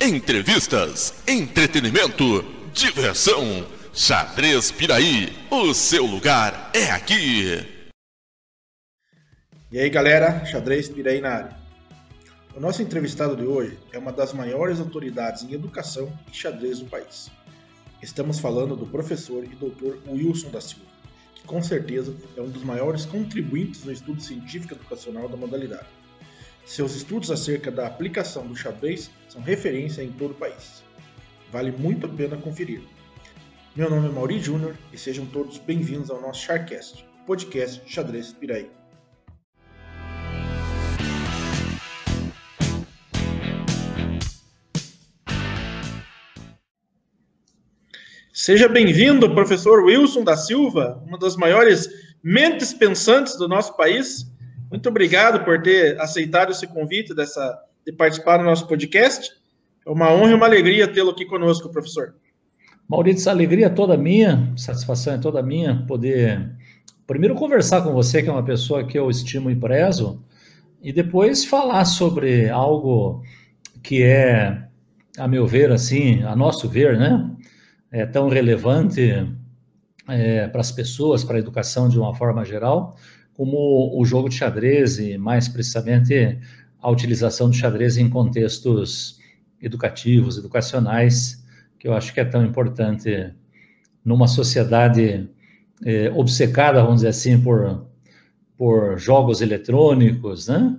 Entrevistas, entretenimento, diversão. Xadrez Piraí, o seu lugar é aqui. E aí galera, Xadrez Piraí na área. O nosso entrevistado de hoje é uma das maiores autoridades em educação e xadrez do país. Estamos falando do professor e doutor Wilson da Silva, que com certeza é um dos maiores contribuintes no estudo científico educacional da modalidade. Seus estudos acerca da aplicação do xadrez são referência em todo o país. Vale muito a pena conferir. Meu nome é Mauri Júnior e sejam todos bem-vindos ao nosso Charcast, podcast Xadrez Piraí. Seja bem-vindo, professor Wilson da Silva, uma das maiores mentes pensantes do nosso país. Muito obrigado por ter aceitado esse convite dessa, de participar do nosso podcast. É uma honra e uma alegria tê-lo aqui conosco, professor. Maurício, alegria é toda minha, satisfação é toda minha poder, primeiro, conversar com você, que é uma pessoa que eu estimo e prezo, e depois falar sobre algo que é, a meu ver, assim, a nosso ver, né, é tão relevante é, para as pessoas, para a educação de uma forma geral, como o jogo de xadrez e, mais precisamente, a utilização do xadrez em contextos educativos, educacionais, que eu acho que é tão importante numa sociedade é, obcecada, vamos dizer assim, por, por jogos eletrônicos, né?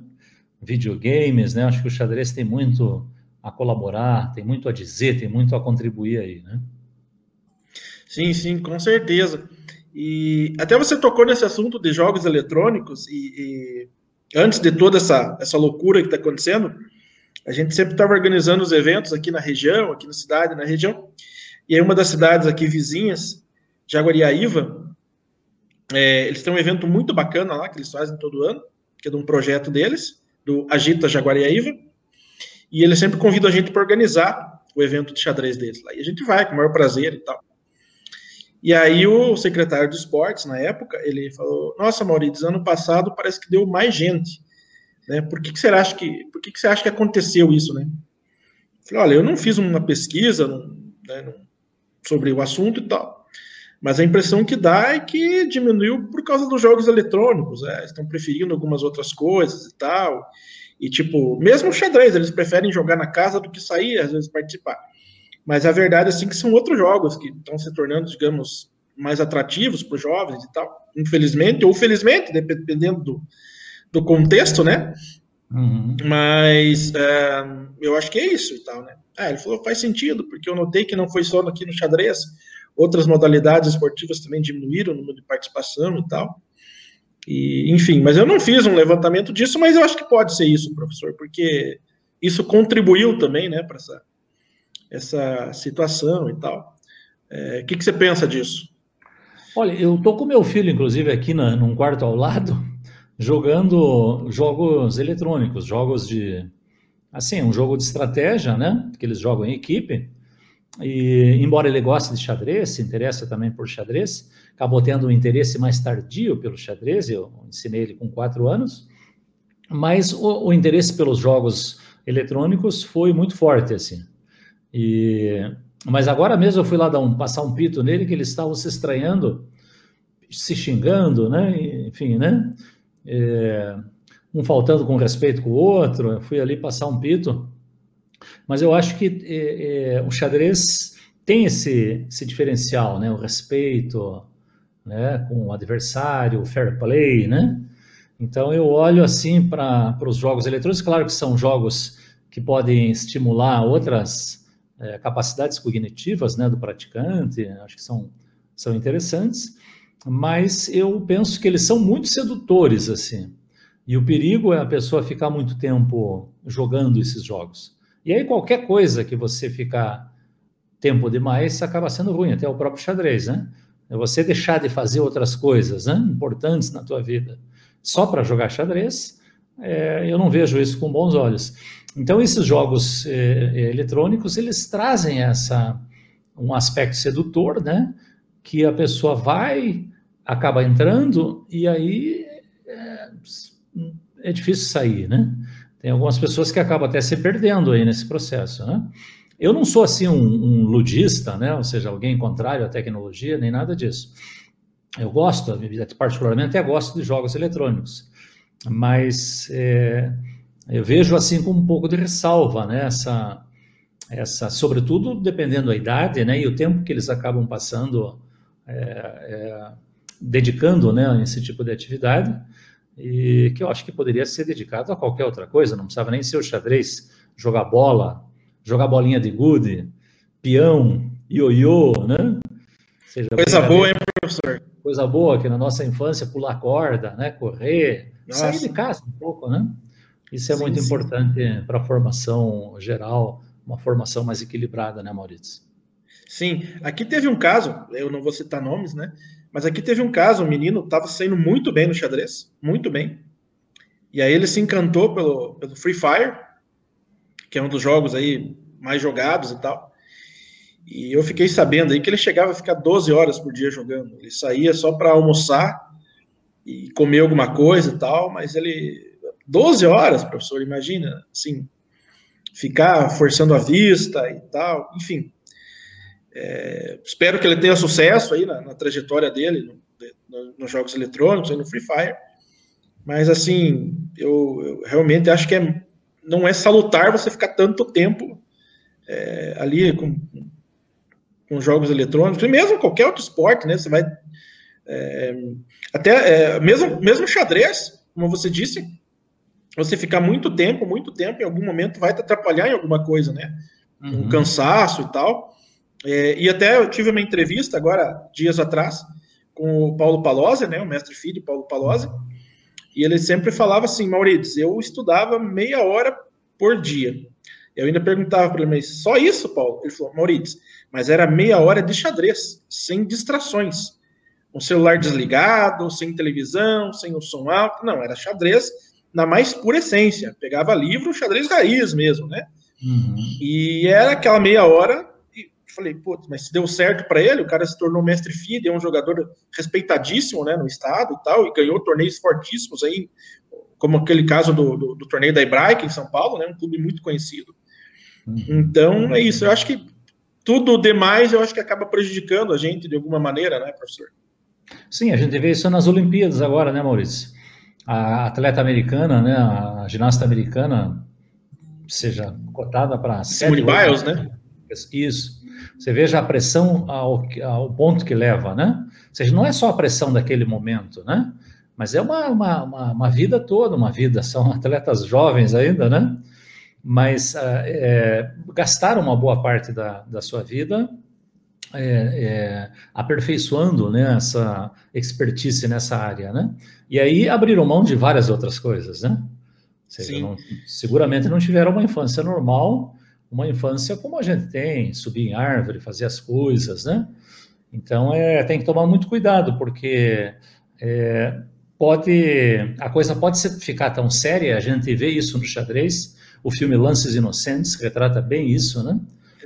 videogames, né? Acho que o xadrez tem muito a colaborar, tem muito a dizer, tem muito a contribuir aí, né? Sim, sim, com certeza. E até você tocou nesse assunto de jogos eletrônicos e, e antes de toda essa, essa loucura que está acontecendo, a gente sempre estava organizando os eventos aqui na região, aqui na cidade, na região. E aí uma das cidades aqui vizinhas, Jaguariaíva, é, eles têm um evento muito bacana lá que eles fazem todo ano, que é de um projeto deles, do Agita Jaguariaíva. E eles sempre convidam a gente para organizar o evento de xadrez deles lá. E a gente vai com o maior prazer e tal. E aí o secretário de esportes, na época, ele falou, nossa, Maurício, ano passado parece que deu mais gente. Né? Por que, que, você acha que, por que, que você acha que aconteceu isso, né? Eu falei, olha, eu não fiz uma pesquisa né, sobre o assunto e tal, mas a impressão que dá é que diminuiu por causa dos jogos eletrônicos, né? estão preferindo algumas outras coisas e tal, e tipo, mesmo o xadrez, eles preferem jogar na casa do que sair, às vezes participar. Mas a verdade é assim que são outros jogos que estão se tornando, digamos, mais atrativos para os jovens e tal. Infelizmente, ou felizmente, dependendo do, do contexto, né? Uhum. Mas é, eu acho que é isso e tal, né? Ah, ele falou, faz sentido, porque eu notei que não foi só aqui no xadrez, outras modalidades esportivas também diminuíram o número de participação e tal. E, enfim, mas eu não fiz um levantamento disso, mas eu acho que pode ser isso, professor, porque isso contribuiu também, né, para essa essa situação e tal. É, o que, que você pensa disso? Olha, eu tô com meu filho, inclusive, aqui na, num quarto ao lado, jogando jogos eletrônicos, jogos de. Assim, um jogo de estratégia, né? Que eles jogam em equipe. E, embora ele goste de xadrez, se interessa também por xadrez, acabou tendo um interesse mais tardio pelo xadrez, eu ensinei ele com quatro anos, mas o, o interesse pelos jogos eletrônicos foi muito forte, assim. E, mas agora mesmo eu fui lá dar um, passar um pito nele, que eles estavam se estranhando, se xingando, né? Enfim, né? É, um faltando com respeito com o outro. Eu fui ali passar um pito. Mas eu acho que é, é, o xadrez tem esse, esse diferencial, né? O respeito, né? Com o adversário, o fair play, né? Então eu olho assim para os jogos eletrônicos, claro que são jogos que podem estimular outras é, capacidades cognitivas né, do praticante, acho que são, são interessantes, mas eu penso que eles são muito sedutores, assim. E o perigo é a pessoa ficar muito tempo jogando esses jogos. E aí qualquer coisa que você ficar tempo demais acaba sendo ruim, até o próprio xadrez, né? É você deixar de fazer outras coisas né, importantes na tua vida só para jogar xadrez, é, eu não vejo isso com bons olhos. Então, esses jogos eh, eh, eletrônicos, eles trazem essa, um aspecto sedutor, né? Que a pessoa vai, acaba entrando, e aí é, é difícil sair, né? tem algumas pessoas que acabam até se perdendo aí nesse processo, né? Eu não sou assim um, um ludista, né? Ou seja, alguém contrário à tecnologia, nem nada disso. Eu gosto, particularmente, até gosto de jogos eletrônicos, mas é, eu vejo assim com um pouco de ressalva, né? Essa, essa, sobretudo dependendo da idade, né? E o tempo que eles acabam passando, é, é, dedicando, né? A esse tipo de atividade e que eu acho que poderia ser dedicado a qualquer outra coisa, não precisava nem ser o xadrez, jogar bola, jogar bolinha de gude, peão, ioiô, né? Seja coisa boa, hein, professor? Coisa boa, que na nossa infância pular corda, né? Correr, nossa. sair de casa um pouco, né? Isso é sim, muito sim. importante para a formação geral, uma formação mais equilibrada, né, Maurício? Sim, aqui teve um caso, eu não vou citar nomes, né? Mas aqui teve um caso, um menino estava saindo muito bem no xadrez, muito bem. E aí ele se encantou pelo, pelo Free Fire, que é um dos jogos aí mais jogados e tal. E eu fiquei sabendo aí que ele chegava a ficar 12 horas por dia jogando. Ele saía só para almoçar e comer alguma coisa e tal, mas ele 12 horas, professor, imagina, assim, ficar forçando a vista e tal, enfim. É, espero que ele tenha sucesso aí na, na trajetória dele no, no, nos jogos eletrônicos, no Free Fire. Mas assim, eu, eu, realmente acho que é, não é salutar você ficar tanto tempo é, ali com, com jogos eletrônicos, e mesmo qualquer outro esporte, né? Você vai. É, até é, mesmo, mesmo xadrez, como você disse, você ficar muito tempo, muito tempo, em algum momento vai te atrapalhar em alguma coisa, né? Um uhum. cansaço e tal. É, e até eu tive uma entrevista agora, dias atrás, com o Paulo Palozzi, né, o mestre filho Paulo Palozzi, e ele sempre falava assim, Maurício, eu estudava meia hora por dia. Eu ainda perguntava para ele, mas só isso, Paulo? Ele falou, Maurício, mas era meia hora de xadrez, sem distrações. Um celular desligado, sem televisão, sem o som alto. Não, era xadrez na mais pura essência. Pegava livro, xadrez raiz mesmo, né? Uhum. E era aquela meia hora falei, putz, mas se deu certo para ele, o cara se tornou mestre FIDE, é um jogador respeitadíssimo, né, no estado e tal, e ganhou torneios fortíssimos aí, como aquele caso do, do, do torneio da Hebraica em São Paulo, né, um clube muito conhecido. Uhum. Então, é isso, eu acho que tudo demais, eu acho que acaba prejudicando a gente de alguma maneira, né, professor? Sim, a gente vê isso nas Olimpíadas agora, né, Maurício? A atleta americana, né, a ginasta americana, seja cotada para Simone Biles, né? Isso. Você veja a pressão ao, ao ponto que leva, né? Ou seja, não é só a pressão daquele momento, né? Mas é uma, uma, uma, uma vida toda, uma vida. São atletas jovens ainda, né? Mas é, gastaram uma boa parte da, da sua vida é, é, aperfeiçoando né, essa expertise nessa área, né? E aí abriram mão de várias outras coisas, né? Seja, não, seguramente não tiveram uma infância normal, uma infância como a gente tem, subir em árvore, fazer as coisas, né? Então, é, tem que tomar muito cuidado, porque é, pode a coisa pode ficar tão séria, a gente vê isso no xadrez, o filme Lances Inocentes retrata bem isso, né?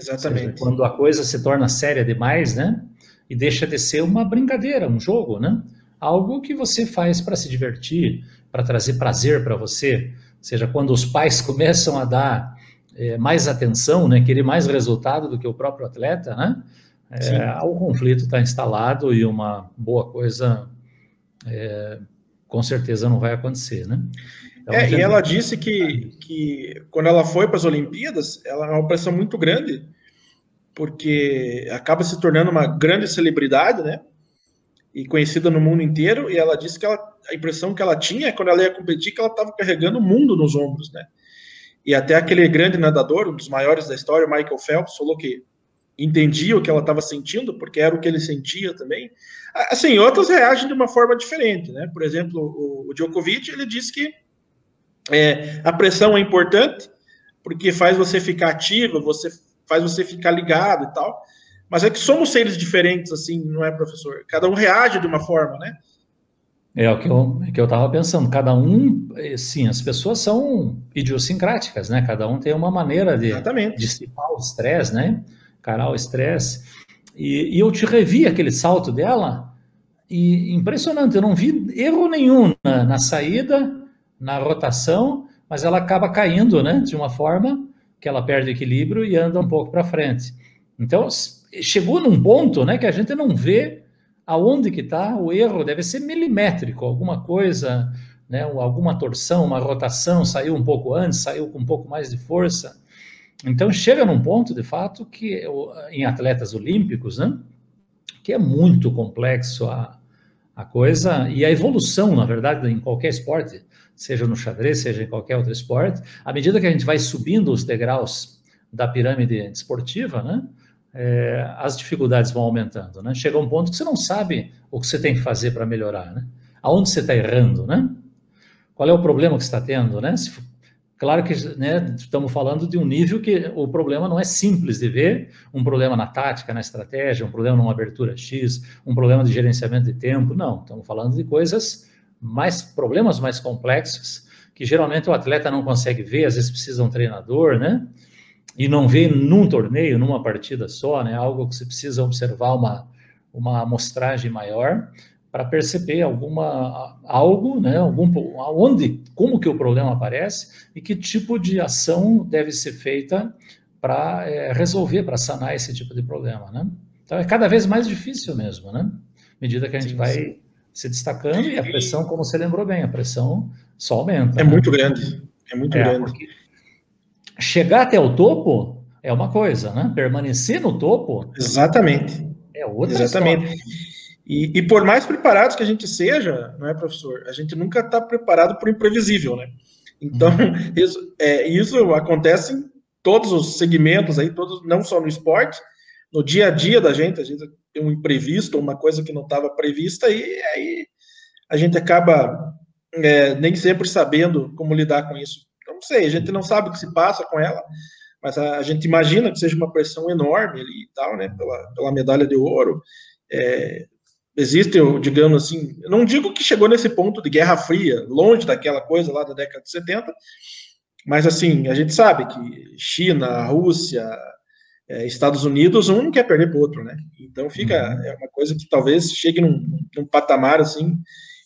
Exatamente. Seja, quando a coisa se torna séria demais, né? E deixa de ser uma brincadeira, um jogo, né? Algo que você faz para se divertir, para trazer prazer para você. Ou seja, quando os pais começam a dar é, mais atenção, né, querer mais resultado do que o próprio atleta, né? É, o conflito está instalado e uma boa coisa é, com certeza não vai acontecer, né? Então, é, e ela disse que, que quando ela foi para as Olimpíadas, ela é uma pressão muito grande, porque acaba se tornando uma grande celebridade, né? E conhecida no mundo inteiro, e ela disse que ela, a impressão que ela tinha quando ela ia competir que ela estava carregando o mundo nos ombros, né? E até aquele grande nadador, um dos maiores da história, Michael Phelps, falou que entendia o que ela estava sentindo, porque era o que ele sentia também. Assim, outros reagem de uma forma diferente, né? Por exemplo, o, Djokovic, ele disse que é, a pressão é importante, porque faz você ficar ativa, você faz você ficar ligado e tal. Mas é que somos seres diferentes, assim, não é, professor? Cada um reage de uma forma, né? É o que eu é que eu estava pensando. Cada um, eh, sim, as pessoas são idiosincráticas, né? Cada um tem uma maneira de dissipar o estresse, né? Encarar o estresse. E, e, eu te revi aquele salto dela e impressionante. Eu não vi erro nenhum na, na saída, na rotação. mas ela acaba caindo, né, de uma forma que ela perde equilíbrio e anda um pouco para frente. Então, chegou num ponto, né, que a gente não vê aonde que está o erro, deve ser milimétrico, alguma coisa, né, alguma torção, uma rotação, saiu um pouco antes, saiu com um pouco mais de força. Então, chega num ponto, de fato, que em atletas olímpicos, né, que é muito complexo a, a coisa, e a evolução, na verdade, em qualquer esporte, seja no xadrez, seja em qualquer outro esporte, à medida que a gente vai subindo os degraus da pirâmide esportiva, né, é, as dificuldades vão aumentando, né? Chega um ponto que você não sabe o que você tem que fazer para melhorar, né? Aonde você está errando, né? Qual é o problema que está tendo, né? Se, claro que né, estamos falando de um nível que o problema não é simples de ver, um problema na tática, na estratégia, um problema numa abertura X, um problema de gerenciamento de tempo, não. Estamos falando de coisas mais problemas mais complexos que geralmente o atleta não consegue ver, às vezes precisa um treinador, né? E não vê num torneio, numa partida só, né? Algo que você precisa observar uma, uma amostragem maior para perceber alguma algo, né? Algum onde, como que o problema aparece e que tipo de ação deve ser feita para é, resolver, para sanar esse tipo de problema, né? Então é cada vez mais difícil mesmo, né? À medida que a gente sim, vai sim se destacando e a pressão, como você lembrou bem, a pressão só aumenta. É né? muito grande, é muito é, grande. Chegar até o topo é uma coisa, né? Permanecer no topo. Exatamente. É outra Exatamente. E, e, por mais preparados que a gente seja, não é, professor? A gente nunca está preparado para o imprevisível, né? Então, uhum. isso, é, isso acontece em todos os segmentos aí, todos, não só no esporte, no dia a dia da gente, a gente tem um imprevisto, uma coisa que não estava prevista, e aí a gente acaba é, nem sempre sabendo como lidar com isso. Então, não sei, a gente não sabe o que se passa com ela, mas a, a gente imagina que seja uma pressão enorme ali e tal, né, pela, pela medalha de ouro. É, existe, digamos assim, não digo que chegou nesse ponto de Guerra Fria, longe daquela coisa lá da década de 70, mas assim, a gente sabe que China, Rússia, é, Estados Unidos, um não quer perder para o outro, né? Então fica uhum. é uma coisa que talvez chegue num, num patamar assim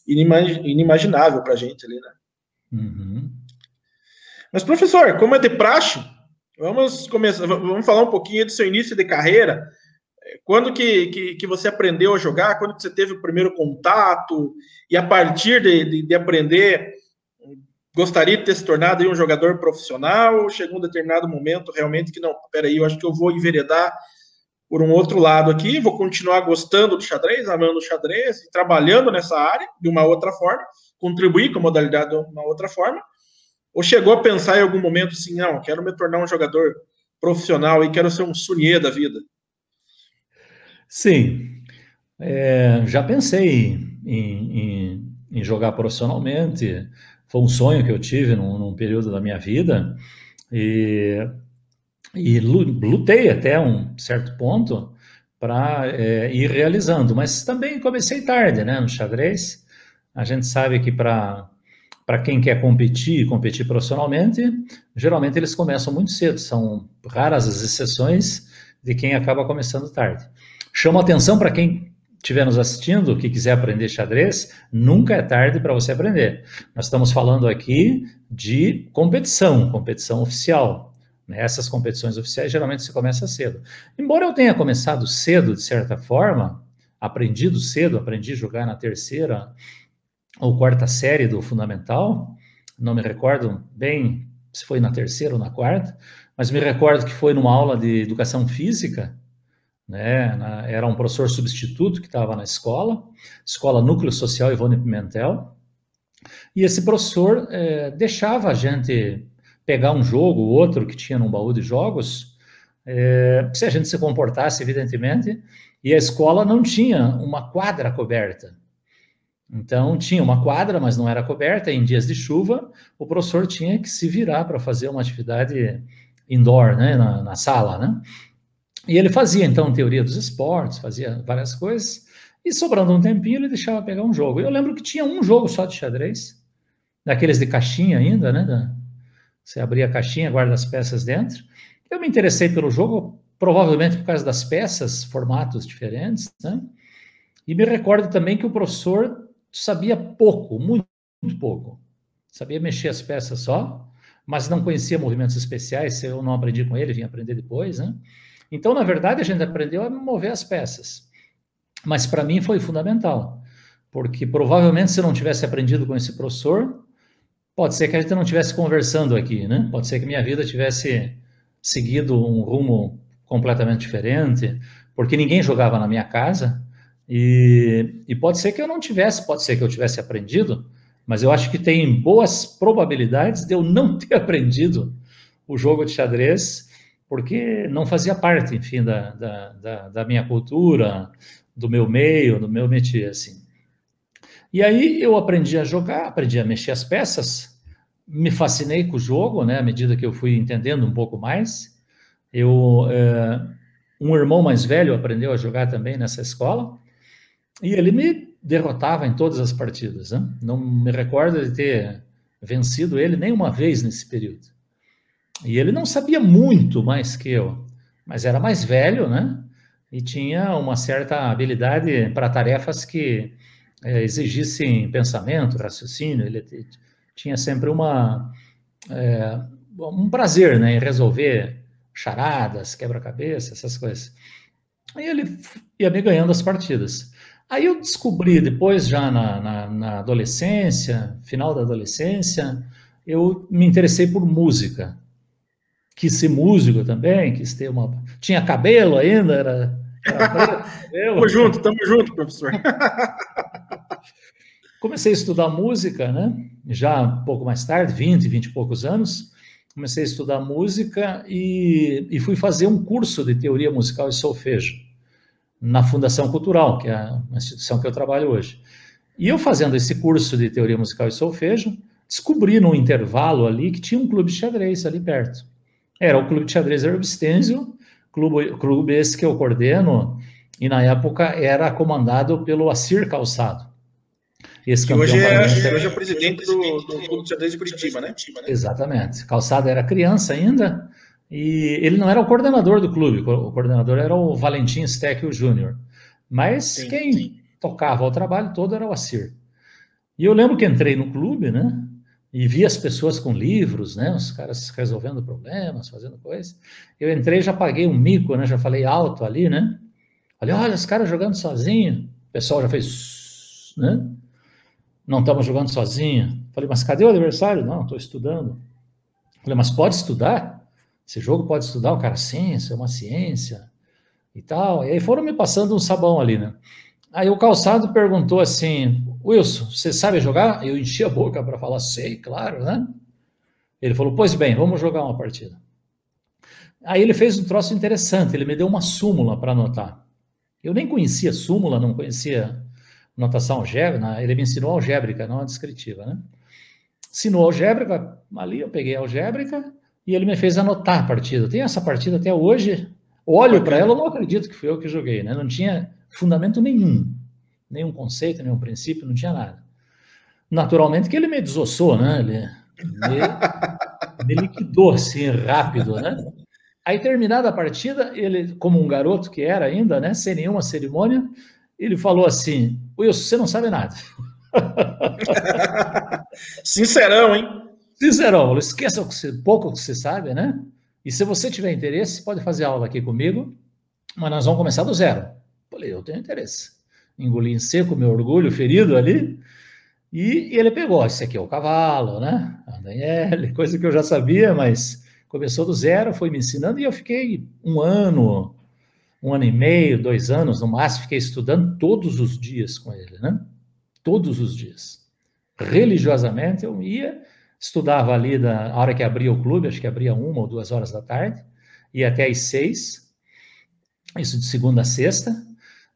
inimaginável para a gente ali, né? Uhum. Mas professor, como é de praxe, vamos começar, vamos falar um pouquinho do seu início de carreira. Quando que, que, que, você aprendeu a jogar? Quando que você teve o primeiro contato? E a partir de, de, de aprender gostaria de ter se tornado um jogador profissional, chegou um determinado momento realmente que não, peraí, eu acho que eu vou enveredar por um outro lado aqui, vou continuar gostando do xadrez, amando o xadrez, e trabalhando nessa área de uma outra forma, contribuir com a modalidade de uma outra forma, ou chegou a pensar em algum momento assim, não, quero me tornar um jogador profissional e quero ser um sunier da vida? Sim, é, já pensei em, em, em jogar profissionalmente, foi um sonho que eu tive num, num período da minha vida e, e lutei até um certo ponto para é, ir realizando, mas também comecei tarde, né, no xadrez. A gente sabe que para para quem quer competir, competir profissionalmente, geralmente eles começam muito cedo. São raras as exceções de quem acaba começando tarde. Chama atenção para quem estiver nos assistindo, que quiser aprender xadrez, nunca é tarde para você aprender. Nós estamos falando aqui de competição, competição oficial. Né? Essas competições oficiais geralmente se começa cedo. Embora eu tenha começado cedo, de certa forma, aprendido cedo, aprendi a jogar na terceira ou quarta série do fundamental, não me recordo bem se foi na terceira ou na quarta, mas me recordo que foi numa aula de educação física, né? Era um professor substituto que estava na escola, escola Núcleo Social Ivone Pimentel, e esse professor é, deixava a gente pegar um jogo ou outro que tinha num baú de jogos, é, se a gente se comportasse, evidentemente, e a escola não tinha uma quadra coberta. Então, tinha uma quadra, mas não era coberta. Em dias de chuva, o professor tinha que se virar para fazer uma atividade indoor, né, na, na sala, né? E ele fazia, então, teoria dos esportes, fazia várias coisas, e sobrando um tempinho, ele deixava pegar um jogo. Eu lembro que tinha um jogo só de xadrez, daqueles de caixinha ainda, né? Você abria a caixinha, guarda as peças dentro. Eu me interessei pelo jogo, provavelmente por causa das peças, formatos diferentes, né? E me recordo também que o professor sabia pouco, muito, muito pouco. Sabia mexer as peças só, mas não conhecia movimentos especiais, eu não aprendi com ele, vim aprender depois, né? Então, na verdade, a gente aprendeu a mover as peças. Mas para mim foi fundamental, porque provavelmente se eu não tivesse aprendido com esse professor, pode ser que a gente não estivesse conversando aqui, né? Pode ser que minha vida tivesse seguido um rumo completamente diferente, porque ninguém jogava na minha casa, e, e pode ser que eu não tivesse, pode ser que eu tivesse aprendido, mas eu acho que tem boas probabilidades de eu não ter aprendido o jogo de xadrez, porque não fazia parte, enfim, da, da, da, da minha cultura, do meu meio, do meu métier, assim. E aí eu aprendi a jogar, aprendi a mexer as peças, me fascinei com o jogo, né, à medida que eu fui entendendo um pouco mais. Eu, é, um irmão mais velho aprendeu a jogar também nessa escola, e ele me derrotava em todas as partidas. Né? Não me recordo de ter vencido ele nem uma vez nesse período. E ele não sabia muito mais que eu, mas era mais velho, né? E tinha uma certa habilidade para tarefas que é, exigissem pensamento, raciocínio. Ele tinha sempre uma é, um prazer, né, em resolver charadas, quebra-cabeça, essas coisas. E ele ia me ganhando as partidas. Aí eu descobri, depois, já na, na, na, adolescência, final da adolescência, eu me interessei por música. Quis ser músico também, quis ter uma. Tinha cabelo ainda, era. era tamo junto, tamo junto, professor. Comecei a estudar música, né? Já um pouco mais tarde, 20, 20 e poucos anos. Comecei a estudar música e, e fui fazer um curso de teoria musical e solfejo na Fundação Cultural, que é a instituição que eu trabalho hoje. E eu fazendo esse curso de teoria musical e solfejo, descobri num intervalo ali que tinha um clube de xadrez ali perto. Era o clube de xadrez Herbstenzio, clube, clube esse que eu coordeno, e na época era comandado pelo Assir Calçado. Esse que hoje é, hoje é o presidente do, do Clube de Xadrez de Curitiba, né? Exatamente. Calçado era criança ainda, e ele não era o coordenador do clube, o coordenador era o Valentim Steckel Júnior. Mas sim, quem sim. tocava o trabalho todo era o Assir. E eu lembro que entrei no clube, né? E vi as pessoas com livros, né? Os caras resolvendo problemas, fazendo coisas. Eu entrei já paguei um mico, né? Já falei alto ali, né? Falei, olha, os caras jogando sozinho. O pessoal já fez, né? Não estamos jogando sozinho. Falei, mas cadê o adversário? Não, estou estudando. Falei, mas pode estudar? Esse jogo pode estudar o cara, sim, isso é uma ciência e tal. E aí foram me passando um sabão ali, né? Aí o calçado perguntou assim: Wilson, você sabe jogar? Eu enchi a boca para falar, sei, claro, né? Ele falou: Pois bem, vamos jogar uma partida. Aí ele fez um troço interessante, ele me deu uma súmula para anotar. Eu nem conhecia súmula, não conhecia notação algébrica, ele me ensinou algébrica, não a descritiva, né? Ensinou algébrica, ali eu peguei a algébrica, e ele me fez anotar a partida. Tem essa partida até hoje. Olho para ela, eu não acredito que fui eu que joguei, né? Não tinha fundamento nenhum, nenhum conceito, nenhum princípio, não tinha nada. Naturalmente que ele me desossou, né? Ele me, me liquidou assim rápido, né? Aí terminada a partida, ele, como um garoto que era ainda, né, sem nenhuma cerimônia, ele falou assim: Wilson, você não sabe nada. Sincerão, hein? Sincerão, esqueça o que você, pouco que você sabe, né? E se você tiver interesse, pode fazer aula aqui comigo, mas nós vamos começar do zero. Falei, eu tenho interesse. Engoli em seco meu orgulho ferido ali, e, e ele pegou, esse aqui é o cavalo, né? A Daniele, coisa que eu já sabia, mas começou do zero, foi me ensinando, e eu fiquei um ano, um ano e meio, dois anos no máximo, fiquei estudando todos os dias com ele, né? Todos os dias. Religiosamente eu ia Estudava ali da hora que abria o clube, acho que abria uma ou duas horas da tarde, e até às seis, isso de segunda a sexta.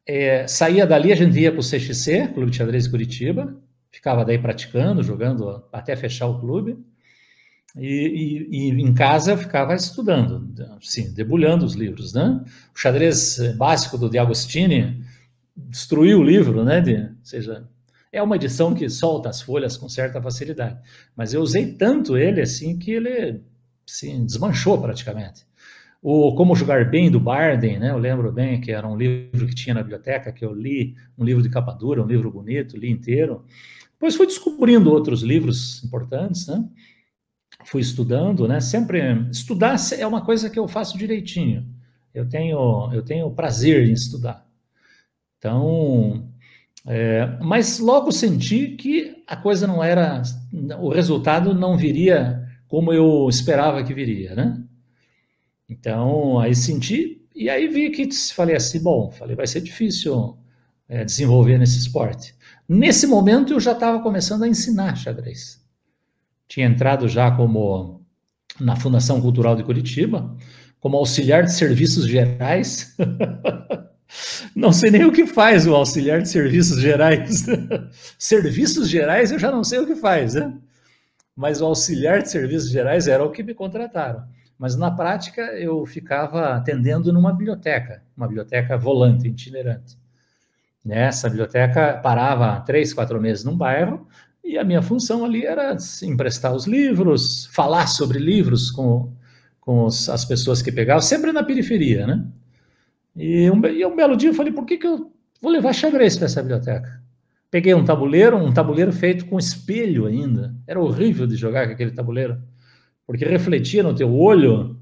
É, saía dali, a gente ia para o CXC, Clube de Xadrez Curitiba, ficava daí praticando, jogando até fechar o clube. E, e, e, em casa eu ficava estudando, sim, debulhando os livros, né? O xadrez básico do De Agostini destruiu o livro, né? De, ou seja, é uma edição que solta as folhas com certa facilidade, mas eu usei tanto ele assim que ele assim, desmanchou praticamente. O Como Jogar Bem do Barden, né? Eu lembro bem que era um livro que tinha na biblioteca que eu li, um livro de capa dura, um livro bonito, li inteiro. Depois fui descobrindo outros livros importantes, né? fui estudando, né? Sempre estudar é uma coisa que eu faço direitinho. Eu tenho eu tenho prazer em estudar. Então, é, mas logo senti que a coisa não era, o resultado não viria como eu esperava que viria, né? Então, aí senti, e aí vi que falei assim, bom, falei, vai ser difícil é, desenvolver nesse esporte. Nesse momento eu já estava começando a ensinar xadrez. Tinha entrado já como na Fundação Cultural de Curitiba, como auxiliar de serviços gerais. Não sei nem o que faz o auxiliar de serviços gerais. serviços gerais eu já não sei o que faz, né? Mas o auxiliar de serviços gerais era o que me contrataram. Mas na prática eu ficava atendendo numa biblioteca, uma biblioteca volante, itinerante. Nessa biblioteca parava três, quatro meses num bairro e a minha função ali era emprestar os livros, falar sobre livros com, com os, as pessoas que pegavam, sempre na periferia, né? E um, e um belo dia eu falei, por que, que eu vou levar xadrez para essa biblioteca? Peguei um tabuleiro, um tabuleiro feito com espelho ainda. Era horrível de jogar com aquele tabuleiro, porque refletia no teu olho.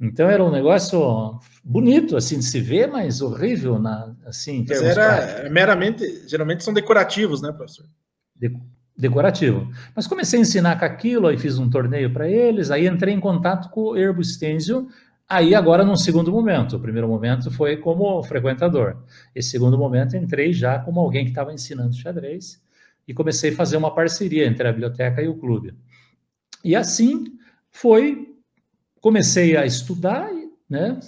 Então era um negócio bonito assim de se ver, mas horrível na assim. Mas era práticos. meramente, geralmente são decorativos, né, professor? De, decorativo. Mas comecei a ensinar com aquilo, aí fiz um torneio para eles, aí entrei em contato com o Herbo Stenzio, Aí, agora, num segundo momento. O primeiro momento foi como frequentador. Esse segundo momento, entrei já como alguém que estava ensinando xadrez e comecei a fazer uma parceria entre a biblioteca e o clube. E assim foi, comecei a estudar, né?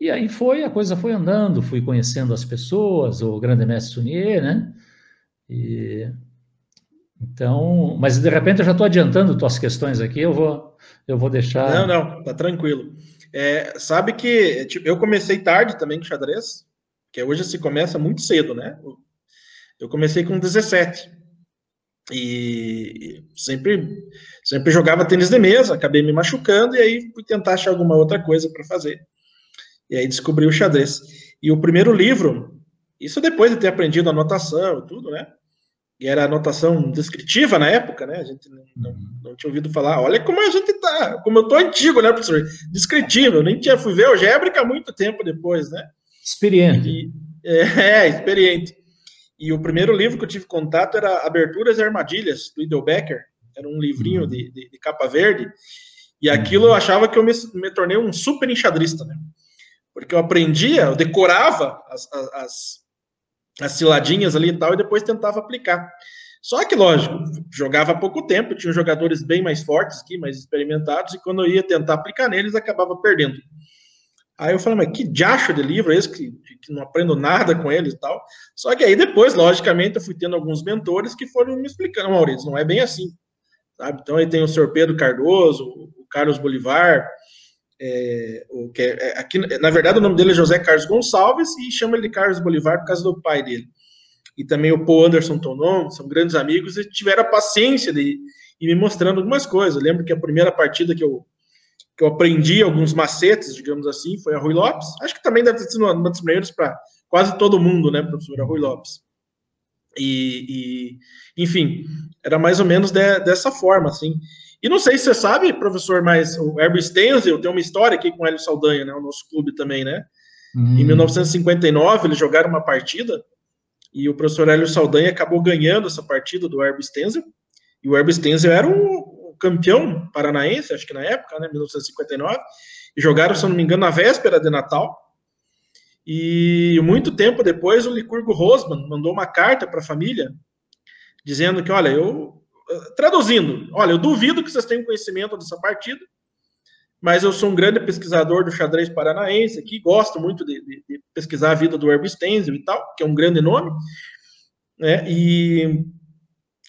E aí foi, a coisa foi andando, fui conhecendo as pessoas, o grande mestre Sunier, né? E, então, mas de repente eu já estou adiantando tuas questões aqui, eu vou, eu vou deixar. Não, não, tá tranquilo. É, sabe que tipo, eu comecei tarde também com xadrez, que hoje se começa muito cedo, né? Eu comecei com 17 e sempre sempre jogava tênis de mesa, acabei me machucando e aí fui tentar achar alguma outra coisa para fazer. E aí descobri o xadrez. E o primeiro livro, isso depois de ter aprendido anotação e tudo, né? e era anotação descritiva na época, né? A gente não, não, não, tinha ouvido falar. Olha como a gente tá, como eu tô antigo, né, professor? Descritivo, eu nem tinha, fui ver algébrica muito tempo depois, né? Experiente. E, é, é, experiente. E o primeiro livro que eu tive contato era Aberturas e Armadilhas, do Idel Becker. Era um livrinho uhum. de, de, de, capa verde. E aquilo eu achava que eu me, me tornei um super enxadrista, né? Porque eu aprendia, eu decorava as, as, as as ciladinhas ali e tal, e depois tentava aplicar. Só que, lógico, jogava há pouco tempo, tinha jogadores bem mais fortes aqui, mais experimentados, e quando eu ia tentar aplicar neles, acabava perdendo. Aí eu falei, mas que diacho de livro é esse que, que não aprendo nada com eles e tal. Só que aí depois, logicamente, eu fui tendo alguns mentores que foram me explicando, Maurício, não é bem assim. Sabe? Então aí tem o senhor Pedro Cardoso, o Carlos Bolivar, é, o que é, é, aqui, na verdade, o nome dele é José Carlos Gonçalves e chama ele de Carlos Bolivar por causa do pai dele. E também o Paul Anderson Tonon, são grandes amigos e tiveram a paciência de ir me mostrando algumas coisas. Eu lembro que a primeira partida que eu, que eu aprendi alguns macetes, digamos assim, foi a Rui Lopes. Acho que também deve ter sido uma das primeiras para quase todo mundo, né, professor? A Rui Lopes. E, e enfim, era mais ou menos de, dessa forma, assim. E não sei se você sabe, professor, mas o Herbert Stenzel tem uma história aqui com o Hélio Saldanha, né? O nosso clube também, né? Hum. Em 1959, eles jogaram uma partida e o professor Hélio Saldanha acabou ganhando essa partida do Herbert Stenzel. E o Herbert Stenzel era o, campeão paranaense, acho que na época, né? 1959. E jogaram, se eu não me engano, na véspera de Natal. E muito tempo depois, o Licurgo Rosman mandou uma carta para a família dizendo que, olha, eu traduzindo, olha, eu duvido que vocês tenham conhecimento dessa partida, mas eu sou um grande pesquisador do xadrez paranaense aqui, gosto muito de, de, de pesquisar a vida do Herbert Stenzel e tal, que é um grande nome, né, e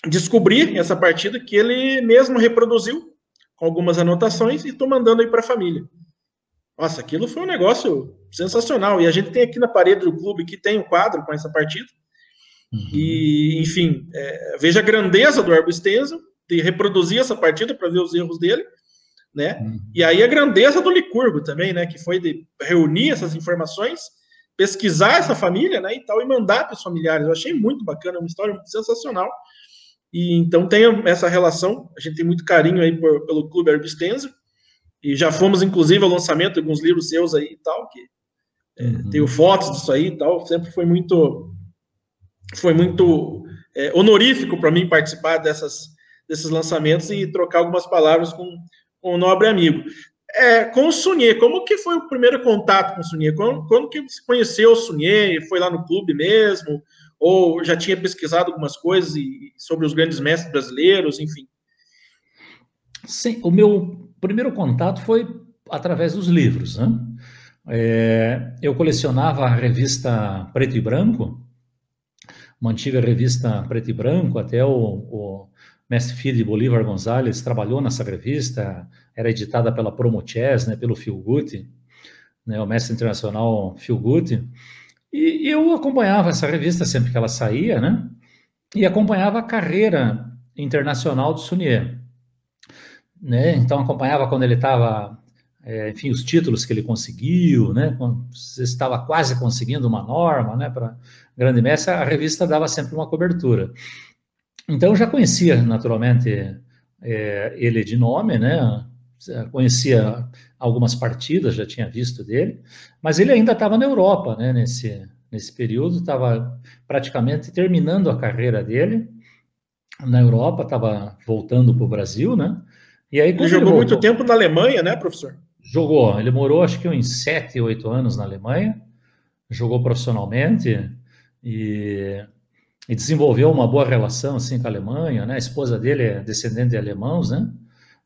descobri essa partida que ele mesmo reproduziu com algumas anotações e estou mandando aí para a família. Nossa, aquilo foi um negócio sensacional. E a gente tem aqui na parede do clube que tem um quadro com essa partida. Uhum. E, enfim, é, veja a grandeza do Herbo Stenzel de reproduzir essa partida para ver os erros dele, né? Uhum. E aí a grandeza do Licurgo também, né? Que foi de reunir essas informações, pesquisar essa família, né? E tal, e mandar para os familiares. Eu achei muito bacana, uma história sensacional. E então tem essa relação, a gente tem muito carinho aí por, pelo Clube Herbistense, e já fomos, inclusive, ao lançamento de alguns livros seus aí e tal, que é, uhum. tenho fotos disso aí e tal, sempre foi muito, foi muito é, honorífico para mim participar dessas, desses lançamentos e trocar algumas palavras com, com um nobre amigo. É, com o Sunier, como que foi o primeiro contato com o Sunier? Quando, quando que você conheceu o Sunier? Foi lá no clube mesmo? Ou já tinha pesquisado algumas coisas e, sobre os grandes mestres brasileiros, enfim? Sim, o meu primeiro contato foi através dos livros. Né? É, eu colecionava a revista Preto e Branco, uma antiga revista Preto e Branco, até o, o mestre filho Bolívar Gonzalez trabalhou nessa revista, era editada pela Promochess, né, pelo Phil Guti, né, o mestre internacional Phil Guti, e eu acompanhava essa revista sempre que ela saía, né, e acompanhava a carreira internacional do Sunier. Né, então acompanhava quando ele estava é, enfim, os títulos que ele conseguiu, né? Quando estava quase conseguindo uma norma, né? Para grande mestre, a revista dava sempre uma cobertura. Então, já conhecia, naturalmente, é, ele de nome, né? Conhecia algumas partidas, já tinha visto dele, mas ele ainda estava na Europa, né? Nesse, nesse período, estava praticamente terminando a carreira dele na Europa, estava voltando para o Brasil, né? E aí, ele jogou ele muito tempo na Alemanha, né, professor? Jogou, ele morou acho que uns sete, oito anos na Alemanha, jogou profissionalmente e, e, desenvolveu uma boa relação assim com a Alemanha, né? A esposa dele é descendente de alemãos, né?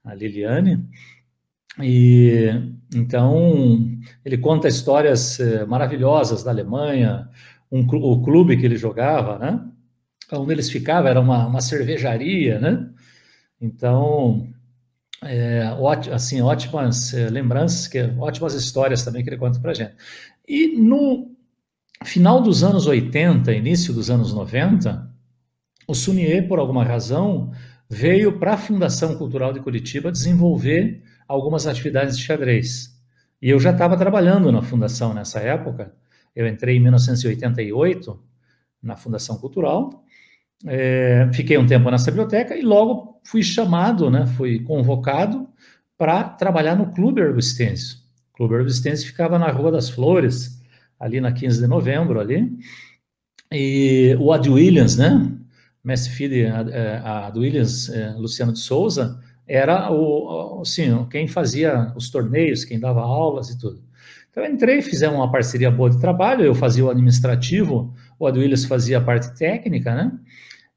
A Liliane. E então ele conta histórias eh, maravilhosas da Alemanha, um, o clube que ele jogava, né? Onde eles ficavam era uma, uma cervejaria, né? Então é, assim, ótimas é, lembranças, que, ótimas histórias também que ele conta para gente. E no final dos anos 80, início dos anos 90, o Sunier, por alguma razão, veio para a Fundação Cultural de Curitiba desenvolver algumas atividades de xadrez. E eu já estava trabalhando na fundação nessa época. Eu entrei em 1988 na Fundação Cultural é, fiquei um tempo nessa biblioteca e logo fui chamado, né, fui convocado para trabalhar no Clube Herbistêncio. O Clube Herbistêncio ficava na Rua das Flores, ali na 15 de novembro, ali. E o Ad Williams, né, mestre filho a, a Williams, é, Luciano de Souza, era o, assim, quem fazia os torneios, quem dava aulas e tudo. Então eu entrei, fizemos uma parceria boa de trabalho, eu fazia o administrativo, o Ad Williams fazia a parte técnica, né?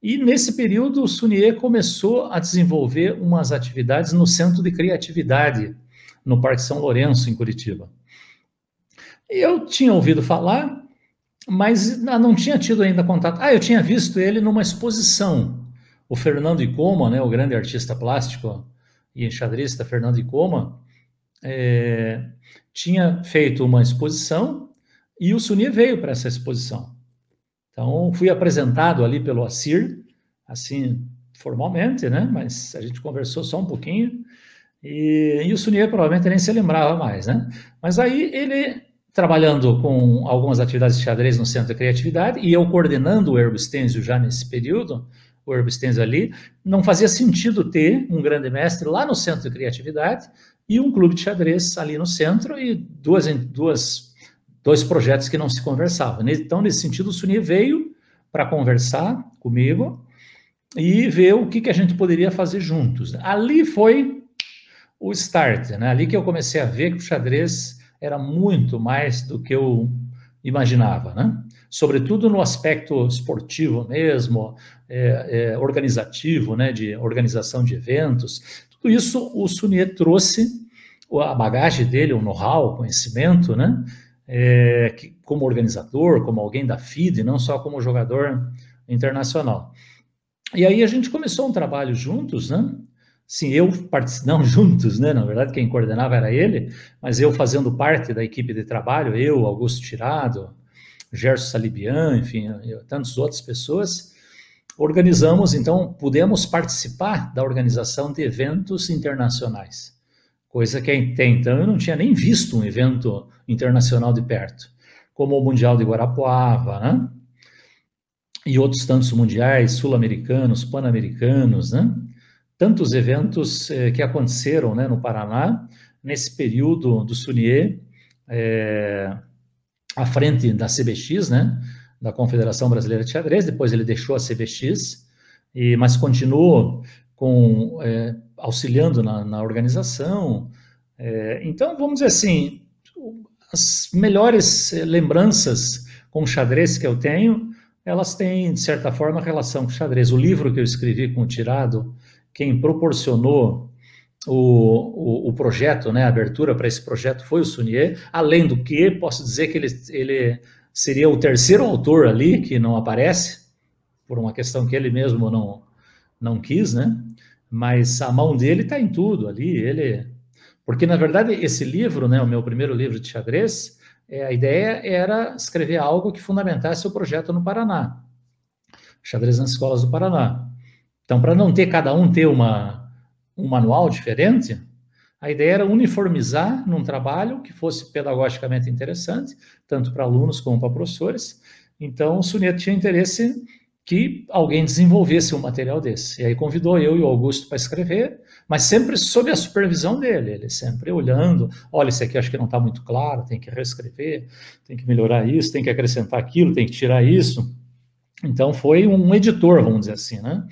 E nesse período, o Sunier começou a desenvolver umas atividades no Centro de Criatividade, no Parque São Lourenço, em Curitiba. Eu tinha ouvido falar, mas não tinha tido ainda contato. Ah, eu tinha visto ele numa exposição. O Fernando Icoma, né, o grande artista plástico e enxadrista Fernando Icoma, é, tinha feito uma exposição e o Sunier veio para essa exposição. Então, fui apresentado ali pelo Assir, assim, formalmente, né? Mas a gente conversou só um pouquinho. E, e o Sunier provavelmente nem se lembrava mais, né? Mas aí ele, trabalhando com algumas atividades de xadrez no Centro de Criatividade, e eu coordenando o Herbstenzio já nesse período, o Herbstenzio ali, não fazia sentido ter um grande mestre lá no Centro de Criatividade e um clube de xadrez ali no centro e duas, duas dois projetos que não se conversavam. Então, nesse sentido, o Suni veio para conversar comigo e ver o que, que a gente poderia fazer juntos. Ali foi o start, né? Ali que eu comecei a ver que o xadrez era muito mais do que eu imaginava, né? Sobretudo no aspecto esportivo mesmo, é, é, organizativo, né? De organização de eventos. Tudo isso o Sunier trouxe a bagagem dele, o know-how, o conhecimento, né? É, que, como organizador, como alguém da FIDE, não só como jogador internacional. E aí a gente começou um trabalho juntos, né? Sim, eu não juntos, né? Na verdade, quem coordenava era ele, mas eu fazendo parte da equipe de trabalho, eu, Augusto Tirado, Gerson Salibian, enfim, eu, tantas outras pessoas, organizamos, então, pudemos participar da organização de eventos internacionais coisa que até então eu não tinha nem visto um evento internacional de perto, como o Mundial de Guarapuava, né? e outros tantos mundiais, sul-americanos, pan-americanos, né? Tantos eventos eh, que aconteceram né, no Paraná, nesse período do Sunier, é, à frente da CBX, né? Da Confederação Brasileira de Xadrez, depois ele deixou a CBX, e, mas continuou com, é, auxiliando na, na organização. É, então, vamos dizer assim, as melhores lembranças com xadrez que eu tenho, elas têm, de certa forma, relação com xadrez. O livro que eu escrevi com o Tirado, quem proporcionou o, o, o projeto, né, a abertura para esse projeto foi o Sunier, além do que, posso dizer que ele, ele seria o terceiro autor ali que não aparece, por uma questão que ele mesmo não, não quis, né? Mas a mão dele está em tudo ali, ele porque, na verdade, esse livro, né, o meu primeiro livro de xadrez, é, a ideia era escrever algo que fundamentasse o projeto no Paraná. Xadrez nas escolas do Paraná. Então, para não ter cada um ter uma, um manual diferente, a ideia era uniformizar num trabalho que fosse pedagogicamente interessante, tanto para alunos como para professores. Então, o Suneto tinha interesse que alguém desenvolvesse um material desse. E aí convidou eu e o Augusto para escrever, mas sempre sob a supervisão dele, ele sempre olhando, olha, isso aqui acho que não está muito claro, tem que reescrever, tem que melhorar isso, tem que acrescentar aquilo, tem que tirar isso. Então foi um editor, vamos dizer assim, né?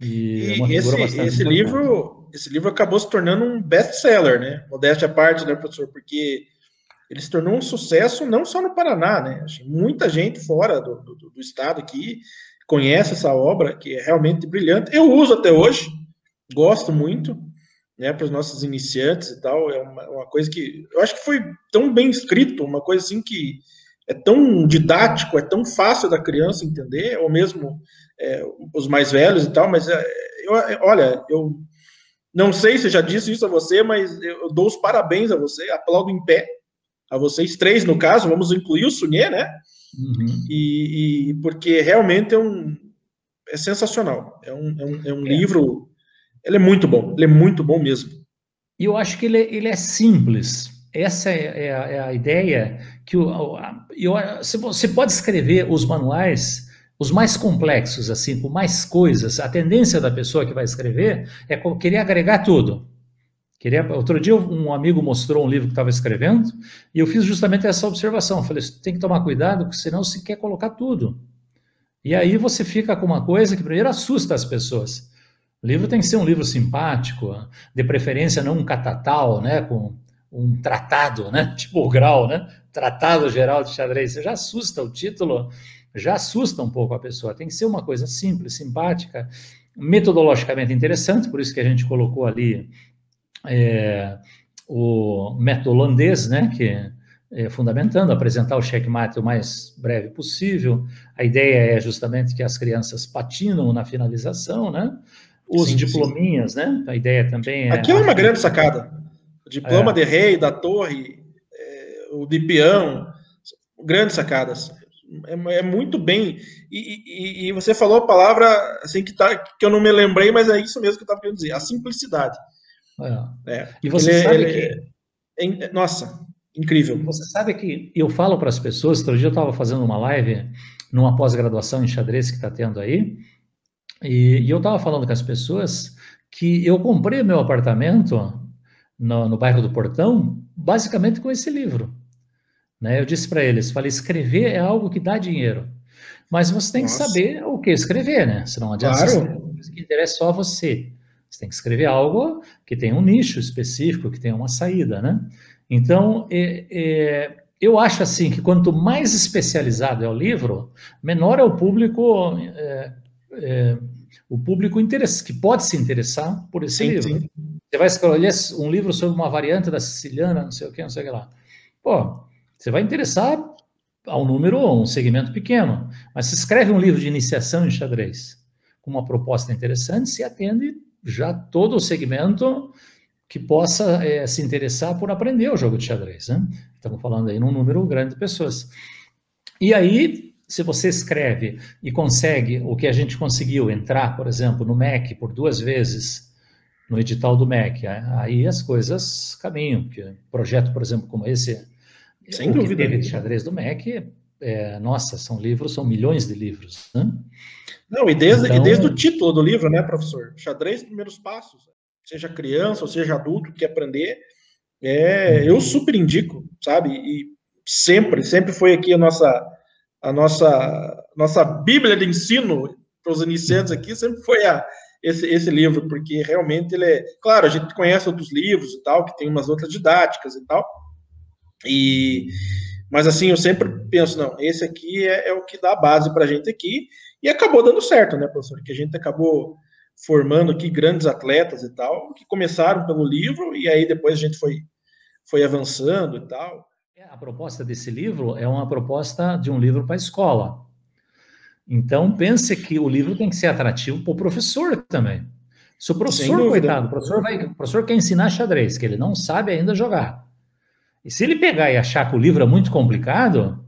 E, é e esse, esse livro, esse livro acabou se tornando um best-seller, né? Modéstia à parte, né, professor? Porque ele se tornou um sucesso não só no Paraná, né? Muita gente fora do, do, do, estado aqui conhece essa obra, que é realmente brilhante. Eu uso até hoje, gosto muito, né, para os nossos iniciantes e tal. É uma, uma, coisa que eu acho que foi tão bem escrito, uma coisa assim que é tão didático, é tão fácil da criança entender, ou mesmo é, os mais velhos e tal. Mas é, eu, olha, eu não sei se eu já disse isso a você, mas eu dou os parabéns a você, aplaudo em pé a vocês três, no caso, vamos incluir o Sunier, né? Uhum. E, e, porque realmente é um é sensacional. É um, é um, é um é. livro. Ele é muito bom. Ele é muito bom mesmo. E eu acho que ele, é, ele é simples. Essa é, é, a, é a, ideia que o, eu, você pode escrever os manuais os mais complexos, assim, com mais coisas. A tendência da pessoa que vai escrever é querer agregar tudo. Queria, outro dia um amigo mostrou um livro que estava escrevendo e eu fiz justamente essa observação. falei, você tem que tomar cuidado, porque senão você quer colocar tudo. E aí você fica com uma coisa que primeiro assusta as pessoas. O livro tem que ser um livro simpático, de preferência não um catatal, né, com um tratado, né, tipo o grau, né, tratado geral de xadrez. Você já assusta o título, já assusta um pouco a pessoa. Tem que ser uma coisa simples, simpática, metodologicamente interessante, por isso que a gente colocou ali é, o método holandês, né, que é fundamentando, apresentar o checkmate o mais breve possível. A ideia é justamente que as crianças patinam na finalização, né? Os sim, diplominhas, sim. né? A ideia também é... Aqui é uma grande sacada. O diploma é. de rei, da torre, é, o de peão, grandes sacadas. É, é muito bem. E, e, e, você falou a palavra assim que, tá, que eu não me lembrei, mas é isso mesmo que eu estava querendo dizer: a simplicidade. É. É. E você ele, sabe ele, que. É, nossa, incrível. Você sabe que eu falo para as pessoas, outro dia eu estava fazendo uma live numa pós-graduação em xadrez que está tendo aí, e, e eu estava falando com as pessoas que eu comprei meu apartamento no, no bairro do Portão basicamente com esse livro. Né? Eu disse para eles, falei, escrever é algo que dá dinheiro, mas você tem Nossa. que saber o que escrever, né? Senão não adianta claro. que interessa só você. Você tem que escrever algo que tenha um nicho específico, que tenha uma saída, né? Então, é, é, eu acho assim que quanto mais especializado é o livro, menor é o público, é, é o público que pode se interessar por esse sim, livro. Sim. Você vai escolher um livro sobre uma variante da siciliana, não sei o que, não sei o que lá. Pô, você vai interessar a um número, um segmento pequeno. Mas se escreve um livro de iniciação em xadrez com uma proposta interessante, se atende já todo o segmento que possa é, se interessar por aprender o jogo de xadrez. Né? Estamos falando aí num número grande de pessoas. E aí, se você escreve e consegue o que a gente conseguiu entrar, por exemplo, no MEC por duas vezes, no edital do MEC, aí as coisas caminham. Porque projeto, por exemplo, como esse, Sem dúvida. que teve de xadrez do MEC, é, nossa, são livros, são milhões de livros, né? Não, e desde, então, e desde o título do livro, né, professor? Xadrez, primeiros passos. Seja criança ou seja adulto que aprender, é, eu super indico, sabe? E sempre, sempre foi aqui a nossa, a nossa, nossa Bíblia de ensino para os iniciantes aqui, sempre foi a, esse, esse livro, porque realmente ele é. Claro, a gente conhece outros livros e tal, que tem umas outras didáticas e tal. E, mas assim, eu sempre penso, não, esse aqui é, é o que dá a base para a gente aqui, e acabou dando certo, né, professor? Que a gente acabou formando aqui grandes atletas e tal, que começaram pelo livro, e aí depois a gente foi, foi avançando e tal. É, a proposta desse livro é uma proposta de um livro para a escola. Então, pense que o livro tem que ser atrativo para o professor também. Se o professor, coitado, o professor, vai, o professor quer ensinar xadrez, que ele não sabe ainda jogar. E se ele pegar e achar que o livro é muito complicado,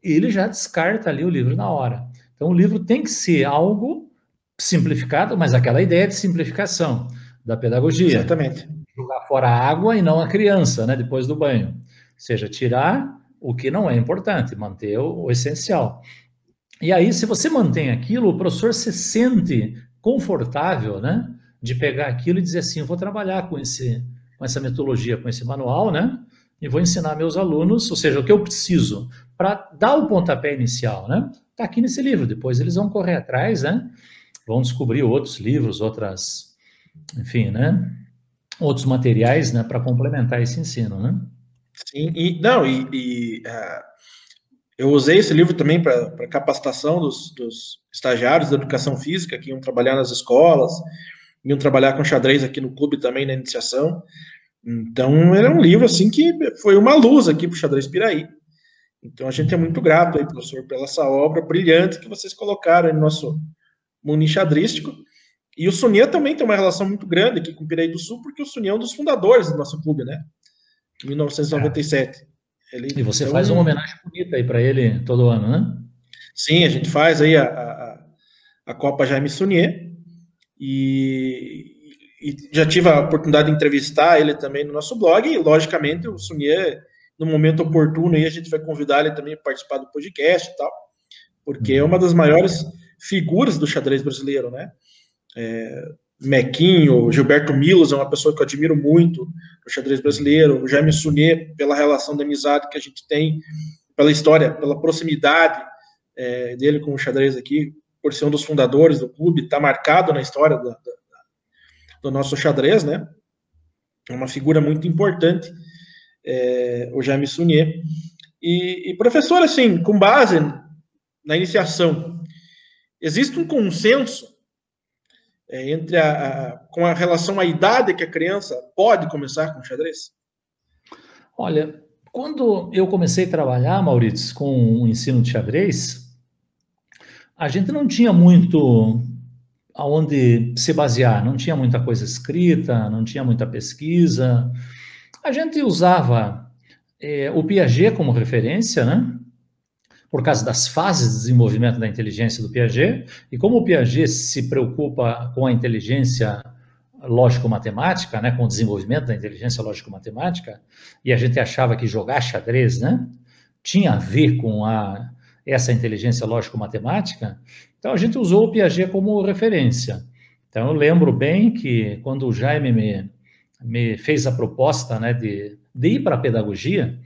ele já descarta ali o livro na hora. Então, o livro tem que ser algo simplificado, mas aquela ideia de simplificação da pedagogia. Exatamente. Jogar fora a água e não a criança, né, depois do banho. Seja, tirar o que não é importante, manter o, o essencial. E aí, se você mantém aquilo, o professor se sente confortável, né, de pegar aquilo e dizer assim, vou trabalhar com esse, com essa metodologia, com esse manual, né, e vou ensinar meus alunos, ou seja, o que eu preciso para dar o pontapé inicial, né? Está aqui nesse livro. Depois eles vão correr atrás, né? Vão descobrir outros livros, outras, enfim, né? Outros materiais, né? Para complementar esse ensino, né? Sim, e não, e, e uh, eu usei esse livro também para capacitação dos, dos, estagiários da educação física que iam trabalhar nas escolas, iam trabalhar com xadrez aqui no clube também na iniciação. Então, é um livro assim que foi uma luz aqui para o xadrez Piraí. Então, a gente é muito grato aí, professor, pela essa obra brilhante que vocês colocaram no nosso mundo xadrístico. E o Sunia também tem uma relação muito grande aqui com o Piraí do Sul, porque o Sunia é um dos fundadores do nosso clube, né? Em 1997. Ele, e você então, faz uma homenagem bonita aí para ele todo ano, né? Sim, a gente faz aí a, a, a Copa Jaime Sunier. E, e já tive a oportunidade de entrevistar ele também no nosso blog, e logicamente o Sunier, no momento oportuno, aí a gente vai convidar ele também para participar do podcast e tal, porque é uma das maiores figuras do xadrez brasileiro, né? É, Mequinho, Gilberto Milos é uma pessoa que eu admiro muito no xadrez brasileiro, o Jaime Sunier, pela relação de amizade que a gente tem, pela história, pela proximidade é, dele com o xadrez aqui, por ser um dos fundadores do clube, está marcado na história da, da do nosso xadrez, né? É uma figura muito importante, é, o Jaime Sunier. E, e, professor, assim, com base na iniciação, existe um consenso é, entre a, a, com a relação à idade que a criança pode começar com xadrez? Olha, quando eu comecei a trabalhar, Maurício, com o ensino de xadrez, a gente não tinha muito aonde se basear. Não tinha muita coisa escrita, não tinha muita pesquisa. A gente usava é, o Piaget como referência, né? Por causa das fases de desenvolvimento da inteligência do Piaget. E como o Piaget se preocupa com a inteligência lógico-matemática, né, com o desenvolvimento da inteligência lógico-matemática, e a gente achava que jogar xadrez, né, tinha a ver com a, essa inteligência lógico-matemática, então a gente usou o Piaget como referência. Então eu lembro bem que quando o Jaime me, me fez a proposta né, de, de ir para a pedagogia,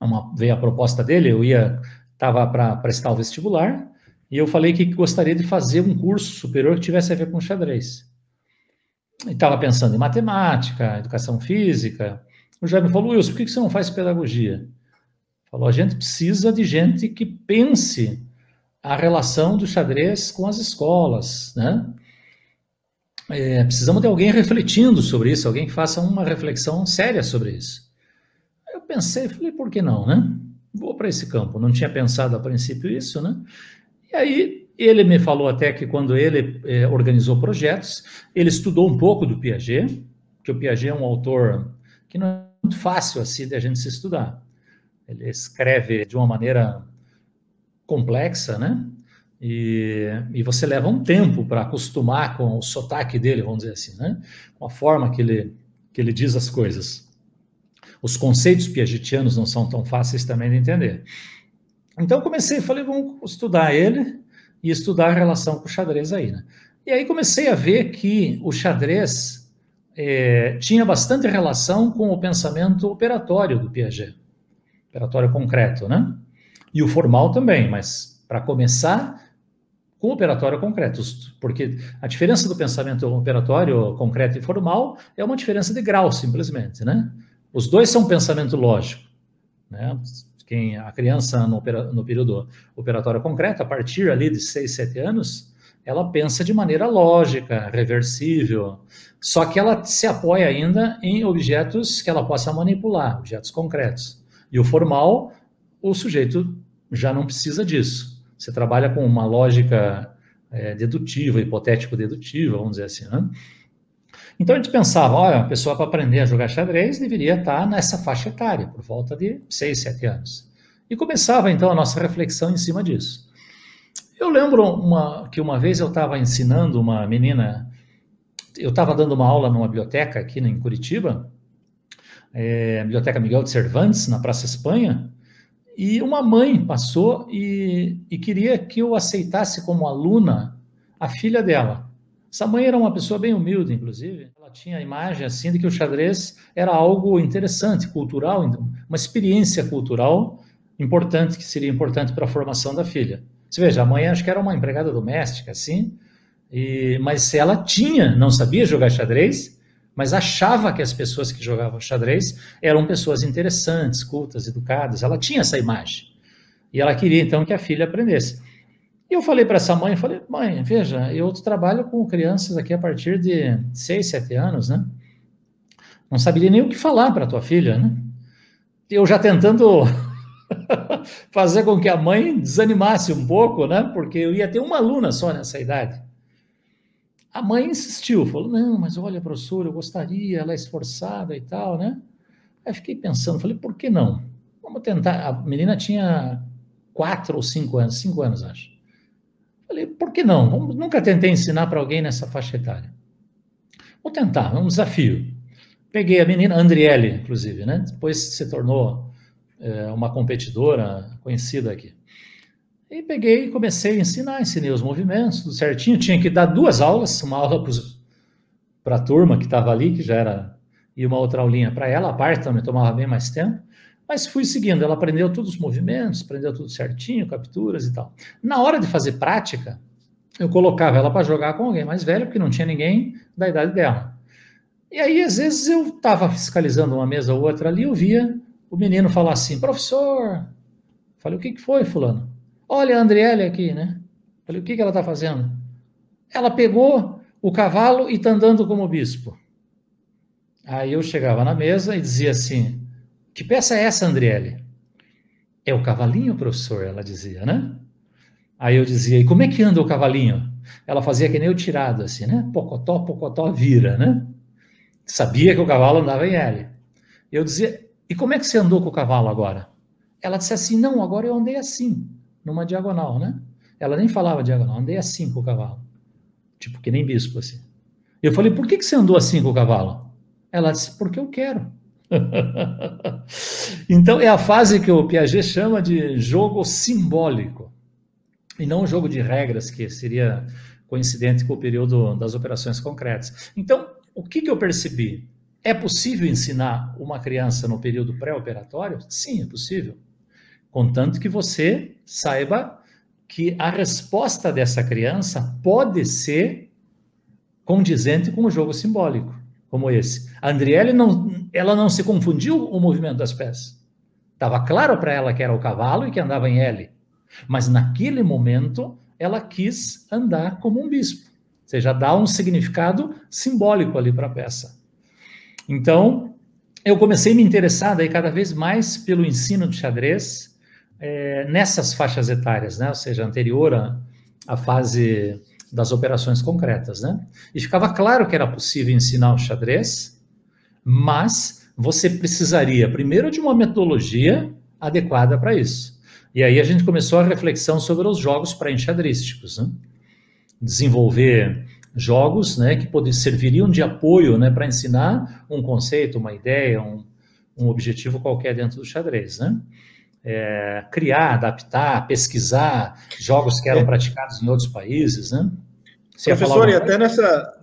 uma, veio a proposta dele, eu ia estava para prestar o vestibular e eu falei que gostaria de fazer um curso superior que tivesse a ver com xadrez. Estava pensando em matemática, educação física. O Jaime falou, Wilson, por que você não faz pedagogia? Falou, a gente precisa de gente que pense a relação do xadrez com as escolas, né? É, precisamos de alguém refletindo sobre isso, alguém que faça uma reflexão séria sobre isso. Eu pensei, falei, por que não, né? Vou para esse campo. Não tinha pensado a princípio isso, né? E aí ele me falou até que quando ele é, organizou projetos, ele estudou um pouco do Piaget, que o Piaget é um autor que não é muito fácil assim de a gente se estudar. Ele escreve de uma maneira complexa, né? E, e você leva um tempo para acostumar com o sotaque dele, vamos dizer assim, né? Com a forma que ele, que ele diz as coisas. Os conceitos piagetianos não são tão fáceis também de entender. Então comecei, falei, vamos estudar ele e estudar a relação com o xadrez aí, né? E aí comecei a ver que o xadrez é, tinha bastante relação com o pensamento operatório do Piaget, operatório concreto, né? E o formal também, mas para começar, com o operatório concreto, porque a diferença do pensamento operatório concreto e formal é uma diferença de grau, simplesmente, né? Os dois são pensamento lógico, né? Quem a criança no, no período operatório concreto, a partir ali de 6, 7 anos, ela pensa de maneira lógica, reversível, só que ela se apoia ainda em objetos que ela possa manipular, objetos concretos. E o formal, o sujeito já não precisa disso. Você trabalha com uma lógica é, dedutiva, hipotético-dedutiva, vamos dizer assim, né? Então a gente pensava, olha, a pessoa para aprender a jogar xadrez deveria estar nessa faixa etária, por volta de 6, 7 anos. E começava então a nossa reflexão em cima disso. Eu lembro uma, que uma vez eu estava ensinando uma menina, eu estava dando uma aula numa biblioteca aqui em Curitiba, é, Biblioteca Miguel de Cervantes, na Praça Espanha, e uma mãe passou e, e queria que eu aceitasse como aluna a filha dela. Essa mãe era uma pessoa bem humilde, inclusive. Ela tinha a imagem assim de que o xadrez era algo interessante, cultural, uma experiência cultural importante que seria importante para a formação da filha. Você veja, a mãe acho que era uma empregada doméstica, assim, e, mas ela tinha, não sabia jogar xadrez, mas achava que as pessoas que jogavam xadrez eram pessoas interessantes, cultas, educadas. Ela tinha essa imagem. E ela queria então que a filha aprendesse. E eu falei para essa mãe, falei, mãe, veja, eu trabalho com crianças aqui a partir de 6, 7 anos, né? Não saberia nem o que falar para tua filha, né? Eu já tentando fazer com que a mãe desanimasse um pouco, né? Porque eu ia ter uma aluna só nessa idade. A mãe insistiu, falou: não, mas olha, professor, eu gostaria, ela é esforçada e tal, né? Aí fiquei pensando, falei: por que não? Vamos tentar. A menina tinha quatro ou cinco anos, cinco anos, acho. Falei: por que não? Vamos, nunca tentei ensinar para alguém nessa faixa etária. Vou tentar, é um desafio. Peguei a menina, Andriele, inclusive, né? Depois se tornou é, uma competidora conhecida aqui. E peguei e comecei a ensinar, ensinei os movimentos, tudo certinho. Tinha que dar duas aulas, uma aula para a turma que estava ali, que já era, e uma outra aulinha para ela, a parte também tomava bem mais tempo. Mas fui seguindo, ela aprendeu todos os movimentos, aprendeu tudo certinho, capturas e tal. Na hora de fazer prática, eu colocava ela para jogar com alguém mais velho, porque não tinha ninguém da idade dela. E aí, às vezes, eu estava fiscalizando uma mesa ou outra ali, eu via o menino falar assim, professor, falei, o que, que foi, fulano? Olha a Andriele aqui, né? Falei, o que, que ela está fazendo? Ela pegou o cavalo e está andando como bispo. Aí eu chegava na mesa e dizia assim: Que peça é essa, Andriele? É o cavalinho, professor, ela dizia, né? Aí eu dizia: E como é que anda o cavalinho? Ela fazia que nem o tirado, assim, né? Pocotó, pocotó, vira, né? Sabia que o cavalo andava em L. Eu dizia: E como é que você andou com o cavalo agora? Ela disse assim: Não, agora eu andei assim numa diagonal, né? Ela nem falava diagonal, andei assim com o cavalo. Tipo, que nem bispo, assim. Eu falei, por que, que você andou assim com o cavalo? Ela disse, porque eu quero. então, é a fase que o Piaget chama de jogo simbólico, e não jogo de regras, que seria coincidente com o período das operações concretas. Então, o que, que eu percebi? É possível ensinar uma criança no período pré-operatório? Sim, é possível contanto que você saiba que a resposta dessa criança pode ser condizente com o jogo simbólico, como esse. A Andriele não, ela não se confundiu o movimento das pés. Estava claro para ela que era o cavalo e que andava em L. Mas naquele momento ela quis andar como um bispo. Ou seja, dá um significado simbólico ali para a peça. Então, eu comecei a me interessar daí cada vez mais pelo ensino de xadrez, é, nessas faixas etárias, né? ou seja, anterior à, à fase das operações concretas. Né? E ficava claro que era possível ensinar o xadrez, mas você precisaria primeiro de uma metodologia adequada para isso. E aí a gente começou a reflexão sobre os jogos pré-enxadrísticos. Né? Desenvolver jogos né, que poder, serviriam de apoio né, para ensinar um conceito, uma ideia, um, um objetivo qualquer dentro do xadrez. Né? é, criar, adaptar, pesquisar jogos que eram é. praticados em outros países, né? Você Professor, e até nessa,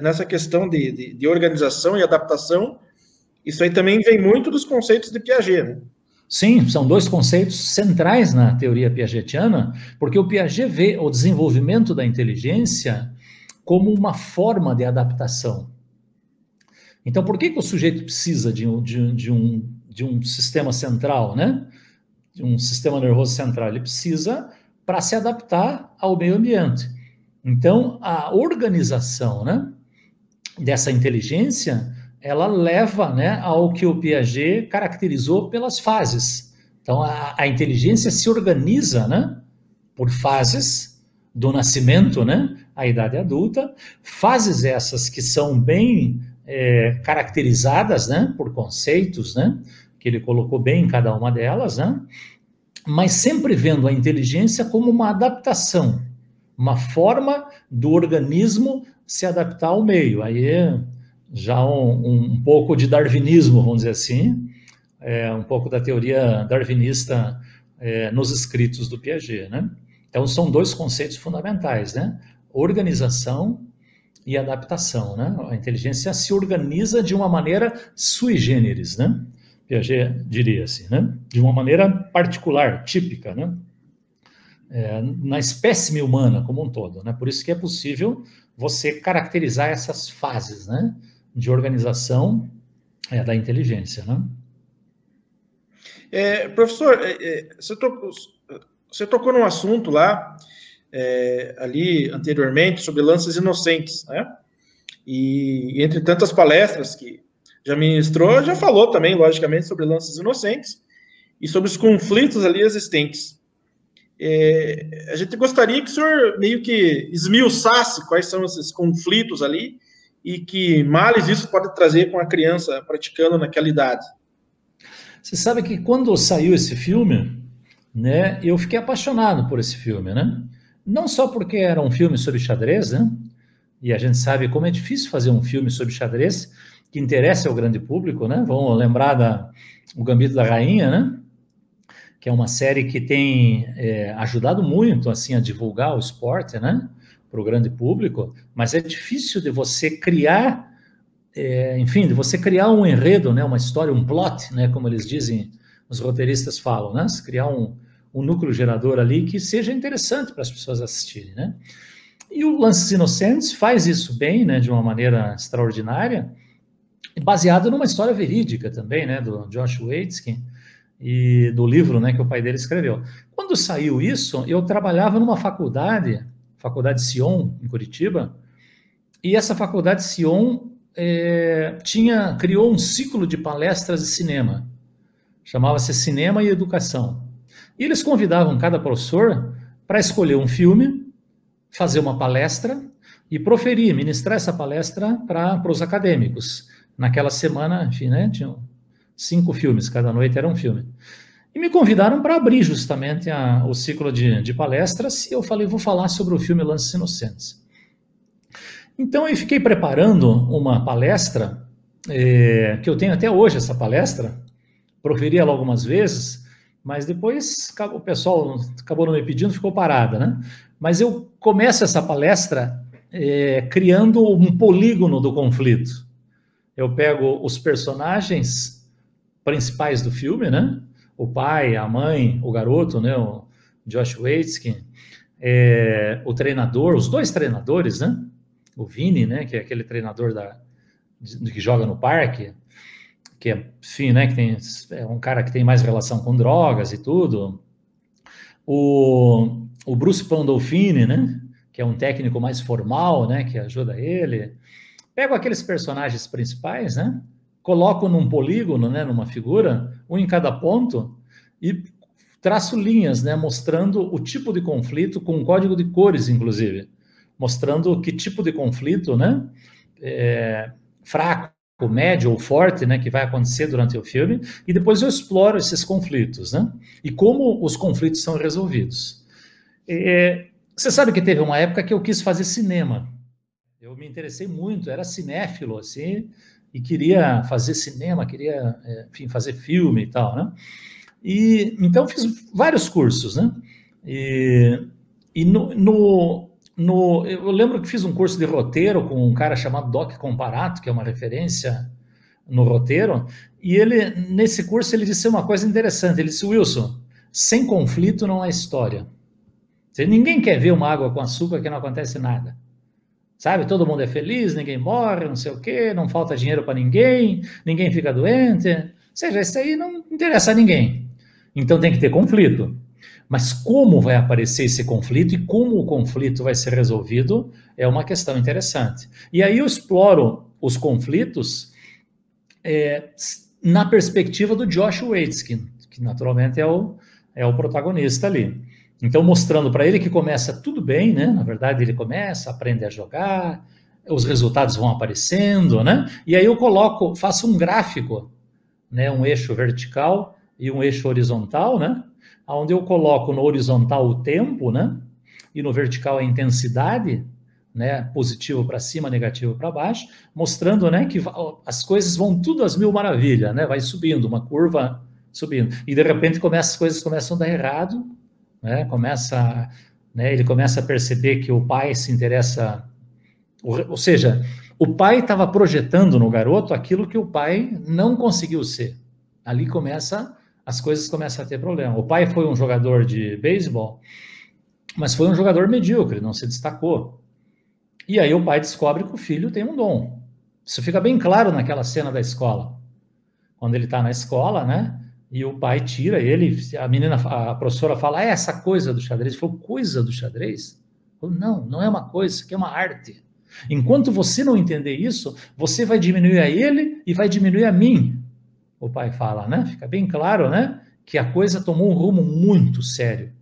nessa questão de, de, de, organização e adaptação, isso aí também vem muito dos conceitos de Piaget, né? Sim, são dois conceitos centrais na teoria piagetiana, porque o Piaget vê o desenvolvimento da inteligência como uma forma de adaptação. Então, por que, que o sujeito precisa de um, de, de, um, de um sistema central, né? De um sistema nervoso central? Ele precisa para se adaptar ao meio ambiente. Então, a organização né, dessa inteligência, ela leva né, ao que o Piaget caracterizou pelas fases. Então, a, a inteligência se organiza né, por fases do nascimento né, à idade adulta, fases essas que são bem é, caracterizadas né, por conceitos, né, que ele colocou bem em cada uma delas, né, mas sempre vendo a inteligência como uma adaptação, uma forma do organismo se adaptar ao meio. Aí já um, um pouco de darwinismo, vamos dizer assim, é, um pouco da teoria darwinista é, nos escritos do Piaget, né? Então são dois conceitos fundamentais, né? Organização e adaptação, né? A inteligência se organiza de uma maneira sui generis, né? Piaget diria assim, né? De uma maneira particular, típica, né? É, na espécime humana como um todo, né? Por isso que é possível você caracterizar essas fases, né? De organização é, da inteligência, né? É, professor, é, é, você, tocou, você tocou num assunto lá é, ali anteriormente sobre lances inocentes, né? E entre tantas palestras que já ministrou, já falou também, logicamente, sobre lances inocentes e sobre os conflitos ali existentes. É, a gente gostaria que o senhor meio que esmiuçasse quais são esses conflitos ali e que males isso pode trazer com a criança praticando naquela idade. Você sabe que quando saiu esse filme, né, eu fiquei apaixonado por esse filme, né? Não só porque era um filme sobre xadrez, né? E a gente sabe como é difícil fazer um filme sobre xadrez que interesse ao grande público, né? Vamos lembrar da O Gambito da Rainha, né? Que é uma série que tem é, ajudado muito assim a divulgar o esporte, né? Para o grande público, mas é difícil de você criar, é, enfim, de você criar um enredo, né? Uma história, um plot, né? Como eles dizem, os roteiristas falam, né? Se criar um, um núcleo gerador ali que seja interessante para as pessoas assistirem, né? E o Lances Inocentes faz isso bem, né, de uma maneira extraordinária, baseado numa história verídica também, né, do Josh Waitzkin e do livro, né, que o pai dele escreveu. Quando saiu isso, eu trabalhava numa faculdade, Faculdade Sion, em Curitiba, e essa Faculdade Sion é, tinha criou um ciclo de palestras de cinema, chamava-se Cinema e Educação. E eles convidavam cada professor para escolher um filme, fazer uma palestra e proferir, ministrar essa palestra para os acadêmicos. Naquela semana, enfim, né, tinham cinco filmes, cada noite era um filme. E me convidaram para abrir justamente a, o ciclo de, de palestras e eu falei, vou falar sobre o filme Lances Inocentes. Então eu fiquei preparando uma palestra, é, que eu tenho até hoje essa palestra, proferi ela algumas vezes, mas depois o pessoal acabou não me pedindo, ficou parada, né? Mas eu começo essa palestra é, criando um polígono do conflito. Eu pego os personagens principais do filme, né? O pai, a mãe, o garoto, né? O Josh Waitzkin, é, o treinador, os dois treinadores, né? O Vini, né? Que é aquele treinador da, de, que joga no parque, que é, enfim, né, que tem, é um cara que tem mais relação com drogas e tudo. O, o Bruce Pandolfini, né, que é um técnico mais formal, né, que ajuda ele. Pego aqueles personagens principais, né, coloco num polígono, né, numa figura, um em cada ponto, e traço linhas, né, mostrando o tipo de conflito, com um código de cores, inclusive, mostrando que tipo de conflito, né, é, fraco, médio ou forte, né, que vai acontecer durante o filme, e depois eu exploro esses conflitos, né, e como os conflitos são resolvidos. É, você sabe que teve uma época que eu quis fazer cinema. Eu me interessei muito, era cinéfilo, assim, e queria fazer cinema, queria, é, enfim, fazer filme e tal, né? E então fiz vários cursos, né? E, e no, no, no, eu lembro que fiz um curso de roteiro com um cara chamado Doc Comparato, que é uma referência no roteiro, e ele nesse curso ele disse uma coisa interessante. Ele disse: Wilson, sem conflito não há história. Ninguém quer ver uma água com açúcar que não acontece nada. Sabe? Todo mundo é feliz, ninguém morre, não sei o quê, não falta dinheiro para ninguém, ninguém fica doente. Ou seja, isso aí não interessa a ninguém. Então tem que ter conflito. Mas como vai aparecer esse conflito e como o conflito vai ser resolvido é uma questão interessante. E aí eu exploro os conflitos é, na perspectiva do Josh Waitzkin, que naturalmente é o, é o protagonista ali. Então, mostrando para ele que começa tudo bem, né? Na verdade, ele começa, aprende a jogar, os resultados vão aparecendo, né? E aí eu coloco, faço um gráfico, né? Um eixo vertical e um eixo horizontal, né? Onde eu coloco no horizontal o tempo, né? E no vertical a intensidade, né? Positivo para cima, negativo para baixo, mostrando, né? Que as coisas vão tudo às mil maravilhas, né? Vai subindo, uma curva subindo. E de repente começa, as coisas começam a dar errado, né? Começa, né? Ele começa a perceber que o pai se interessa, ou, ou seja, o pai estava projetando no garoto aquilo que o pai não conseguiu ser. Ali começa, as coisas começam a ter problema. O pai foi um jogador de beisebol, mas foi um jogador medíocre, não se destacou. E aí o pai descobre que o filho tem um dom. Isso fica bem claro naquela cena da escola. Quando ele está na escola, né? E o pai tira ele, a menina, a professora fala, é essa coisa do xadrez. Ele falou, coisa do xadrez? Não, não é uma coisa, isso aqui é uma arte. Enquanto você não entender isso, você vai diminuir a ele e vai diminuir a mim. O pai fala, né? Fica bem claro, né? Que a coisa tomou um rumo muito sério.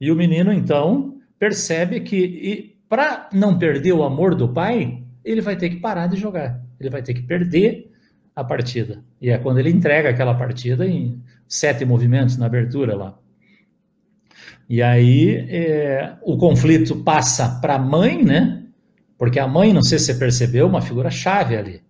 E o menino, então, percebe que para não perder o amor do pai, ele vai ter que parar de jogar. Ele vai ter que perder a partida. E é quando ele entrega aquela partida em sete movimentos na abertura lá. E aí é, o conflito passa para a mãe, né? Porque a mãe, não sei se você percebeu, uma figura chave ali.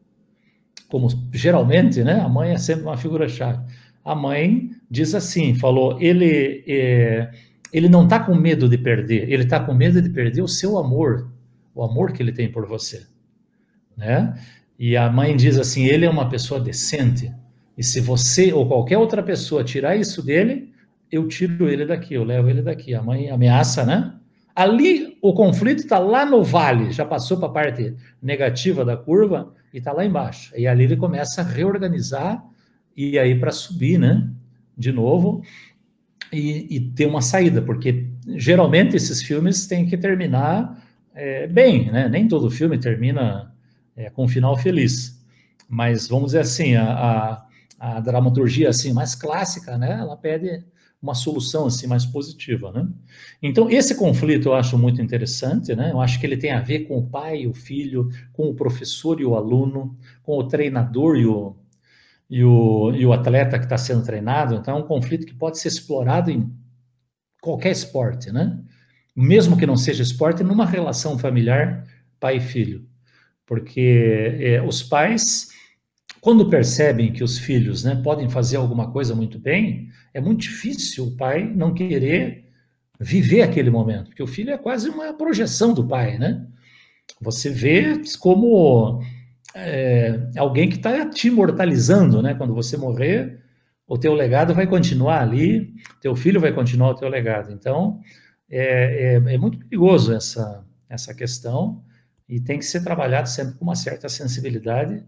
Como geralmente, né? A mãe é sempre uma figura chave. A mãe diz assim, falou, ele é, ele não está com medo de perder, ele está com medo de perder o seu amor, o amor que ele tem por você, né? E a mãe diz assim: ele é uma pessoa decente. E se você ou qualquer outra pessoa tirar isso dele, eu tiro ele daqui, eu levo ele daqui. A mãe ameaça, né? Ali o conflito está lá no vale, já passou para a parte negativa da curva e está lá embaixo. E ali ele começa a reorganizar e aí para subir, né? De novo e, e, ter uma saída, porque geralmente esses filmes têm que terminar é, bem, né? Nem todo filme termina é, com um final feliz. Mas vamos dizer assim, a, a, a, dramaturgia assim mais clássica, né? Ela pede uma solução assim mais positiva, né? Então esse conflito eu acho muito interessante, né? Eu acho que ele tem a ver com o pai e o filho, com o professor e o aluno, com o treinador e o e o, e o atleta que está sendo treinado. Então é um conflito que pode ser explorado em qualquer esporte, né? Mesmo que não seja esporte, numa relação familiar pai e filho porque é, os pais, quando percebem que os filhos né, podem fazer alguma coisa muito bem, é muito difícil o pai não querer viver aquele momento, porque o filho é quase uma projeção do pai, né? Você vê como é, alguém que está te imortalizando, né? Quando você morrer, o teu legado vai continuar ali, teu filho vai continuar o teu legado. Então, é, é, é muito perigoso essa, essa questão e tem que ser trabalhado sempre com uma certa sensibilidade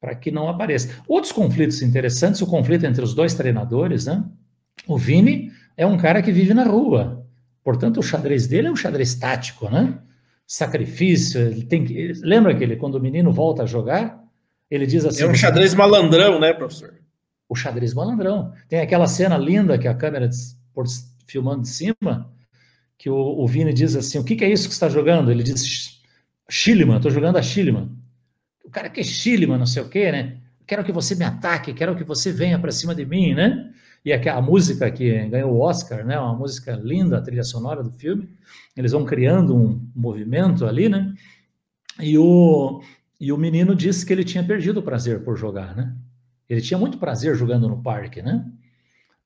para que não apareça. Outros conflitos interessantes, o conflito entre os dois treinadores, né? O Vini é um cara que vive na rua, portanto o xadrez dele é um xadrez tático, né? Sacrifício, ele tem que... Lembra que ele, quando o menino volta a jogar, ele diz assim... É um xadrez malandrão, né, professor? O xadrez malandrão. Tem aquela cena linda que a câmera filmando de cima, que o, o Vini diz assim, o que, que é isso que está jogando? Ele diz, Schilleman, estou jogando a Schilleman. O cara que é Schilleman, não sei o quê, né? Quero que você me ataque, quero que você venha para cima de mim, né? E aqui, a música que ganhou o Oscar, né? Uma música linda, a trilha sonora do filme. Eles vão criando um movimento ali, né? E o, e o menino disse que ele tinha perdido o prazer por jogar, né? Ele tinha muito prazer jogando no parque, né?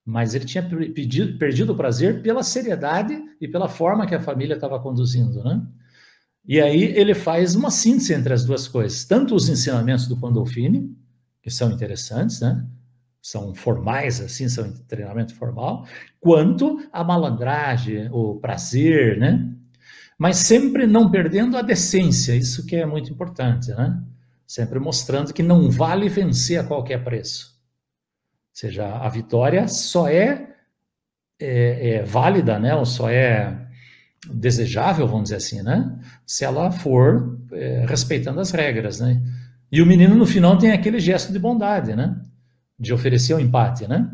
mas ele tinha pedido, perdido o prazer pela seriedade e pela forma que a família estava conduzindo, né? E aí ele faz uma síntese entre as duas coisas, tanto os ensinamentos do Pandolfini, que são interessantes, né? São formais, assim, são treinamento formal, quanto a malandragem, o prazer, né? Mas sempre não perdendo a decência, isso que é muito importante, né? Sempre mostrando que não vale vencer a qualquer preço seja, a vitória só é, é, é, válida, né? Ou só é desejável, vamos dizer assim, né? Se ela for é, respeitando as regras, né? E o menino no final tem aquele gesto de bondade, né? De oferecer o um empate, né?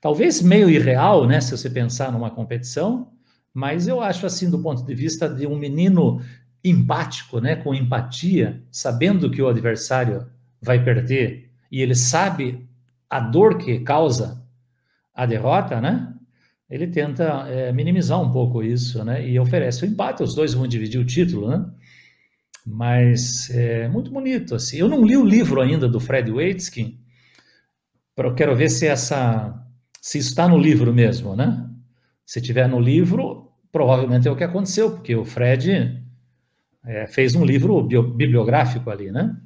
Talvez meio irreal, né? Se você pensar numa competição, mas eu acho assim do ponto de vista de um menino empático, né? Com empatia, sabendo que o adversário vai perder e ele sabe a dor que causa a derrota, né? Ele tenta é, minimizar um pouco isso, né? E oferece o empate. Os dois vão dividir o título, né? Mas é muito bonito, assim. Eu não li o livro ainda do Fred Waitskin, eu quero ver se essa se está no livro mesmo, né? Se tiver no livro, provavelmente é o que aconteceu, porque o Fred é, fez um livro bio, bibliográfico ali, né?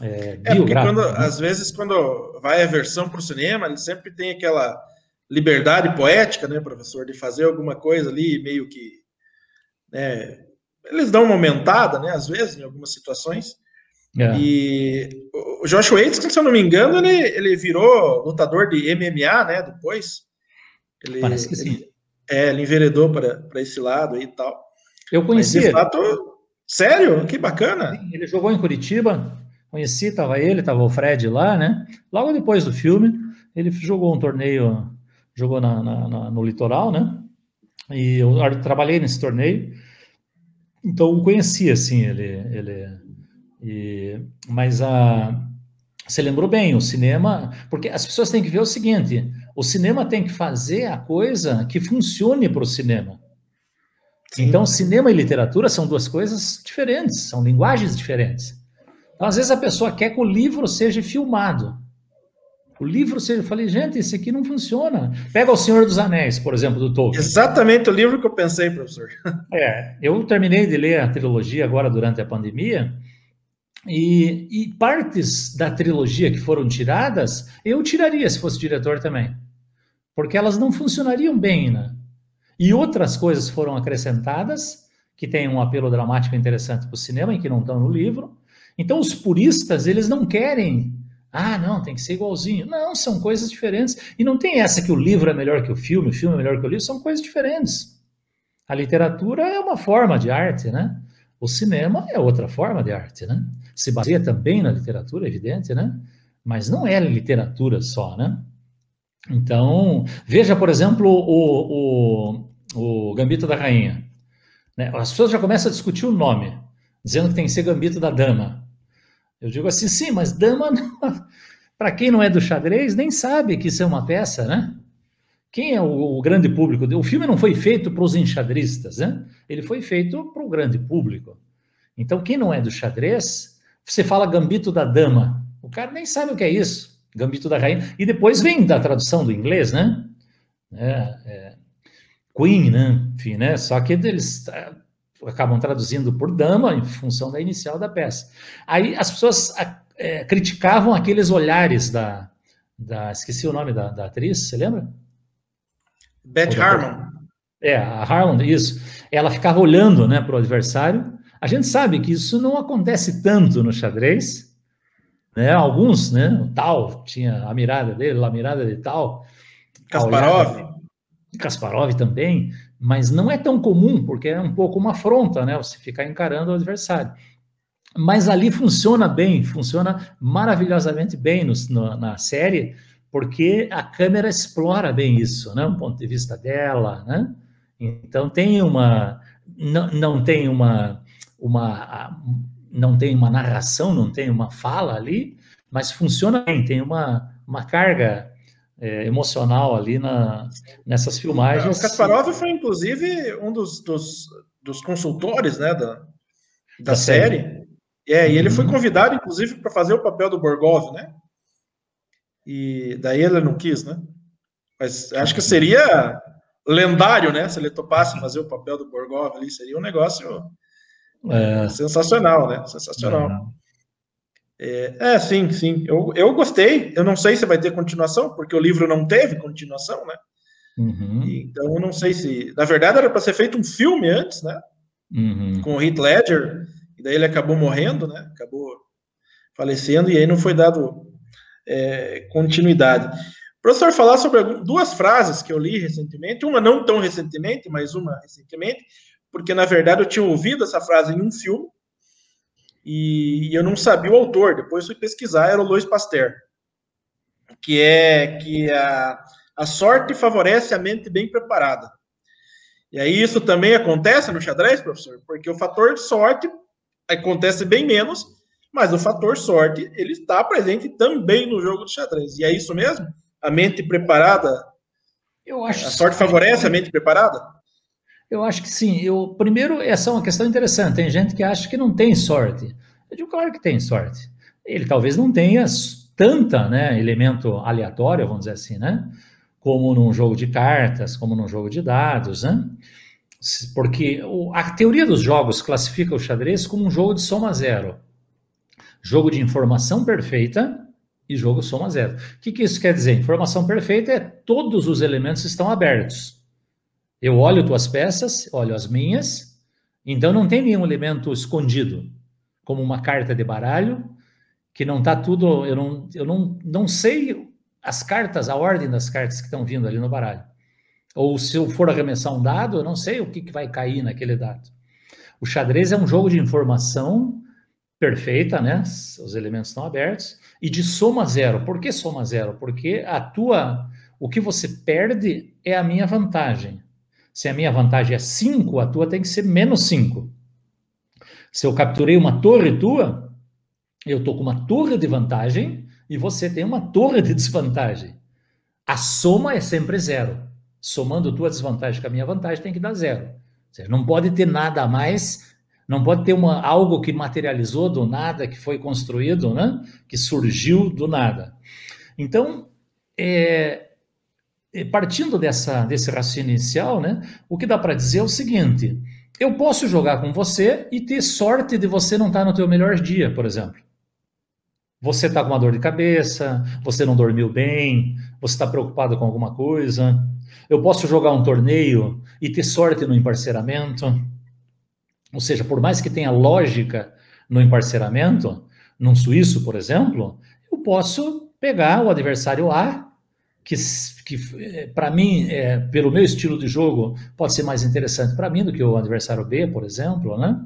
É, é porque quando, né? às vezes, quando vai a versão para o cinema, ele sempre tem aquela liberdade poética, né, professor, de fazer alguma coisa ali, meio que. Né, eles dão uma aumentada, né, às vezes, em algumas situações. É. E o Josh Waits, se eu não me engano, ele, ele virou lutador de MMA, né, depois. Ele, Parece que sim. Ele, é, ele enveredou para esse lado aí e tal. Eu conheci. Mas, de fato, sério? Que bacana. Ele jogou em Curitiba, Conheci, estava ele, estava o Fred lá, né? Logo depois do filme, ele jogou um torneio, jogou na, na, na, no litoral, né? E eu trabalhei nesse torneio, então eu conheci, assim, ele. ele e, mas a. Você lembrou bem, o cinema, porque as pessoas têm que ver o seguinte: o cinema tem que fazer a coisa que funcione para o cinema. Sim. Então, cinema e literatura são duas coisas diferentes, são linguagens diferentes. Então, às vezes a pessoa quer que o livro seja filmado. O livro seja. Eu falei, gente, esse aqui não funciona. Pega O Senhor dos Anéis, por exemplo, do Tolkien. Exatamente o livro que eu pensei, professor. É, eu terminei de ler a trilogia agora durante a pandemia. E, e partes da trilogia que foram tiradas, eu tiraria se fosse diretor também. Porque elas não funcionariam bem, né? E outras coisas foram acrescentadas, que têm um apelo dramático interessante para o cinema e que não estão no livro. Então, os puristas, eles não querem, ah, não, tem que ser igualzinho. Não, são coisas diferentes. E não tem essa que o livro é melhor que o filme, o filme é melhor que o livro, são coisas diferentes. A literatura é uma forma de arte, né? O cinema é outra forma de arte, né? Se baseia também na literatura, evidente, né? Mas não é literatura só, né? Então, veja, por exemplo, o, o, o Gambito da Rainha. Né? As pessoas já começam a discutir o nome, dizendo que tem que ser Gambito da Dama. Eu digo assim, sim, mas dama, para quem não é do xadrez, nem sabe que isso é uma peça, né? Quem é o, o grande público? O filme não foi feito para os enxadristas, né? Ele foi feito para o grande público. Então, quem não é do xadrez, você fala gambito da dama, o cara nem sabe o que é isso, gambito da rainha. E depois vem da tradução do inglês, né? É, é, Queen, né? Enfim, né? Só que eles acabam traduzindo por dama em função da inicial da peça. Aí as pessoas é, criticavam aqueles olhares da, da, esqueci o nome da, da atriz, você lembra? Beth Harmon. É, a Harmon, isso. Ela ficava olhando, né, para o adversário. A gente sabe que isso não acontece tanto no xadrez, né? Alguns, né, o tal tinha a mirada dele, a mirada de tal. Kasparov. Kasparov também mas não é tão comum, porque é um pouco uma afronta, né? Você ficar encarando o adversário. Mas ali funciona bem, funciona maravilhosamente bem no, no, na série, porque a câmera explora bem isso, né? O ponto de vista dela, né? Então tem uma, não, não tem uma, uma, não tem uma narração, não tem uma fala ali, mas funciona bem, tem uma, uma carga é, emocional ali na, nessas filmagens. O Kasparov foi, inclusive, um dos, dos, dos consultores né, da, da, da série. série. É, e ele foi uhum. convidado, inclusive, para fazer o papel do Borgov, né? E daí ele não quis, né? Mas acho que seria lendário, né? Se ele topasse fazer o papel do Borgov ali, seria um negócio é. sensacional, né? Sensacional. É. é, sim, sim. Eu, eu gostei. Eu não sei se vai ter continuação, porque o livro não teve continuação, né? Uhum. Então, eu não sei se. Na verdade, era para ser feito um filme antes, né? Uhum. Com o Heath Ledger, e daí ele acabou morrendo, né? Acabou falecendo, e aí não foi dado é, continuidade. Professor, falar sobre duas frases que eu li recentemente, uma não tão recentemente, mas uma recentemente, porque na verdade eu tinha ouvido essa frase em um filme e eu não sabia o autor. Depois fui pesquisar, era o Louis Pasteur, que é que a, a sorte favorece a mente bem preparada. E aí isso também acontece no xadrez, professor, porque o fator sorte acontece bem menos, mas o fator sorte ele está presente também no jogo de xadrez. E é isso mesmo? a mente preparada? Eu acho. A sorte favorece a mente preparada? Eu acho que sim. Eu, primeiro, essa é uma questão interessante. Tem gente que acha que não tem sorte. Eu digo, claro que tem sorte. Ele talvez não tenha tanta, né, elemento aleatório, vamos dizer assim, né, como num jogo de cartas, como num jogo de dados, né? Porque a teoria dos jogos classifica o xadrez como um jogo de soma zero. Jogo de informação perfeita e jogo soma zero. O que, que isso quer dizer? Informação perfeita é todos os elementos estão abertos. Eu olho tuas peças, olho as minhas, então não tem nenhum elemento escondido, como uma carta de baralho, que não está tudo. Eu, não, eu não, não sei as cartas, a ordem das cartas que estão vindo ali no baralho. Ou se eu for arremessar um dado, eu não sei o que, que vai cair naquele dado. O xadrez é um jogo de informação perfeita, né? Os elementos estão abertos e de soma zero. Por que soma zero? Porque a tua, o que você perde é a minha vantagem. Se a minha vantagem é 5, a tua tem que ser menos 5. Se eu capturei uma torre tua, eu estou com uma torre de vantagem e você tem uma torre de desvantagem. A soma é sempre zero. Somando tua desvantagem com a minha vantagem, tem que dar zero. Ou seja, não pode ter nada a mais não pode ter uma, algo que materializou do nada, que foi construído, né? que surgiu do nada. Então, é, é, partindo dessa, desse raciocínio inicial, né, o que dá para dizer é o seguinte: eu posso jogar com você e ter sorte de você não estar tá no teu melhor dia, por exemplo. Você está com uma dor de cabeça, você não dormiu bem, você está preocupado com alguma coisa. Eu posso jogar um torneio e ter sorte no emparceramento. Ou seja, por mais que tenha lógica no emparceramento, num suíço, por exemplo, eu posso pegar o adversário A, que, que eh, para mim, é, pelo meu estilo de jogo, pode ser mais interessante para mim do que o adversário B, por exemplo, né?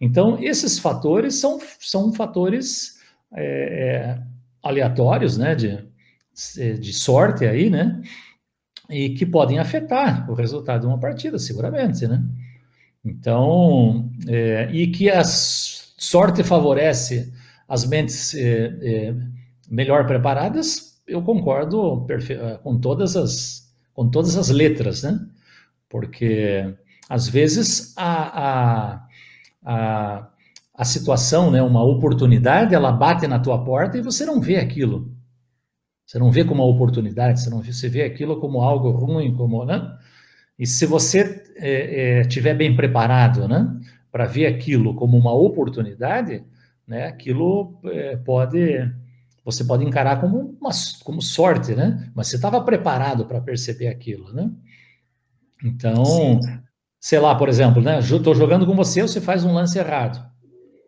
Então, esses fatores são, são fatores é, aleatórios, né, de, de sorte aí, né, e que podem afetar o resultado de uma partida, seguramente, né? Então, é, e que a sorte favorece as mentes é, melhor preparadas, eu concordo é, com todas as com todas as letras, né? Porque às vezes a, a, a, a situação, né, uma oportunidade, ela bate na tua porta e você não vê aquilo. Você não vê como uma oportunidade, você não vê, você vê aquilo como algo ruim, como, né? E se você é, é, tiver bem preparado, né, para ver aquilo como uma oportunidade, né, aquilo é, pode, você pode encarar como uma como sorte, né? Mas você estava preparado para perceber aquilo, né? Então, Sim. sei lá, por exemplo, né? Estou jogando com você, você faz um lance errado.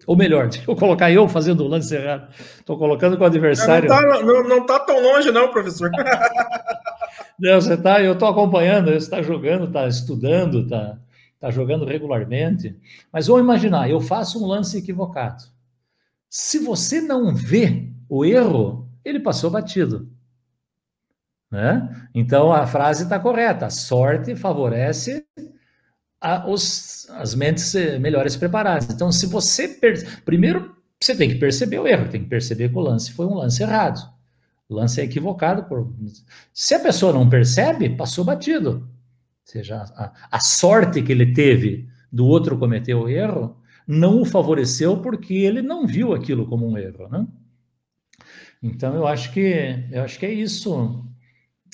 Ou melhor, deixa eu colocar eu fazendo o lance errado. Estou colocando com o adversário. Não está não, não tá tão longe, não, professor. Não, você tá, eu estou acompanhando, você está jogando, está estudando, está tá jogando regularmente. Mas vamos imaginar, eu faço um lance equivocado. Se você não vê o erro, ele passou batido. Né? Então a frase está correta. A sorte favorece a, os, as mentes melhores preparadas. Então, se você. Per... Primeiro, você tem que perceber o erro, tem que perceber que o lance foi um lance errado. O lance é equivocado. Por... Se a pessoa não percebe, passou batido. Ou seja, a, a sorte que ele teve do outro cometer o erro não o favoreceu porque ele não viu aquilo como um erro, né? Então eu acho que eu acho que é isso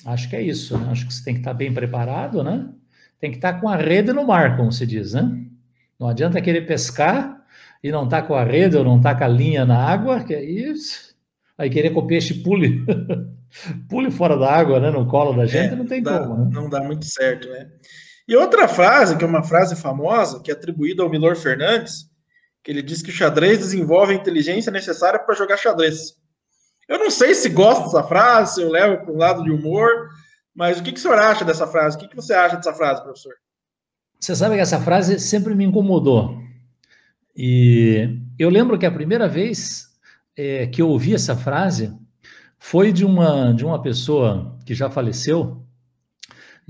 Acho que é isso, né? Acho que você tem que estar bem preparado, né? Tem que estar com a rede no mar, como se diz, né? Não adianta querer pescar e não estar tá com a rede ou não estar tá com a linha na água, que é isso. Aí querer que o peixe pule, pule fora da água, né? No colo da gente, é, não tem dá, como, né? Não dá muito certo, né? E outra frase, que é uma frase famosa, que é atribuída ao Milor Fernandes, que ele diz que o xadrez desenvolve a inteligência necessária para jogar xadrez. Eu não sei se gosto dessa frase, se eu levo para um lado de humor, mas o que, que o senhor acha dessa frase? O que, que você acha dessa frase, professor? Você sabe que essa frase sempre me incomodou. E eu lembro que a primeira vez é, que eu ouvi essa frase foi de uma, de uma pessoa que já faleceu,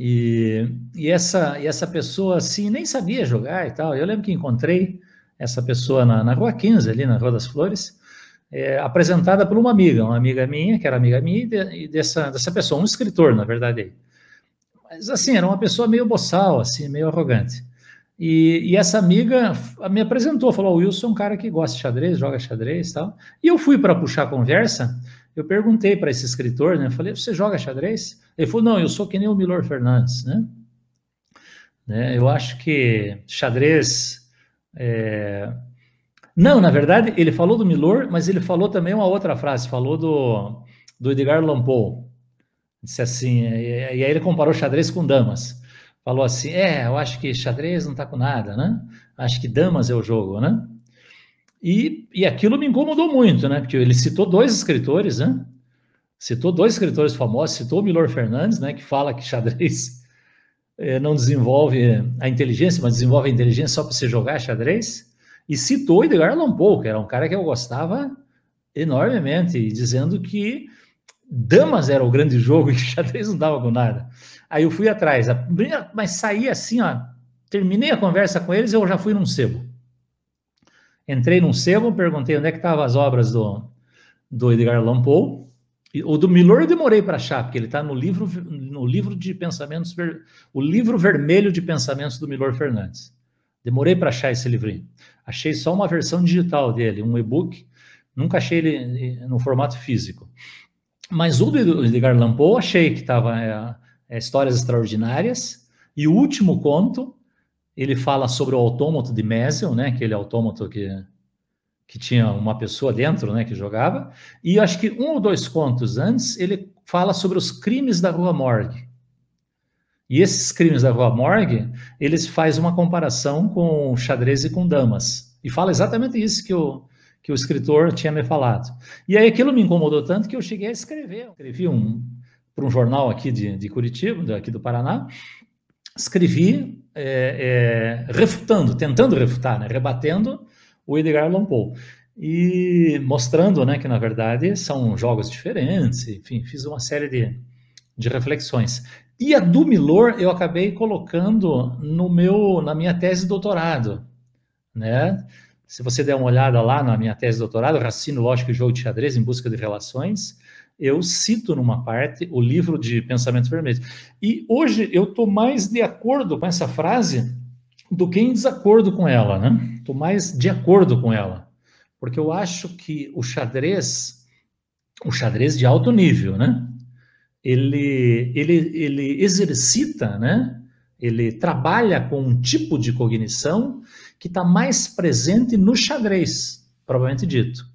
e, e, essa, e essa pessoa, assim, nem sabia jogar e tal. Eu lembro que encontrei essa pessoa na, na Rua 15, ali na Rua das Flores, é, apresentada por uma amiga, uma amiga minha, que era amiga minha, e, de, e, dessa, dessa pessoa, um escritor, na verdade. Mas, assim, era uma pessoa meio boçal, assim, meio arrogante. E, e essa amiga me apresentou, falou, o Wilson é um cara que gosta de xadrez, joga xadrez e tal. E eu fui para puxar a conversa, eu perguntei para esse escritor, né, falei, você joga xadrez? Ele falou, não, eu sou que nem o Milor Fernandes, né? né eu acho que xadrez... É, não, na verdade, ele falou do Milor, mas ele falou também uma outra frase, falou do, do Edgar Lampou. Disse assim, e, aí ele comparou xadrez com damas. Falou assim, é, eu acho que xadrez não tá com nada, né? Acho que damas é o jogo, né? E, e aquilo me incomodou muito, né? Porque ele citou dois escritores, né? Citou dois escritores famosos, citou o Milor Fernandes, né? Que fala que xadrez é, não desenvolve a inteligência, mas desenvolve a inteligência só para você jogar xadrez. E citou Edgar Allan Poe, que era um cara que eu gostava enormemente, dizendo que damas era o grande jogo e xadrez não dava com nada. Aí eu fui atrás, mas saí assim, ó, terminei a conversa com eles, eu já fui num sebo. Entrei num sebo, perguntei onde é que estavam as obras do, do Edgar Allan Poe. O do Milor eu demorei para achar, porque ele está no livro, no livro de pensamentos, o livro vermelho de pensamentos do Milor Fernandes. Demorei para achar esse livrinho. Achei só uma versão digital dele, um e-book. Nunca achei ele no formato físico. Mas o do Edgar Allan Poe achei que estava é, é, histórias extraordinárias. E o último conto, ele fala sobre o autômato de Messel, né? Aquele autômato que que tinha uma pessoa dentro, né, que jogava. E acho que um ou dois contos antes ele fala sobre os crimes da Rua Morgue. E esses crimes da Rua Morgue, eles faz uma comparação com xadrez e com damas. E fala exatamente isso que o, que o escritor tinha me falado. E aí aquilo me incomodou tanto que eu cheguei a escrever. Eu escrevi um, para um jornal aqui de, de Curitiba, aqui do Paraná, escrevi é, é, refutando, tentando refutar, né, rebatendo o Edgar Allan Poe. E mostrando né, que, na verdade, são jogos diferentes, enfim, fiz uma série de, de reflexões. E a do Milor eu acabei colocando no meu, na minha tese de doutorado, né? Se você der uma olhada lá na minha tese de doutorado, Racino, Lógico e Jogo de Xadrez em Busca de Relações, eu cito numa parte o livro de Pensamentos Vermelhos. E hoje eu estou mais de acordo com essa frase do que em desacordo com ela, né? Estou mais de acordo com ela, porque eu acho que o xadrez, o xadrez de alto nível, né? Ele, ele, ele exercita, né? ele trabalha com um tipo de cognição que está mais presente no xadrez, provavelmente dito.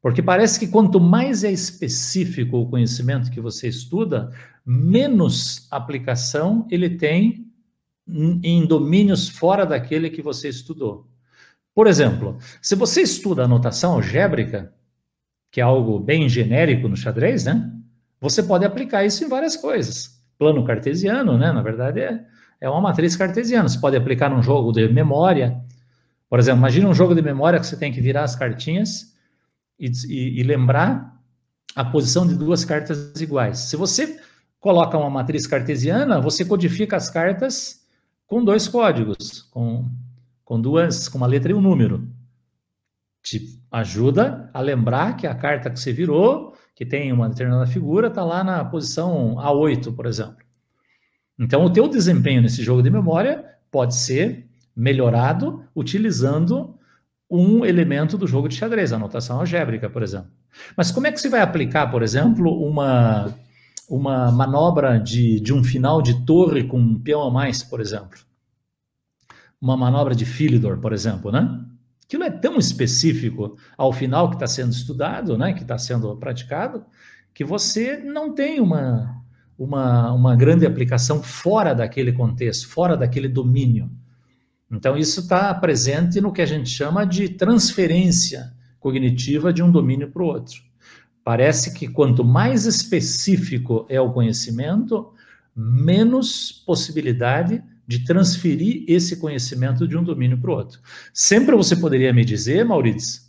Porque parece que quanto mais é específico o conhecimento que você estuda, menos aplicação ele tem em domínios fora daquele que você estudou. Por exemplo, se você estuda anotação algébrica, que é algo bem genérico no xadrez, né? Você pode aplicar isso em várias coisas. Plano cartesiano, né? Na verdade, é, é uma matriz cartesiana. Você pode aplicar num jogo de memória. Por exemplo, imagine um jogo de memória que você tem que virar as cartinhas e, e, e lembrar a posição de duas cartas iguais. Se você coloca uma matriz cartesiana, você codifica as cartas com dois códigos, com, com duas, com uma letra e um número. Te ajuda a lembrar que a carta que você virou que tem uma determinada figura está lá na posição A8, por exemplo. Então, o teu desempenho nesse jogo de memória pode ser melhorado utilizando um elemento do jogo de xadrez, a notação algébrica, por exemplo. Mas como é que você vai aplicar, por exemplo, uma, uma manobra de, de um final de torre com um peão a mais, por exemplo. Uma manobra de Philidor, por exemplo, né? Aquilo é tão específico ao final que está sendo estudado, né? Que está sendo praticado, que você não tem uma, uma, uma grande aplicação fora daquele contexto, fora daquele domínio. Então, isso está presente no que a gente chama de transferência cognitiva de um domínio para o outro. Parece que quanto mais específico é o conhecimento, menos possibilidade de transferir esse conhecimento de um domínio para o outro. Sempre você poderia me dizer, Maurício,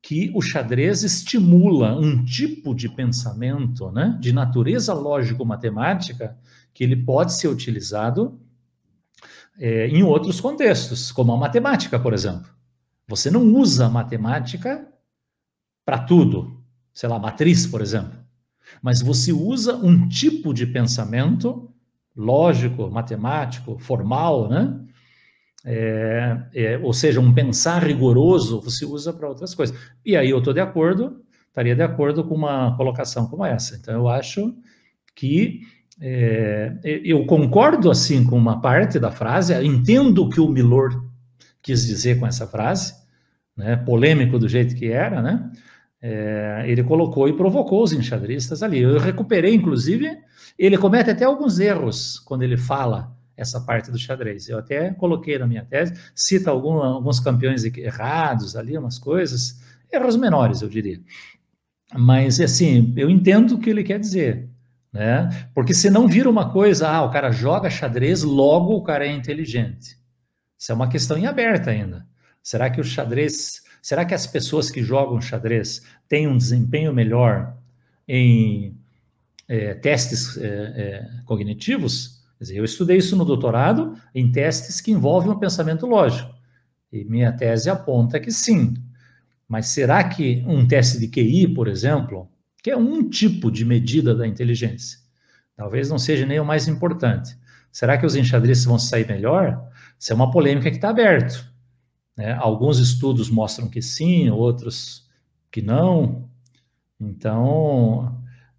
que o xadrez estimula um tipo de pensamento, né, de natureza lógico-matemática, que ele pode ser utilizado é, em outros contextos, como a matemática, por exemplo. Você não usa a matemática para tudo sei lá, matriz, por exemplo. Mas você usa um tipo de pensamento lógico, matemático, formal, né? É, é, ou seja, um pensar rigoroso, você usa para outras coisas. E aí eu estou de acordo, estaria de acordo com uma colocação como essa. Então eu acho que é, eu concordo assim com uma parte da frase, entendo o que o Milor quis dizer com essa frase, né, polêmico do jeito que era, né? É, ele colocou e provocou os enxadristas ali. Eu recuperei, inclusive, ele comete até alguns erros quando ele fala essa parte do xadrez. Eu até coloquei na minha tese, cita algum, alguns campeões errados ali, umas coisas, erros menores, eu diria. Mas, assim, eu entendo o que ele quer dizer, né? Porque se não vira uma coisa, ah, o cara joga xadrez, logo o cara é inteligente. Isso é uma questão em aberta ainda. Será que o xadrez Será que as pessoas que jogam xadrez têm um desempenho melhor em é, testes é, é, cognitivos? Dizer, eu estudei isso no doutorado em testes que envolvem o pensamento lógico. E minha tese aponta que sim. Mas será que um teste de QI, por exemplo, que é um tipo de medida da inteligência, talvez não seja nem o mais importante. Será que os enxadristas vão sair melhor? Isso é uma polêmica que está aberta. Né? Alguns estudos mostram que sim, outros que não. Então,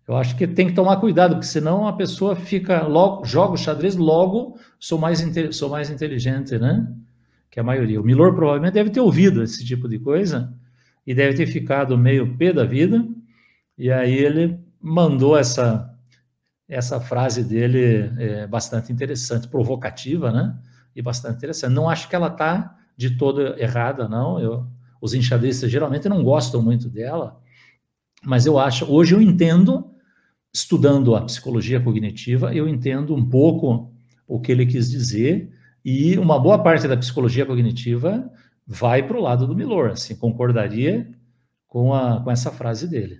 eu acho que tem que tomar cuidado, porque senão a pessoa fica logo, joga o xadrez, logo sou mais, sou mais inteligente, né? Que a maioria. O Milor provavelmente deve ter ouvido esse tipo de coisa e deve ter ficado meio pé da vida. E aí ele mandou essa essa frase dele é bastante interessante, provocativa, né? E bastante interessante. Não acho que ela está de toda errada, não. Eu, os enxadristas geralmente não gostam muito dela, mas eu acho, hoje eu entendo, estudando a psicologia cognitiva, eu entendo um pouco o que ele quis dizer, e uma boa parte da psicologia cognitiva vai para o lado do Milor, assim, concordaria com, a, com essa frase dele.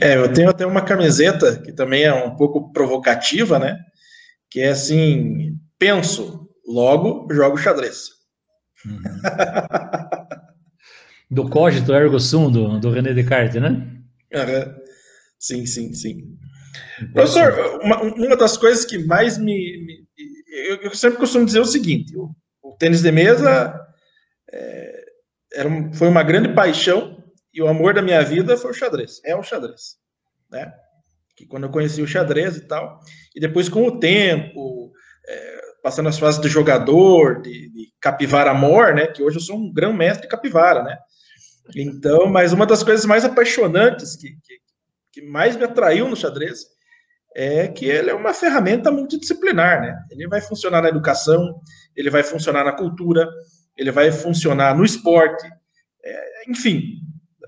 É, eu tenho até uma camiseta que também é um pouco provocativa, né? Que é assim: penso, logo jogo xadrez. Uhum. do cogito ergo sum, do, do René Descartes, né? Uhum. Sim, sim, sim. Professor, uma, uma das coisas que mais me. me eu, eu, sempre costumo dizer o seguinte: o, o tênis de mesa é, era, foi uma grande paixão e o amor da minha vida foi o xadrez. É o xadrez. Né? Que quando eu conheci o xadrez e tal, e depois com o tempo, é, passando as fases de jogador, de, de capivara mor, né? Que hoje eu sou um grão mestre de capivara, né? Então, mas uma das coisas mais apaixonantes que, que, que, mais me atraiu no xadrez é que ele é uma ferramenta multidisciplinar, né? Ele vai funcionar na educação, ele vai funcionar na cultura, ele vai funcionar no esporte, é, enfim,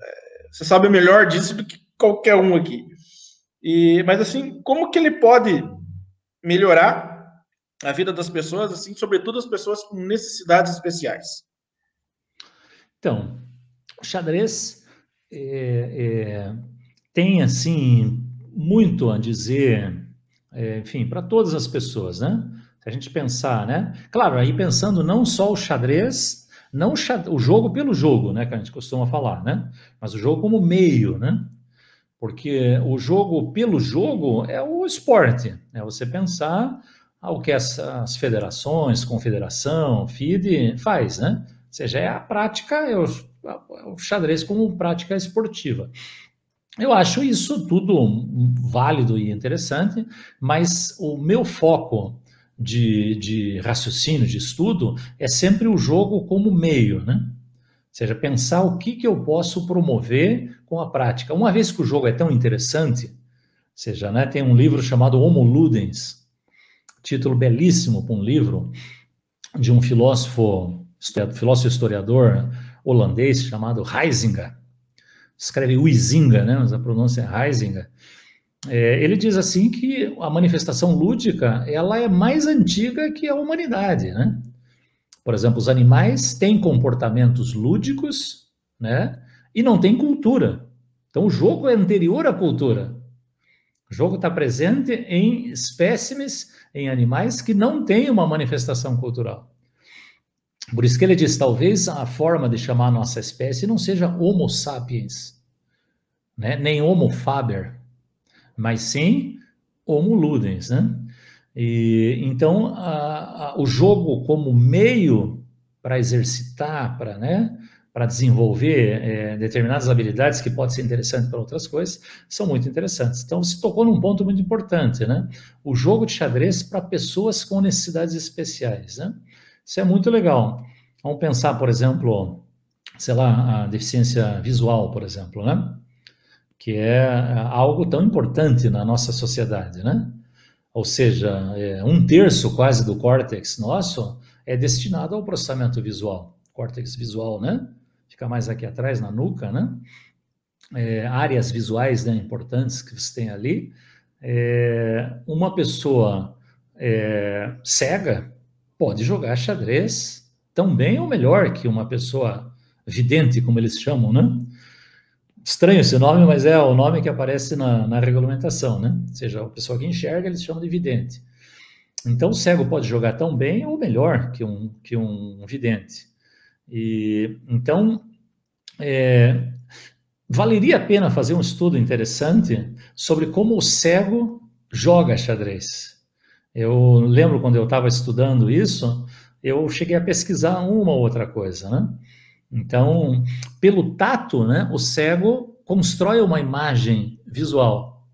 é, você sabe melhor disso do que qualquer um aqui. E, mas assim, como que ele pode melhorar a vida das pessoas, assim, sobretudo as pessoas com necessidades especiais? Então, o xadrez é, é, tem, assim, muito a dizer, é, enfim, para todas as pessoas, né? Se a gente pensar, né? Claro, aí pensando não só o xadrez, não o jogo pelo jogo, né? Que a gente costuma falar, né? Mas o jogo como meio, né? Porque o jogo pelo jogo é o esporte, é você pensar ao que as, as federações, confederação, FIDE faz, né? Ou seja, é a prática, é o, é o xadrez como prática esportiva. Eu acho isso tudo válido e interessante, mas o meu foco de, de raciocínio, de estudo, é sempre o jogo como meio, né? Ou seja, pensar o que, que eu posso promover com a prática. Uma vez que o jogo é tão interessante, seja, né, tem um livro chamado Homo Ludens, título belíssimo para um livro de um filósofo, filósofo historiador holandês chamado Heisinger. Escreve Huizinga, né, mas a pronúncia é Heisinger. É, ele diz assim que a manifestação lúdica ela é mais antiga que a humanidade, né? Por exemplo, os animais têm comportamentos lúdicos, né? E não têm cultura. Então, o jogo é anterior à cultura. O jogo está presente em espécimes, em animais que não têm uma manifestação cultural. Por isso que ele diz, talvez a forma de chamar a nossa espécie não seja Homo sapiens, né? nem Homo faber, mas sim Homo ludens, né? E, então, a, a, o jogo como meio para exercitar, para né, desenvolver é, determinadas habilidades que podem ser interessantes para outras coisas, são muito interessantes. Então, você tocou num ponto muito importante, né? O jogo de xadrez para pessoas com necessidades especiais, né? Isso é muito legal. Vamos pensar, por exemplo, sei lá, a deficiência visual, por exemplo, né? Que é algo tão importante na nossa sociedade, né? ou seja, é, um terço quase do córtex nosso é destinado ao processamento visual, córtex visual, né? Fica mais aqui atrás, na nuca, né? É, áreas visuais né, importantes que você tem ali. É, uma pessoa é, cega pode jogar xadrez tão bem ou melhor que uma pessoa vidente, como eles chamam, né? Estranho esse nome, mas é o nome que aparece na, na regulamentação, né? Ou seja, a pessoa que enxerga, eles chamam de vidente. Então, o cego pode jogar tão bem ou melhor que um, que um vidente. E, então, é, valeria a pena fazer um estudo interessante sobre como o cego joga xadrez. Eu lembro quando eu estava estudando isso, eu cheguei a pesquisar uma ou outra coisa, né? Então, pelo tato, né, o cego constrói uma imagem visual.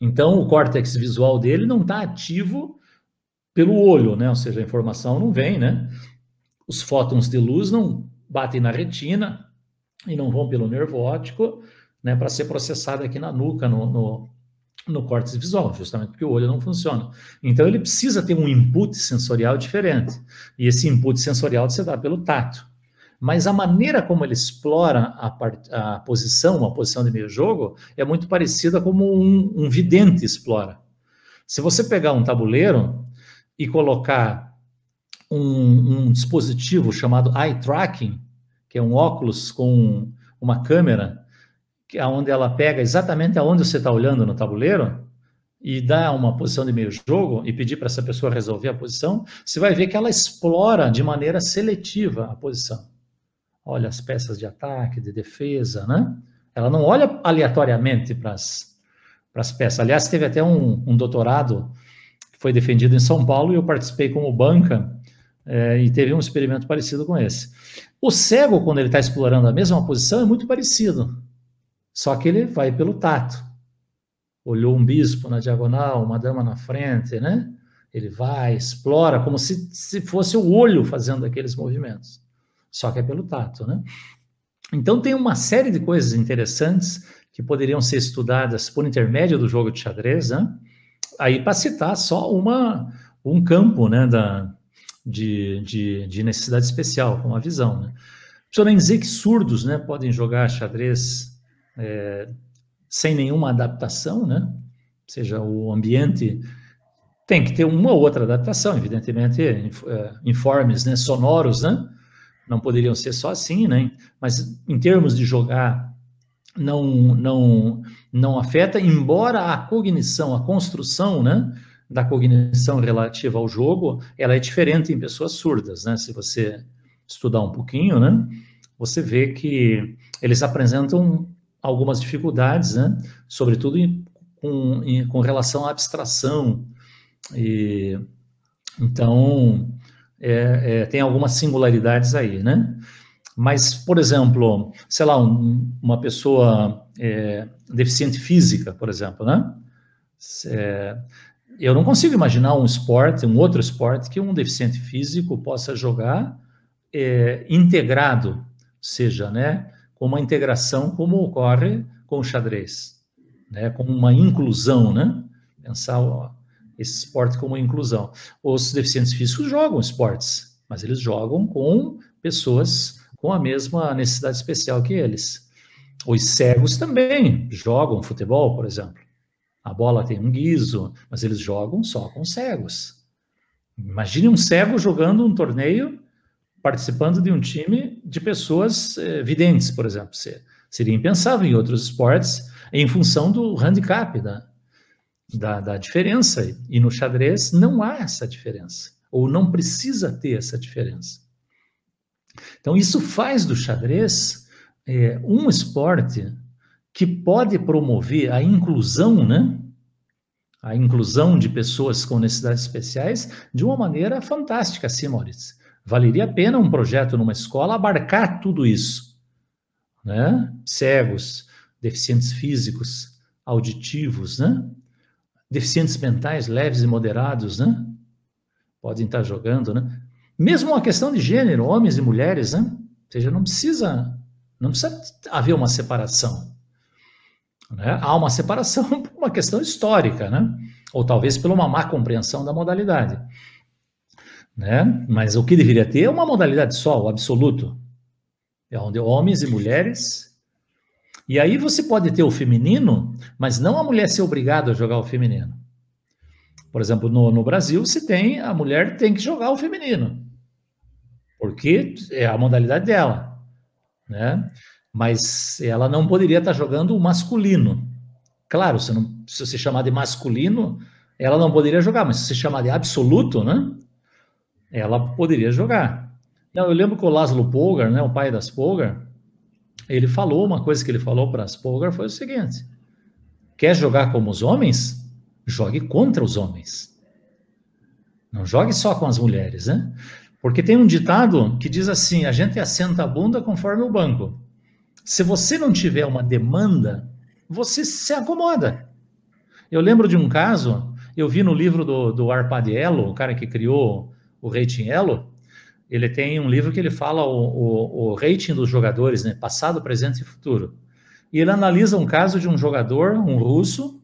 Então, o córtex visual dele não está ativo pelo olho, né? Ou seja, a informação não vem, né? Os fótons de luz não batem na retina e não vão pelo nervo óptico, né? Para ser processado aqui na nuca, no, no, no córtex visual, justamente porque o olho não funciona. Então, ele precisa ter um input sensorial diferente. E esse input sensorial se dá pelo tato mas a maneira como ele explora a, part, a posição, posição de meio jogo, é muito parecida como um, um vidente explora. Se você pegar um tabuleiro e colocar um, um, dispositivo chamado eye tracking, que é um óculos com uma câmera, que é onde ela pega exatamente aonde você está olhando no tabuleiro e dá uma posição de meio jogo e pedir para essa pessoa resolver a posição, você vai ver que ela explora de maneira seletiva a posição olha as peças de ataque, de defesa, né? Ela não olha aleatoriamente para as peças. Aliás, teve até um, um, doutorado que foi defendido em São Paulo e eu participei como banca é, e teve um experimento parecido com esse. O cego, quando ele está explorando a mesma posição, é muito parecido, só que ele vai pelo tato. Olhou um bispo na diagonal, uma dama na frente, né? Ele vai, explora, como se, se fosse o olho fazendo aqueles movimentos só que é pelo tato, né? Então tem uma série de coisas interessantes que poderiam ser estudadas por intermédio do jogo de xadrez, né? Aí para citar só uma um campo, né, da, de, de, de necessidade especial, com a visão, né? Nem dizer que surdos, né, podem jogar xadrez é, sem nenhuma adaptação, né? Ou seja, o ambiente tem que ter uma ou outra adaptação, evidentemente, é, informes, né, sonoros, né? não poderiam ser só assim, né? Mas em termos de jogar, não, não, não afeta, embora a cognição, a construção, né? Da cognição relativa ao jogo, ela é diferente em pessoas surdas, né? Se você estudar um pouquinho, né? Você vê que eles apresentam algumas dificuldades, né? Sobretudo em, com, em, com relação à abstração. E, então, é, é, tem algumas singularidades aí, né? Mas, por exemplo, sei lá, um, uma pessoa é, deficiente física, por exemplo, né? É, eu não consigo imaginar um esporte, um outro esporte que um deficiente físico possa jogar é, integrado, seja, né, uma integração como ocorre com o xadrez, né, com uma inclusão, né? Pensar ó, esse esporte como inclusão. Os deficientes físicos jogam esportes, mas eles jogam com pessoas com a mesma necessidade especial que eles. Os cegos também jogam futebol, por exemplo. A bola tem um guiso, mas eles jogam só com cegos. Imagine um cego jogando um torneio, participando de um time de pessoas eh, videntes, por exemplo. Seria impensável em outros esportes, em função do handicap, da, da, da diferença. E no xadrez não há essa diferença, ou não precisa ter essa diferença. Então, isso faz do xadrez é, um esporte que pode promover a inclusão, né? A inclusão de pessoas com necessidades especiais de uma maneira fantástica, sim, Maurício. Valeria a pena um projeto numa escola abarcar tudo isso, né? Cegos, deficientes físicos, auditivos, né? Deficientes mentais leves e moderados, né? Podem estar jogando, né? Mesmo uma questão de gênero, homens e mulheres, né? Ou seja, não precisa, não precisa haver uma separação. Né? Há uma separação por uma questão histórica, né? Ou talvez por uma má compreensão da modalidade. Né? Mas o que deveria ter é uma modalidade só, o absoluto. É onde homens e mulheres. E aí você pode ter o feminino, mas não a mulher ser obrigada a jogar o feminino. Por exemplo, no, no Brasil, se tem, a mulher tem que jogar o feminino, porque é a modalidade dela, né? Mas ela não poderia estar jogando o masculino. Claro, se, não, se você chamar de masculino, ela não poderia jogar, mas se você chamar de absoluto, né? Ela poderia jogar. Eu lembro que o Laszlo Polgar, né, o pai das Polgar, ele falou, uma coisa que ele falou para as Polgar foi o seguinte: quer jogar como os homens? jogue contra os homens. Não jogue só com as mulheres, né? Porque tem um ditado que diz assim: a gente assenta a bunda conforme o banco. Se você não tiver uma demanda, você se acomoda. Eu lembro de um caso, eu vi no livro do, do Arpadiello, o cara que criou o rating Elo, ele tem um livro que ele fala o, o, o rating dos jogadores, né? Passado, presente e futuro. E ele analisa um caso de um jogador, um russo,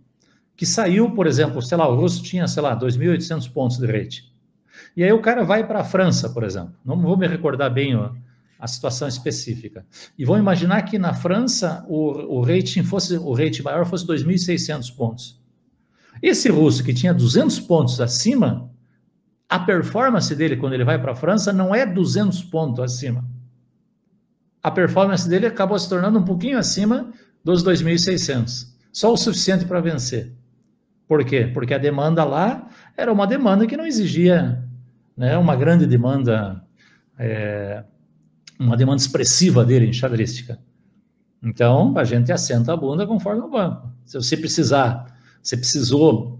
que saiu, por exemplo, sei lá, o russo tinha, sei lá, 2.800 pontos de rating. E aí o cara vai para a França, por exemplo. Não vou me recordar bem ó, a situação específica. E vou imaginar que na França o, o rating fosse o rating maior fosse 2.600 pontos. Esse russo que tinha 200 pontos acima, a performance dele quando ele vai para a França não é 200 pontos acima. A performance dele acabou se tornando um pouquinho acima dos 2.600, só o suficiente para vencer. Por quê? Porque a demanda lá era uma demanda que não exigia né, uma grande demanda, é, uma demanda expressiva dele em xadrística. Então, a gente assenta a bunda conforme o banco. Se você precisar, você precisou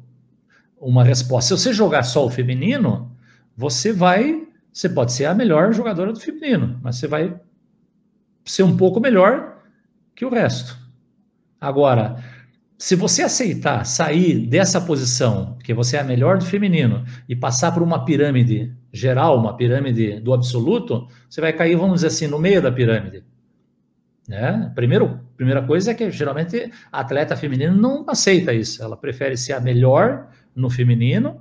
uma resposta. Se você jogar só o feminino, você vai, você pode ser a melhor jogadora do feminino, mas você vai ser um pouco melhor que o resto. Agora, se você aceitar sair dessa posição, que você é a melhor do feminino, e passar por uma pirâmide geral, uma pirâmide do absoluto, você vai cair, vamos dizer assim, no meio da pirâmide. Né? Primeiro, primeira coisa é que geralmente a atleta feminina não aceita isso. Ela prefere ser a melhor no feminino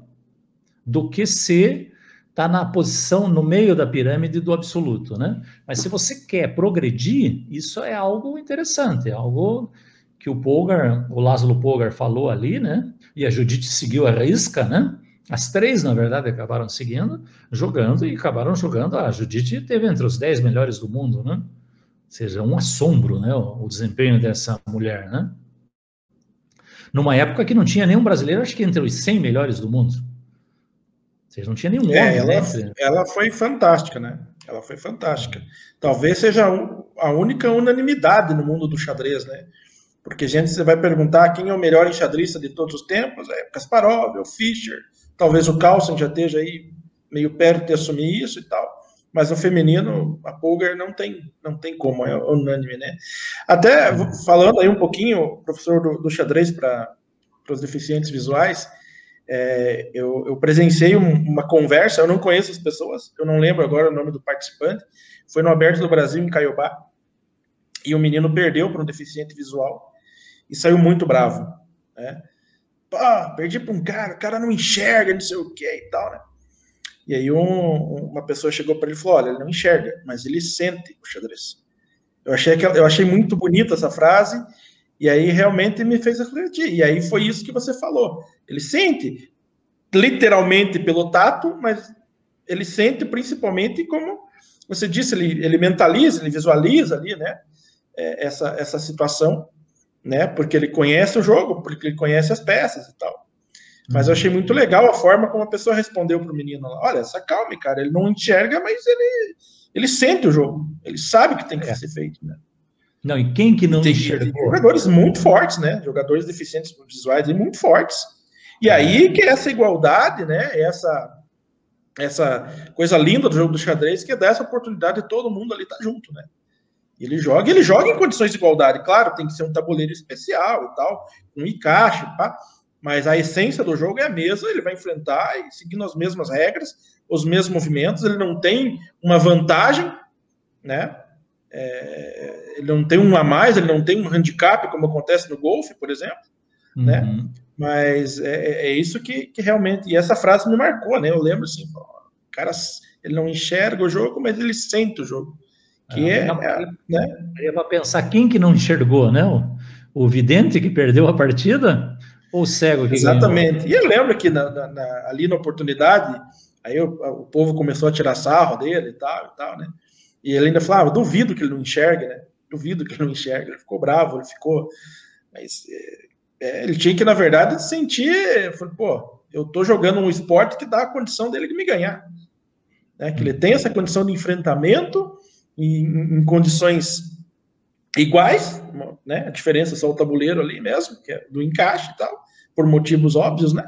do que ser tá na posição no meio da pirâmide do absoluto, né? Mas se você quer progredir, isso é algo interessante, é algo que o Polgar, o Lázaro Polgar falou ali, né? E a Judite seguiu a risca, né? As três, na verdade, acabaram seguindo, jogando e acabaram jogando. A Judite teve entre os dez melhores do mundo, né? Ou seja, um assombro, né? O, o desempenho dessa mulher, né? Numa época que não tinha nenhum brasileiro, acho que entre os 100 melhores do mundo. Seja, não tinha nenhum é, homem, ela, né? Ela foi fantástica, né? Ela foi fantástica. Talvez seja a única unanimidade no mundo do xadrez, né? Porque a gente você vai perguntar quem é o melhor enxadrista de todos os tempos, é o Kasparov, é o Fischer, talvez o Carlsen já esteja aí meio perto de assumir isso e tal. Mas no feminino a Polgar não tem, não tem como, é unânime, né? Até falando aí um pouquinho, professor do, do xadrez para os deficientes visuais, é, eu, eu, presenciei um, uma conversa, eu não conheço as pessoas, eu não lembro agora o nome do participante, foi no Aberto do Brasil, em Caiobá, e o menino perdeu para um deficiente visual e saiu muito bravo, né? Pô, perdi para um cara, o cara não enxerga, não sei o que e tal, né? E aí um, uma pessoa chegou para ele e falou: olha, ele não enxerga, mas ele sente o xadrez. Eu achei, que, eu achei muito bonita essa frase, e aí realmente me fez refletir. E aí foi isso que você falou. Ele sente, literalmente pelo tato, mas ele sente principalmente como você disse, ele, ele mentaliza, ele visualiza ali, né? É, essa, essa situação, né? Porque ele conhece o jogo, porque ele conhece as peças e tal. Mas eu achei muito legal a forma como a pessoa respondeu para o menino lá. Olha, se acalme, cara. Ele não enxerga, mas ele, ele sente o jogo. Ele sabe que tem que é. ser feito, né? Não, e quem que não tem, enxergou? jogadores muito fortes, né? Jogadores deficientes visuais e muito fortes. E aí que é essa igualdade, né? Essa essa coisa linda do jogo do xadrez que é dar essa oportunidade de todo mundo ali estar tá junto, né? Ele joga, ele joga em condições de igualdade, claro, tem que ser um tabuleiro especial e tal, um encaixe, pá. Mas a essência do jogo é a mesma, ele vai enfrentar e seguindo as mesmas regras, os mesmos movimentos, ele não tem uma vantagem, né? É, ele não tem um a mais, ele não tem um handicap, como acontece no golfe, por exemplo, né? uhum. né? Mas é, é, é isso que, que, realmente. E essa frase me marcou, né? Eu lembro assim, o cara, ele não enxerga o jogo, mas ele sente o jogo. Que é, é, é né? É para pensar quem que não enxergou, né? O, o vidente que perdeu a partida ou cego que Exatamente. Ganhou? E eu lembro que na, na, na, ali na oportunidade, aí o, o, povo começou a tirar sarro dele e tal, e tal, né? E ele ainda falava, duvido que ele não enxergue, né? Duvido que ele não enxergue. Ele ficou bravo, ele ficou. Mas é, ele tinha que, na verdade, sentir, pô, eu tô jogando um esporte que dá a condição dele de me ganhar. Né? Que ele tem essa condição de enfrentamento em, em condições iguais, né? A diferença é só o tabuleiro ali mesmo, que é do encaixe e tal, por motivos óbvios, né?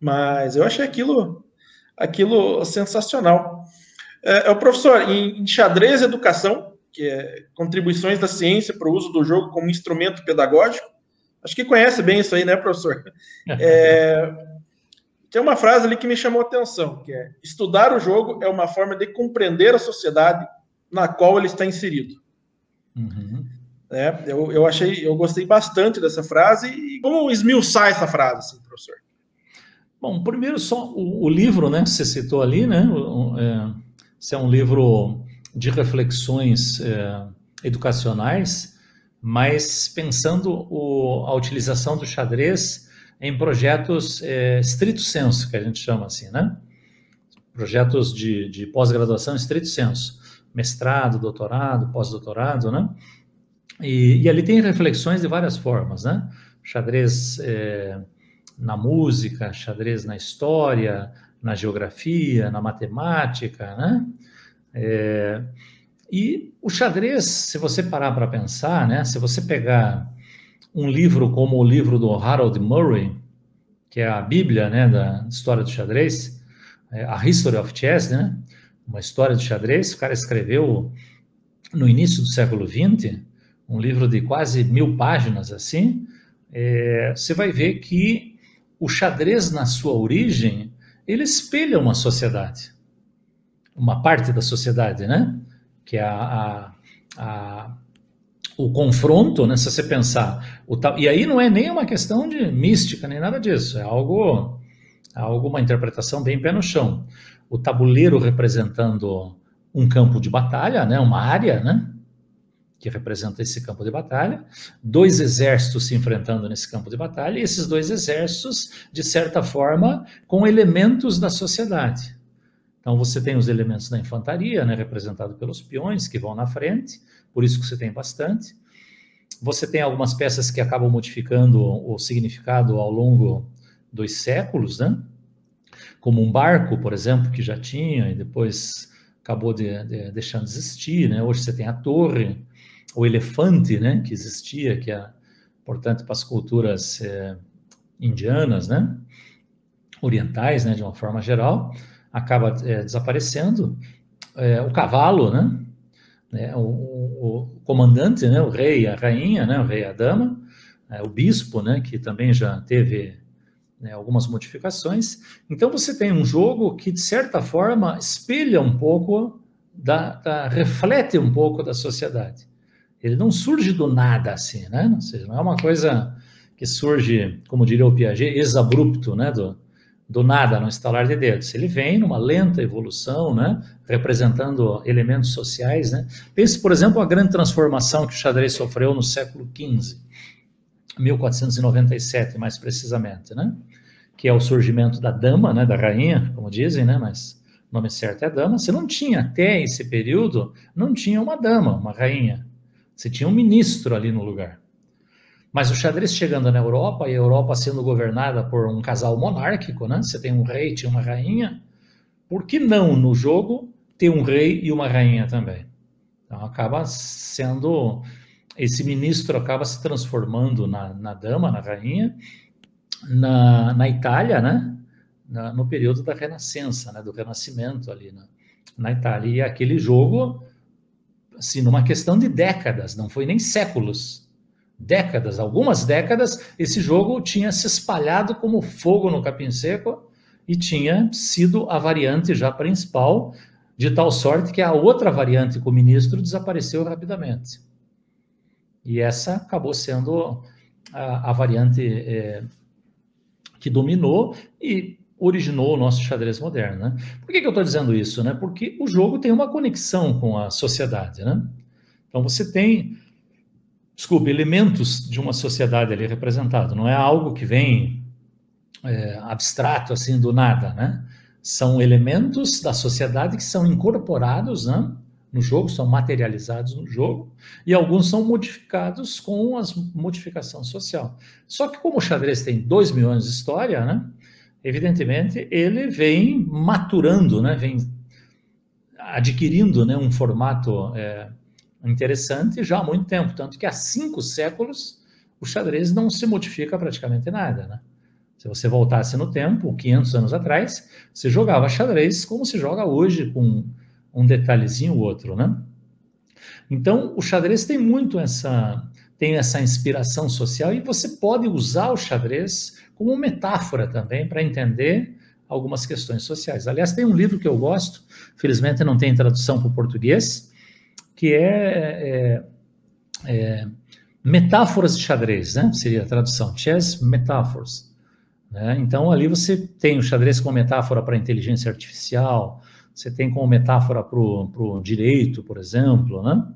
Mas eu achei aquilo, aquilo sensacional. É, é o professor, em, em xadrez educação, que é contribuições da ciência para o uso do jogo como instrumento pedagógico, Acho que conhece bem isso aí, né, professor? É, tem uma frase ali que me chamou a atenção, que é estudar o jogo é uma forma de compreender a sociedade na qual ele está inserido. Uhum. É, eu, eu achei, eu gostei bastante dessa frase. E como esmiuçar essa frase, assim, professor? Bom, primeiro só o, o livro, né? Você citou ali, né? O, é, esse é um livro de reflexões é, educacionais mas pensando o, a utilização do xadrez em projetos é, estrito senso, que a gente chama assim, né? Projetos de, de pós-graduação estrito senso, mestrado, doutorado, pós-doutorado, né? E, e, ali tem reflexões de várias formas, né? Xadrez é, na música, xadrez na história, na geografia, na matemática, né? É, e o xadrez, se você parar para pensar, né, se você pegar um livro como o livro do Harold Murray, que é a Bíblia né, da história do xadrez, é, a History of Chess, né, uma história do xadrez, o cara escreveu no início do século XX, um livro de quase mil páginas assim, é, você vai ver que o xadrez, na sua origem, ele espelha uma sociedade, uma parte da sociedade, né? que é a, a, a o confronto, né, se você pensar, o, e aí não é nem uma questão de mística, nem nada disso, é algo, é algo uma interpretação bem pé no chão. O tabuleiro representando um campo de batalha, né, uma área, né, que representa esse campo de batalha, dois exércitos se enfrentando nesse campo de batalha, e esses dois exércitos, de certa forma, com elementos da sociedade. Então você tem os elementos da infantaria, né, representado pelos peões que vão na frente, por isso que você tem bastante. Você tem algumas peças que acabam modificando o significado ao longo dos séculos, né? Como um barco, por exemplo, que já tinha e depois acabou de, de, deixando de existir, né? Hoje você tem a torre, o elefante, né? Que existia, que é importante para as culturas é, indianas, né? Orientais, né? De uma forma geral acaba é, desaparecendo. é, o cavalo, né? né? O, o, comandante, né? O rei, a rainha, né? O rei, a dama, o bispo, né? Que também já teve né, algumas modificações. Então você tem um jogo que de certa forma espelha um pouco da, da reflete um pouco da sociedade. Ele não surge do nada assim, né? Ou seja, não é uma coisa que surge, como diria o Piaget, exabrupto, né? Do, do nada, no estalar de dedos. Ele vem numa lenta evolução, né, representando elementos sociais. Né? Pense, por exemplo, a grande transformação que o xadrez sofreu no século XV, 1497, mais precisamente, né? que é o surgimento da dama, né, da rainha, como dizem, né, mas o nome certo é dama. Você não tinha, até esse período, não tinha uma dama, uma rainha. Você tinha um ministro ali no lugar. Mas o xadrez chegando na Europa, e a Europa sendo governada por um casal monárquico, né? Você tem um rei, tinha uma rainha. Por que não no jogo ter um rei e uma rainha também? Então acaba sendo esse ministro acaba se transformando na, na dama, na rainha, na, na Itália, né? Na, no período da Renascença, né? Do Renascimento ali na, na Itália. E aquele jogo, assim, numa questão de décadas, não foi nem séculos décadas, algumas décadas, esse jogo tinha se espalhado como fogo no capim seco e tinha sido a variante já principal, de tal sorte que a outra variante com o ministro desapareceu rapidamente. E essa acabou sendo a, a variante é, que dominou e originou o nosso xadrez moderno. Né? Por que, que eu estou dizendo isso? Né? Porque o jogo tem uma conexão com a sociedade. Né? Então você tem desculpe, elementos de uma sociedade ali representado. Não é algo que vem é, abstrato assim do nada, né? São elementos da sociedade que são incorporados, né? No jogo, são materializados no jogo, e alguns são modificados com a modificação social. Só que, como o xadrez tem dois mil anos de história, né? Evidentemente, ele vem maturando, né? Vem adquirindo né, um formato é, interessante já há muito tempo, tanto que há cinco séculos o xadrez não se modifica praticamente nada, né? Se você voltasse no tempo, 500 anos atrás, você jogava xadrez como se joga hoje, com um detalhezinho ou outro, né? Então, o xadrez tem muito essa tem essa inspiração social e você pode usar o xadrez como metáfora também para entender algumas questões sociais. Aliás, tem um livro que eu gosto, felizmente não tem tradução para o português, que é, é, é, metáforas de xadrez, né? Seria a tradução, chess metaphors. Né? Então, ali você tem o xadrez como metáfora para inteligência artificial, você tem como metáfora para o direito, por exemplo, né?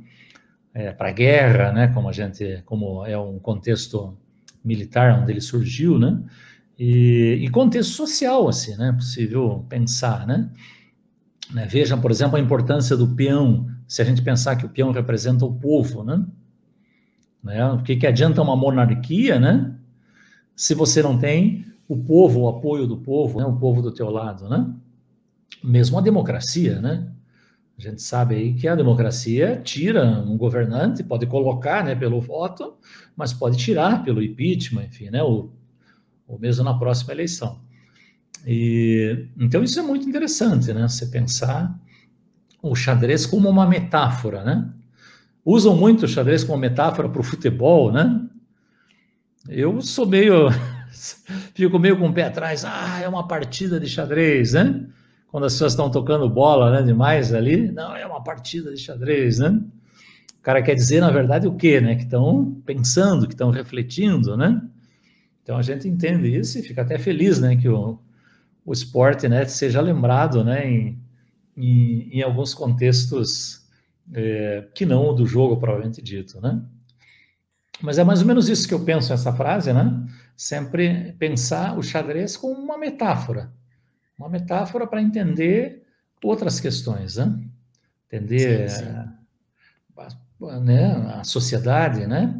É, para a guerra, né? Como a gente, como é um contexto militar onde ele surgiu, né? E, e contexto social, assim, né? Possível pensar, né? né? Vejam, por exemplo, a importância do peão se a gente pensar que o peão representa o povo, né? né? O que, que adianta uma monarquia, né? Se você não tem o povo, o apoio do povo, né? o povo do teu lado, né? Mesmo a democracia, né? A gente sabe aí que a democracia tira um governante, pode colocar, né, pelo voto, mas pode tirar pelo impeachment, enfim, né, ou, ou mesmo na próxima eleição. E, então isso é muito interessante, né? Você pensar o xadrez como uma metáfora, né? Usam muito o xadrez como metáfora para o futebol, né? Eu sou meio. fico meio com o pé atrás. Ah, é uma partida de xadrez, né? Quando as pessoas estão tocando bola, né? Demais ali. Não, é uma partida de xadrez, né? O cara quer dizer, na verdade, o quê, né? Que estão pensando, que estão refletindo, né? Então a gente entende isso e fica até feliz, né? Que o, o esporte, né? Seja lembrado, né? Em, em, em alguns contextos é, que não o do jogo, provavelmente dito, né? Mas é mais ou menos isso que eu penso nessa frase, né? Sempre pensar o xadrez como uma metáfora. Uma metáfora para entender outras questões, né? Entender sim, sim. A, né, a sociedade, né?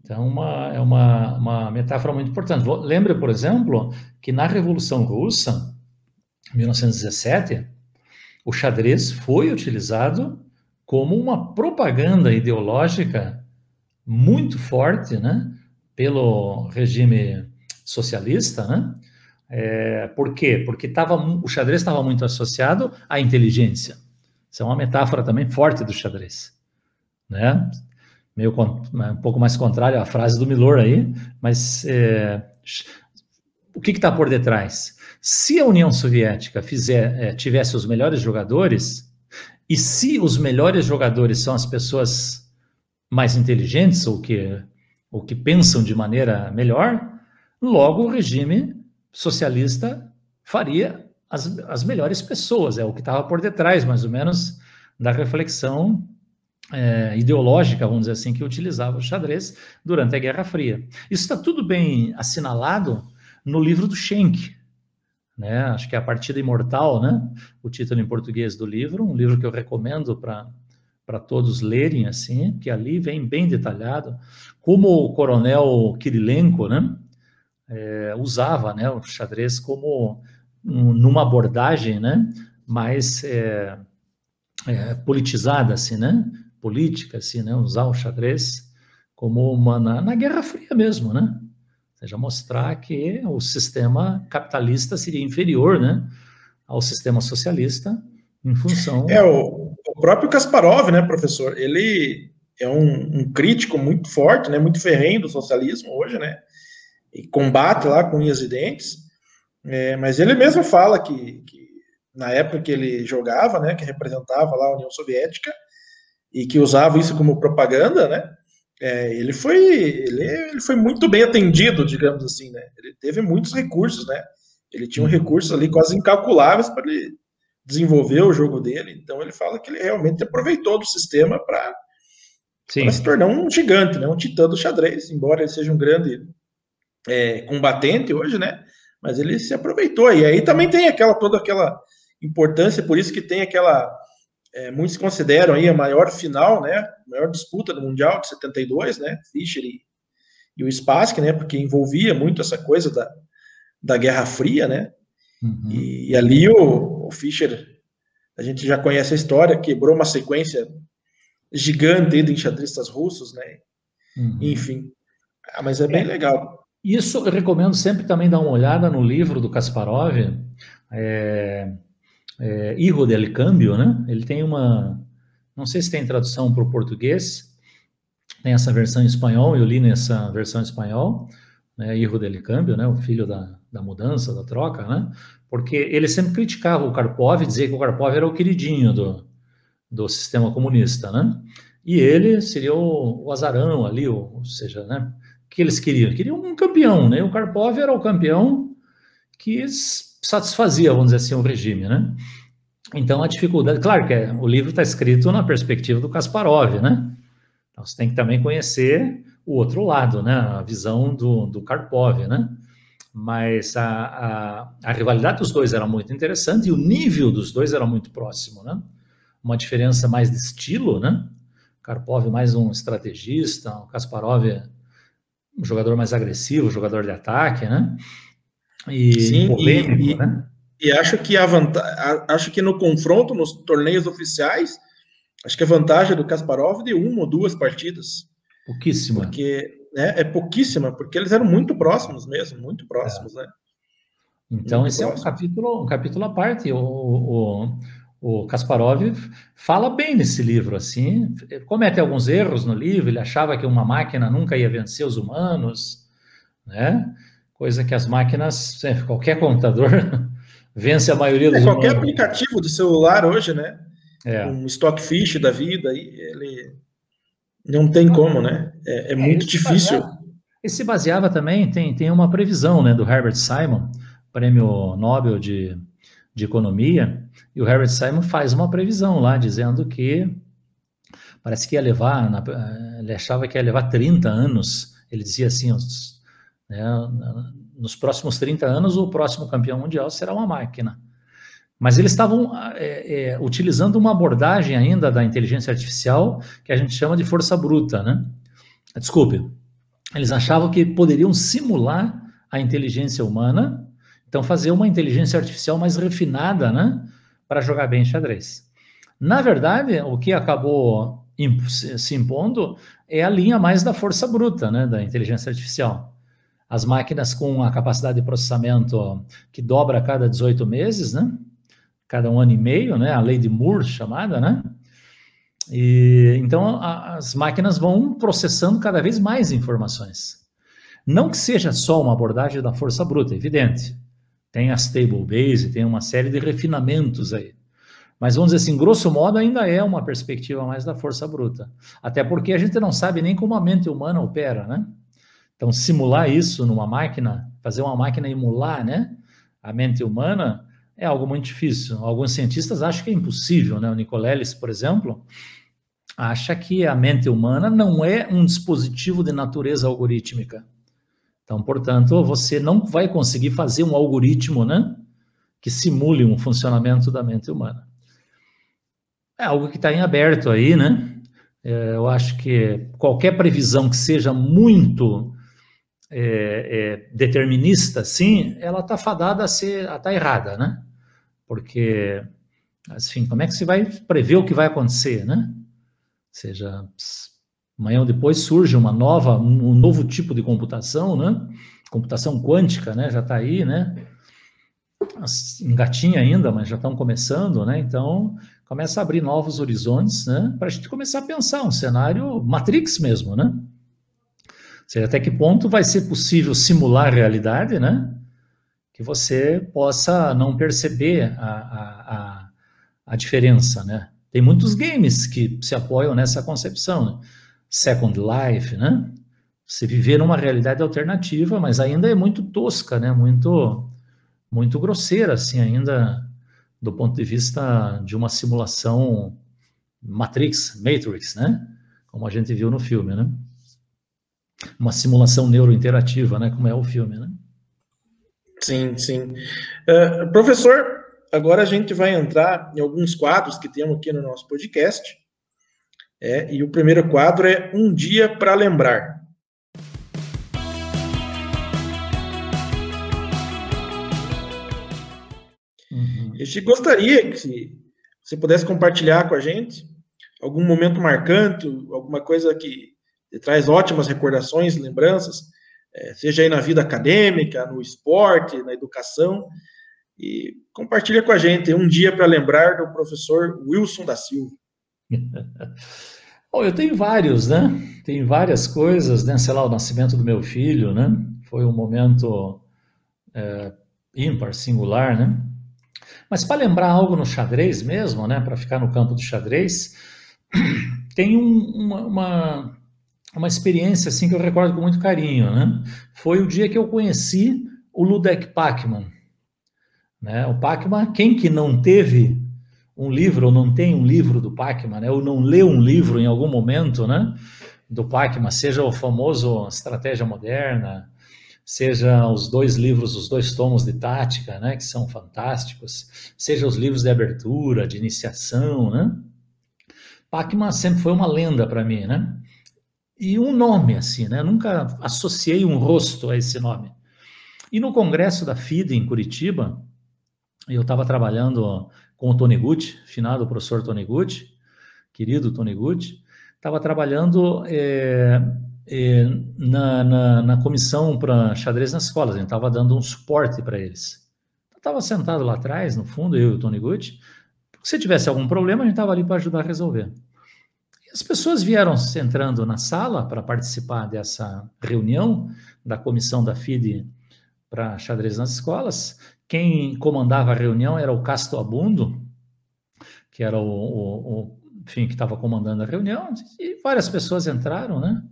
Então, uma, é uma, uma metáfora muito importante. Lembre, por exemplo, que na Revolução Russa, 1917, o xadrez foi utilizado como uma propaganda ideológica muito forte, né, pelo regime socialista, né? É, por quê? Porque tava, o xadrez estava muito associado à inteligência. Isso é uma metáfora também forte do xadrez, né? Meio um pouco mais contrário à frase do Milor aí, mas é, o que está por detrás? Se a União Soviética fizer, é, tivesse os melhores jogadores, e se os melhores jogadores são as pessoas mais inteligentes ou que, ou que pensam de maneira melhor, logo o regime socialista faria as, as melhores pessoas, é o que estava por detrás, mais ou menos, da reflexão é, ideológica, vamos dizer assim, que utilizava o xadrez durante a Guerra Fria. Isso está tudo bem assinalado no livro do Schenck, né? Acho que é a Partida Imortal, né? O título em português do livro, um livro que eu recomendo para para todos lerem assim, que ali vem bem detalhado como o coronel Kirilenko, né? É, usava, né, o xadrez como um, numa abordagem, né, mais é, é, politizada, assim, né? política, assim, né? Usar o xadrez como uma na, na Guerra Fria mesmo, né? Ou seja, mostrar que o sistema capitalista seria inferior, né, ao sistema socialista em função. É o, o próprio Kasparov, né, professor? Ele é um, um, crítico muito forte, né, muito ferrenho do socialismo hoje, né? E combate lá com unhas e dentes. É, mas ele mesmo fala que, que na época que ele jogava, né, que representava lá a União Soviética, e que usava isso como propaganda, né? É, ele foi ele, ele, foi muito bem atendido, digamos assim, né? Ele teve muitos recursos, né? Ele tinha um recursos ali quase incalculáveis para ele desenvolver o jogo dele. Então ele fala que ele realmente aproveitou do sistema para se tornar um gigante, né? Um titã do xadrez, embora ele seja um grande é, combatente hoje, né? Mas ele se aproveitou. E aí também tem aquela toda aquela importância, por isso que tem aquela é, muitos consideram aí a maior final, né, a maior disputa do Mundial de 72, né, Fischer e, e o Spassky, né, porque envolvia muito essa coisa da, da Guerra Fria, né, uhum. e, e, ali o, o, Fischer, a gente já conhece a história, quebrou uma sequência gigante de enxadristas russos, né, uhum. enfim, ah, mas é bem legal. Isso eu recomendo sempre também dar uma olhada no livro do Kasparov, é, é, Hijo del Cambio, né? Ele tem uma, não sei se tem tradução para o português, tem essa versão em espanhol, eu li nessa versão em espanhol, né, Hijo del Cambio, né, o filho da, da mudança, da troca, né? Porque ele sempre criticava o Karpov, dizia que o Karpov era o queridinho do, do sistema comunista, né? E ele seria o, o azarão ali, ou, ou seja, né? Que eles queriam? Queriam um campeão, né? O Karpov era o campeão que satisfazia, vamos dizer assim, o regime, né? Então, a dificuldade, claro que é, o livro está escrito na perspectiva do Kasparov, né? Então, você tem que também conhecer o outro lado, né? A visão do, do Karpov, né? Mas a, a, a, rivalidade dos dois era muito interessante e o nível dos dois era muito próximo, né? Uma diferença mais de estilo, né? Karpov mais um estrategista, o Kasparov um jogador mais agressivo, jogador de ataque, né? E Sim, polêmico, e, né? E acho que a vantagem, acho que no confronto, nos torneios oficiais, acho que a vantagem do Kasparov de uma ou duas partidas. Pouquíssima. Porque né, é pouquíssima, porque eles eram muito próximos mesmo, muito próximos, é. né? Então, muito esse próximo. é um capítulo, um capítulo à parte. O, o, o Kasparov fala bem nesse livro, assim, comete alguns erros no livro, ele achava que uma máquina nunca ia vencer os humanos, né? coisa que as máquinas, é, qualquer computador vence a maioria dos. É, qualquer humanos. aplicativo de celular hoje, né? É. Um Stockfish da vida, ele não tem como, né? É, é, é muito difícil. Baseava, ele se baseava também, tem, tem uma previsão né, do Herbert Simon, prêmio Nobel de, de Economia, e o Herbert Simon faz uma previsão lá, dizendo que parece que ia levar, ele achava que ia levar 30 anos, ele dizia assim, né? Nos próximos 30 anos, o próximo campeão mundial será uma máquina. Mas eles estavam é, é, utilizando uma abordagem ainda da inteligência artificial que a gente chama de força bruta, né? Desculpe. Eles achavam que poderiam simular a inteligência humana, então fazer uma inteligência artificial mais refinada, né? Para jogar bem xadrez. Na verdade, o que acabou se impondo é a linha mais da força bruta, né? Da inteligência artificial as máquinas com a capacidade de processamento que dobra a cada 18 meses, né? cada um ano e meio, né? A lei de Moore chamada, né? E, então a, as máquinas vão processando cada vez mais informações. Não que seja só uma abordagem da força bruta, evidente. Tem a stable base, tem uma série de refinamentos aí. Mas vamos dizer assim, grosso modo, ainda é uma perspectiva mais da força bruta. Até porque a gente não sabe nem como a mente humana opera, né? Então, simular isso numa máquina, fazer uma máquina emular, né? A mente humana é algo muito difícil. Alguns cientistas acham que é impossível, né? O Nicolelis, por exemplo, acha que a mente humana não é um dispositivo de natureza algorítmica. Então, portanto, você não vai conseguir fazer um algoritmo, né? Que simule um funcionamento da mente humana é algo que está em aberto aí, né? É, eu acho que qualquer previsão que seja muito é, é, determinista, sim, ela está fadada a ser, a estar tá errada, né? Porque, assim, como é que se vai prever o que vai acontecer, né? Ou seja, amanhã ou depois surge uma nova, um novo tipo de computação, né? Computação quântica, né? Já está aí, né? Engatinha ainda, mas já estão começando, né? Então, começa a abrir novos horizontes, né? Para a gente começar a pensar um cenário Matrix mesmo, né? Ou seja, até que ponto vai ser possível simular a realidade, né? Que você possa não perceber a, a, a, a diferença, né? Tem muitos games que se apoiam nessa concepção, né? Second Life, né? Você viver uma realidade alternativa, mas ainda é muito tosca, né? Muito, muito grosseira, assim, ainda do ponto de vista de uma simulação Matrix, Matrix, né? Como a gente viu no filme, né? Uma simulação neurointerativa, né? Como é o filme, né? Sim, sim. Uh, professor, agora a gente vai entrar em alguns quadros que temos aqui no nosso podcast. É, e o primeiro quadro é Um Dia para Lembrar. A gente gostaria que você pudesse compartilhar com a gente algum momento marcante, alguma coisa que traz ótimas recordações, lembranças, é, seja aí na vida acadêmica, no esporte, na educação, e compartilha com a gente um dia para lembrar do professor Wilson da Silva. Bom, eu tenho vários, né? Tem várias coisas, né? Sei lá, o nascimento do meu filho, né? Foi um momento é, ímpar, singular, né? Mas para lembrar algo no xadrez mesmo, né, para ficar no campo do xadrez, tem um, uma, uma, uma, experiência assim que eu recordo com muito carinho, né? Foi o dia que eu conheci o Ludek Pacman. Né? O Pacman, quem que não teve um livro ou não tem um livro do Pacman, né? ou não leu um livro em algum momento, né? Do Pacman, seja o famoso Estratégia Moderna, seja os dois livros, os dois tomos de tática, né, que são fantásticos, seja os livros de abertura, de iniciação, né? Pacman sempre foi uma lenda para mim, né? E um nome assim, né? Nunca associei um rosto a esse nome. E no congresso da FIDE em Curitiba, eu estava trabalhando com o Tony Gucci, finado professor Tony Gucci, querido Tony Gucci, estava trabalhando é, na, na, na, comissão para xadrez nas escolas, a gente estava dando um suporte para eles. Estava sentado lá atrás, no fundo, eu e o Tony Gucci, se tivesse algum problema, a gente estava ali para ajudar a resolver. E as pessoas vieram entrando na sala para participar dessa reunião da comissão da FIDE para xadrez nas escolas. Quem comandava a reunião era o Casto Abundo, que era o, o, o enfim, que estava comandando a reunião, e várias pessoas entraram, né?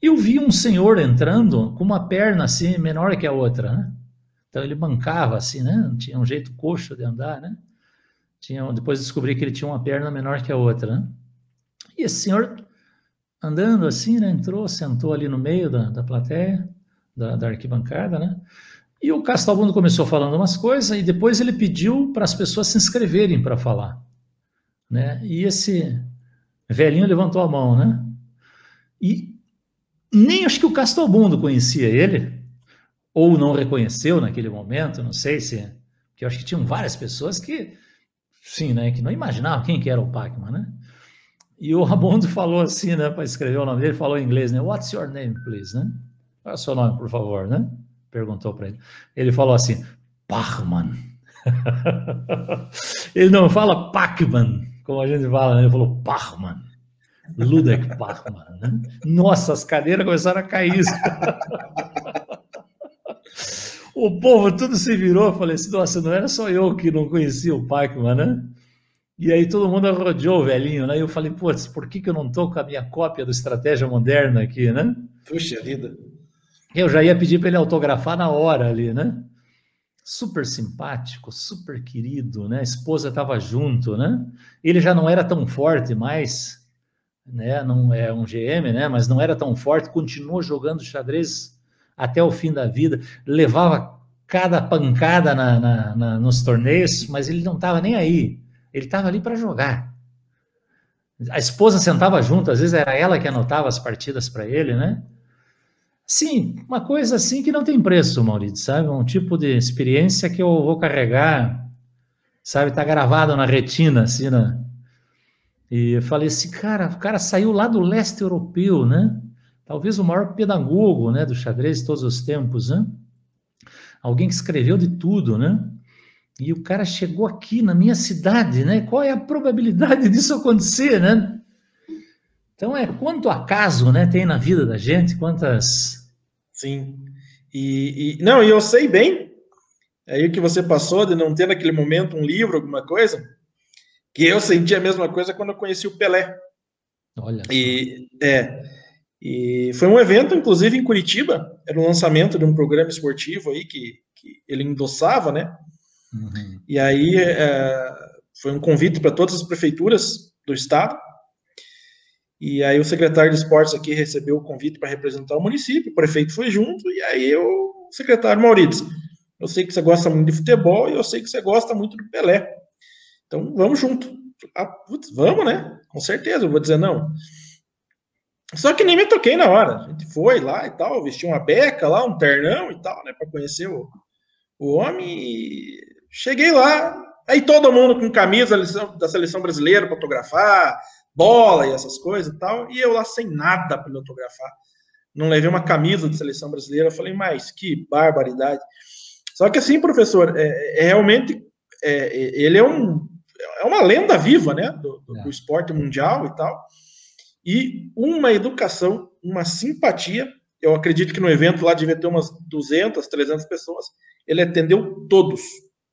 eu vi um senhor entrando com uma perna assim menor que a outra, né? Então ele bancava assim, né? Tinha um jeito coxo de andar, né? Tinha, depois descobri que ele tinha uma perna menor que a outra, né? E esse senhor andando assim, né? Entrou, sentou ali no meio da, da plateia, da, da arquibancada, né? E o Castalbundo começou falando umas coisas e depois ele pediu para as pessoas se inscreverem para falar, né? E esse velhinho levantou a mão, né? E nem acho que o Castelbundo conhecia ele, ou não reconheceu naquele momento, não sei se. Porque eu acho que tinham várias pessoas que, sim, né, que não imaginavam quem que era o Pacman, né? E o Rabondo falou assim, né, para escrever o nome dele, falou em inglês, né? What's your name, please, né? Qual é o seu nome, por favor, né? Perguntou para ele. Ele falou assim, Pacman. ele não fala Pacman, como a gente fala, né? ele falou Pachman. Ludek Pachman. Né? Nossa, as cadeiras começaram a cair. o povo tudo se virou. Falei assim: nossa, não era só eu que não conhecia o Pachman, né? E aí todo mundo rodeou o velhinho, né? E eu falei, putz, por que, que eu não estou com a minha cópia do Estratégia Moderna aqui, né? Puxa vida. Eu já ia pedir para ele autografar na hora ali, né? Super simpático, super querido, né? A esposa estava junto, né? Ele já não era tão forte mais, né? Não é um GM, né? Mas não era tão forte, continuou jogando xadrez até o fim da vida, levava cada pancada na, na, na, nos torneios, mas ele não estava nem aí. Ele estava ali para jogar. A esposa sentava junto, às vezes era ela que anotava as partidas para ele, né? Sim, uma coisa assim que não tem preço, Maurício, sabe? Um tipo de experiência que eu vou carregar, sabe? Tá gravado na retina, assim, né? E eu falei assim, cara, o cara saiu lá do leste europeu, né? Talvez o maior pedagogo, né, do xadrez de todos os tempos, né? Alguém que escreveu de tudo, né? E o cara chegou aqui na minha cidade, né? Qual é a probabilidade disso acontecer, né? Então é quanto acaso, né, tem na vida da gente, quantas. Sim. E, e não, e eu sei bem aí o que você passou de não ter naquele momento um livro, alguma coisa, que eu senti a mesma coisa quando eu conheci o Pelé. Olha. E é. E foi um evento, inclusive, em Curitiba, era um lançamento de um programa esportivo aí que, que ele endossava, né? Uhum. E aí é, foi um convite para todas as prefeituras do estado. E aí o secretário de esportes aqui recebeu o convite para representar o município, o prefeito foi junto, e aí eu, o secretário Maurício, eu sei que você gosta muito de futebol e eu sei que você gosta muito do Pelé. Então vamos junto. Ah, putz, vamos, né? Com certeza, eu vou dizer não. Só que nem me toquei na hora. A gente foi lá e tal, vestiu uma beca lá, um ternão e tal, né, para conhecer o, o homem. Cheguei lá, aí todo mundo com camisa da seleção brasileira para autografar, bola e essas coisas e tal, e eu lá sem nada para me autografar. Não levei uma camisa de seleção brasileira. Eu falei, mas que barbaridade. Só que assim, professor, é, é realmente é, ele é um é uma lenda viva, né, do, do, do esporte mundial e tal. E uma educação, uma simpatia. Eu acredito que no evento lá devia ter umas 200, 300 pessoas. Ele atendeu todos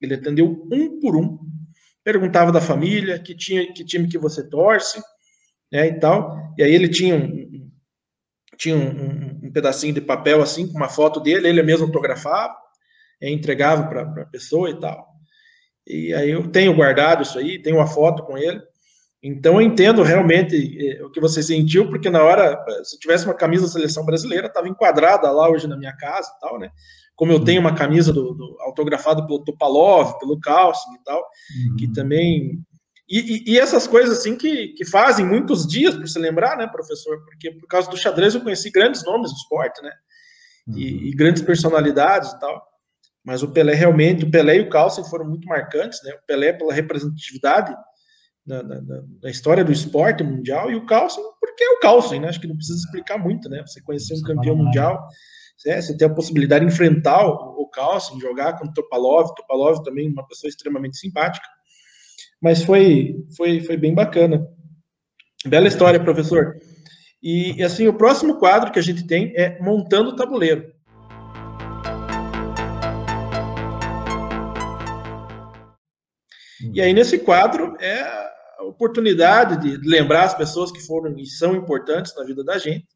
ele atendeu um por um, perguntava da família, que, tinha, que time que você torce, né, e tal. E aí ele tinha um, tinha um, um, um pedacinho de papel assim, com uma foto dele, ele mesmo autografava, e entregava para a pessoa e tal. E aí eu tenho guardado isso aí, tenho uma foto com ele. Então eu entendo realmente eh, o que você sentiu, porque na hora, se tivesse uma camisa da seleção brasileira, estava enquadrada lá hoje na minha casa e tal, né? como eu tenho uma camisa do, do autografada pelo Topalov, pelo Carlsen e tal, uhum. que também e, e, e, essas coisas assim que, que fazem muitos dias para se lembrar, né, professor? Porque por causa do xadrez eu conheci grandes nomes do esporte, né? Uhum. E, e, grandes personalidades e tal. Mas o Pelé realmente, o Pelé e o Carlsen foram muito marcantes, né? O Pelé pela representatividade da, da, da história do esporte mundial e o Carlsen porque é o Carlsen, né? Acho que não precisa explicar muito, né? Você conhecer um campeão mundial é, você tem a possibilidade de enfrentar o, o Carlsen, jogar com o Topalov, Topalov também uma pessoa extremamente simpática, mas foi, foi, foi bem bacana. Bela história, professor. E, assim, o próximo quadro que a gente tem é Montando o Tabuleiro. E aí, nesse quadro, é a oportunidade de lembrar as pessoas que foram e são importantes na vida da gente,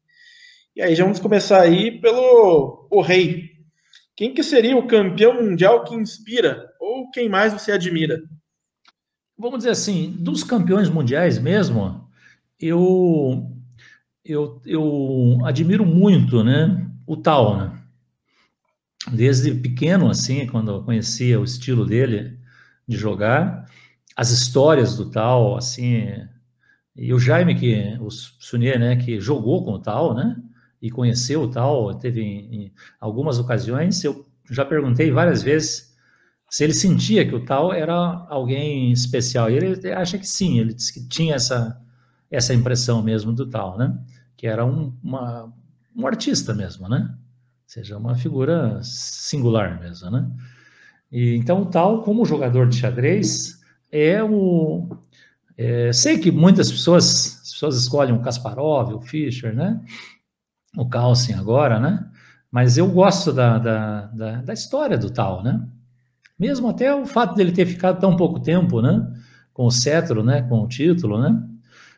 e aí já vamos começar aí pelo o rei. Quem que seria o campeão mundial que inspira? Ou quem mais você admira? Vamos dizer assim, dos campeões mundiais mesmo, eu eu, eu admiro muito, né, o Tal, né? Desde pequeno, assim, quando eu conhecia o estilo dele de jogar, as histórias do Tal, assim, e o Jaime, que, o Sunier, né, que jogou com o Tal, né? e conheceu tal, teve em algumas ocasiões, eu já perguntei várias vezes se ele sentia que o tal era alguém especial. E ele acha que sim, ele disse que tinha essa, essa impressão mesmo do tal, né? Que era um, uma, um artista mesmo, né? Ou seja, uma figura singular mesmo, né? E, então, o tal, como jogador de xadrez, é o. É, sei que muitas pessoas, as pessoas escolhem o Kasparov, o Fischer, né? O Carlsen agora, né? Mas eu gosto da, da, da, da história do tal, né? Mesmo até o fato dele ter ficado tão pouco tempo, né? Com o cetro, né? Com o título, né?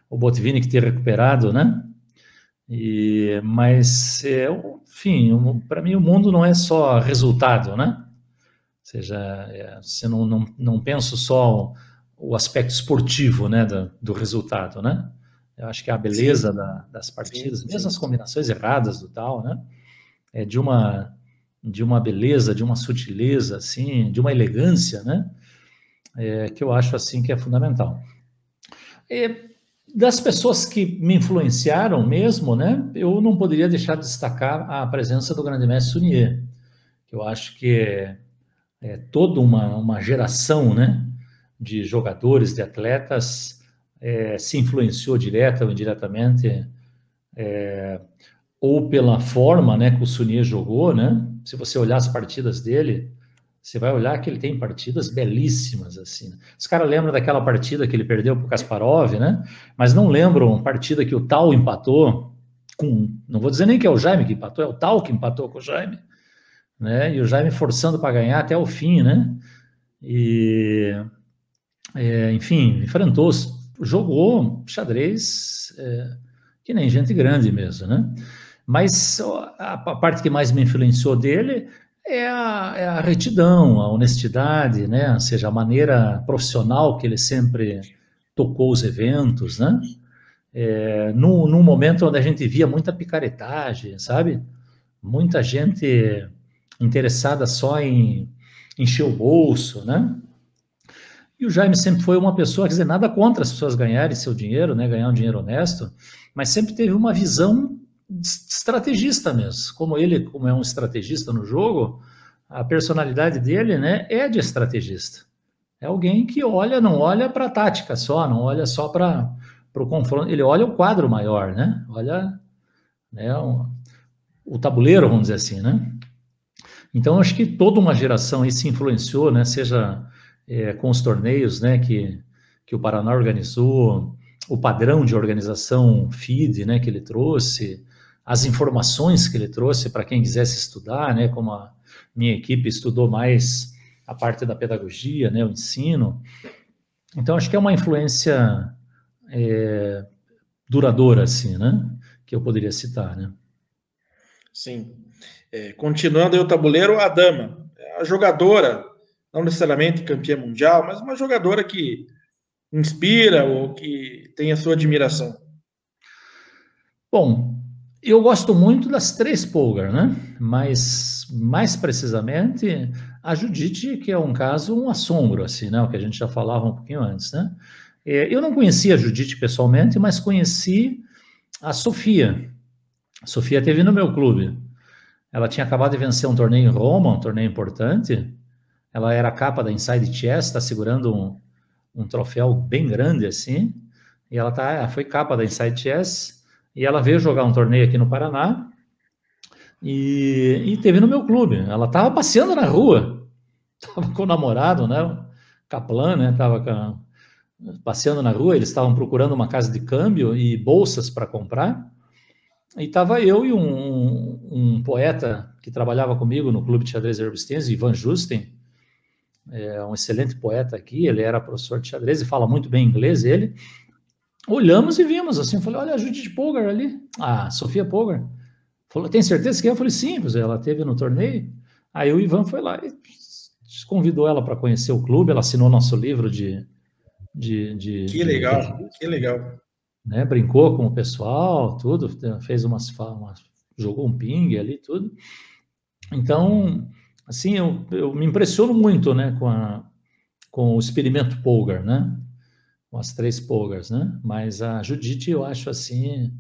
O Botvini que ter recuperado, né? E, mas, é, enfim, para mim o mundo não é só resultado, né? seja, é, você não, não, não penso só o, o aspecto esportivo, né, do, do, resultado, né? Eu acho que a beleza da, das partidas, sim, mesmo sim. as combinações erradas do tal, né? É de uma de uma beleza, de uma sutileza, assim, de uma elegância, né? É, que eu acho assim que é fundamental. E, das pessoas que me influenciaram mesmo, né? Eu não poderia deixar de destacar a presença do grande mestre Sunier, que eu acho que é, toda uma, uma geração né, de jogadores, de atletas, é, se influenciou direta ou indiretamente, é, ou pela forma né, que o Sunier jogou, né? Se você olhar as partidas dele, você vai olhar que ele tem partidas belíssimas, assim. Os caras lembram daquela partida que ele perdeu para o Kasparov, né? Mas não lembram partida que o Tal empatou com... Não vou dizer nem que é o Jaime que empatou, é o Tal que empatou com o Jaime né? E o Jaime forçando para ganhar até o fim, né? E, é, enfim, enfrentou, jogou xadrez é, que nem gente grande mesmo, né? Mas a, parte que mais me influenciou dele é a, é a, retidão, a honestidade, né? Ou seja, a maneira profissional que ele sempre tocou os eventos, né? É, num, num momento onde a gente via muita picaretagem, sabe? Muita gente interessada só em encher o bolso, né? E o Jaime sempre foi uma pessoa, quer dizer, nada contra as pessoas ganharem seu dinheiro, né, ganhar um dinheiro honesto, mas sempre teve uma visão estrategista mesmo. Como ele, como é um estrategista no jogo, a personalidade dele, né, é de estrategista. É alguém que olha, não olha para a tática só, não olha só para o confronto, ele olha o quadro maior, né? Olha né, um, o tabuleiro, vamos dizer assim, né? Então, acho que toda uma geração aí se influenciou, né, seja é, com os torneios né, que, que o Paraná organizou, o padrão de organização FIDE né, que ele trouxe, as informações que ele trouxe para quem quisesse estudar, né, como a minha equipe estudou mais a parte da pedagogia, né, o ensino. Então, acho que é uma influência é, duradoura, assim, né, que eu poderia citar, né. Sim. É, continuando aí o tabuleiro, a dama, a jogadora, não necessariamente campeã mundial, mas uma jogadora que inspira ou que tem a sua admiração. Bom, eu gosto muito das três Polgar, né? Mas mais precisamente a Judite, que é um caso um assombro, assim, né? O que a gente já falava um pouquinho antes, né? É, eu não conhecia a Judite pessoalmente, mas conheci a Sofia. A Sofia teve no meu clube. Ela tinha acabado de vencer um torneio em Roma, um torneio importante. Ela era capa da Inside Chess, está segurando um, um troféu bem grande assim. E ela tá, foi capa da Inside Chess e ela veio jogar um torneio aqui no Paraná e, e teve no meu clube. Ela estava passeando na rua, estava com o namorado, né? Kaplan, né? Tava passeando na rua. Eles estavam procurando uma casa de câmbio e bolsas para comprar. E estava eu e um, um, poeta que trabalhava comigo no Clube de Xadrez Herbistense, Ivan Justen, é um excelente poeta aqui, ele era professor de xadrez e fala muito bem inglês, ele. Olhamos e vimos assim, eu falei, olha a Judith Polgar ali, a Sofia Polgar. Falou, tem certeza que é? Eu falei, sim, ela teve no torneio. Aí o Ivan foi lá e convidou ela para conhecer o clube, ela assinou nosso livro de... de, de que legal, de... que legal né? Brincou com o pessoal, tudo, fez umas, umas jogou um ping ali, tudo. Então, assim, eu, eu me impressiono muito, né, com, a, com o experimento Polgar, né? Com as três Polgars, né? Mas a Judite eu acho assim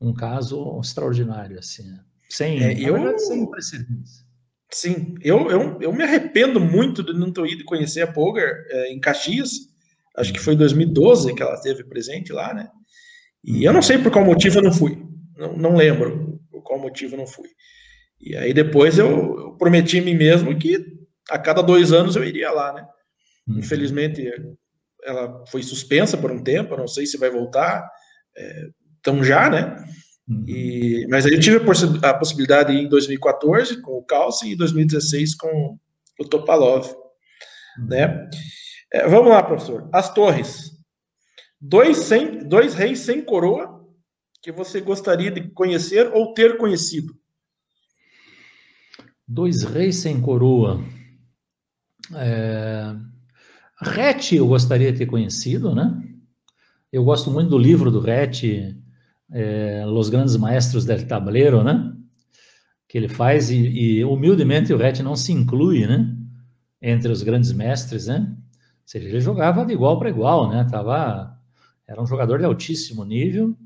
um caso extraordinário, assim, sem, é, eu, verdade, sem precedentes. Sim, eu, eu, eu me arrependo muito de não ter ido conhecer a Polgar é, em Caxias. Acho que foi 2012 que ela teve presente lá, né? E eu não sei por qual motivo eu não fui. Não, não lembro por qual motivo eu não fui. E aí depois eu, eu prometi a mim mesmo que a cada dois anos eu iria lá, né? Uhum. Infelizmente, ela foi suspensa por um tempo, não sei se vai voltar, então já, né? Uhum. E, mas aí eu tive a, possibilidade em 2014 com o Calci e em 2016 com o Topalov, uhum. né? É, vamos lá, professor. As torres. Dois, sem, dois reis sem coroa que você gostaria de conhecer ou ter conhecido? Dois reis sem coroa. É... Rete eu gostaria de ter conhecido, né? Eu gosto muito do livro do Rete, é, Los Grandes Maestros del Tablero, né? Que ele faz e, e humildemente o Rete não se inclui, né? Entre os grandes mestres, né? Ou seja, ele jogava de igual para igual, né? Tava, era um jogador de altíssimo nível,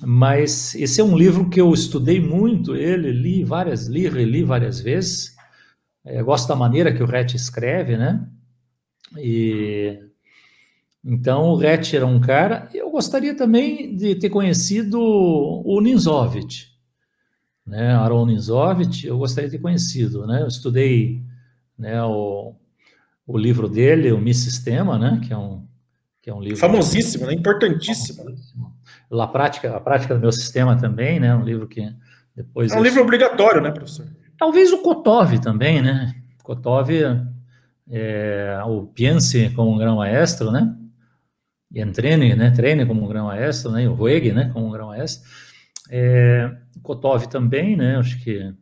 mas esse é um livro que eu estudei muito, ele li várias, li, reli várias vezes. Eu gosto da maneira que o Rete escreve, né? E então, o Rett era um cara. Eu gostaria também de ter conhecido o Ninzovich, né? Aaron Ninzovich, eu gostaria de ter conhecido, né? Eu estudei né, o, o livro dele, o Mi Sistema, né? Que é um, que é um livro... Famosíssimo, né? Importantíssimo. Famosíssimo. A prática, a prática do meu sistema também, né? Um livro que depois... É um livro obrigatório, né, professor? Talvez o Kotov também, né? Kotov, é, o Piense como um grão maestro, né? e entrene, né, treine como um grão-maestro, né, e o Rueg, né, como um grão-maestro. É, Kotov também, né, acho que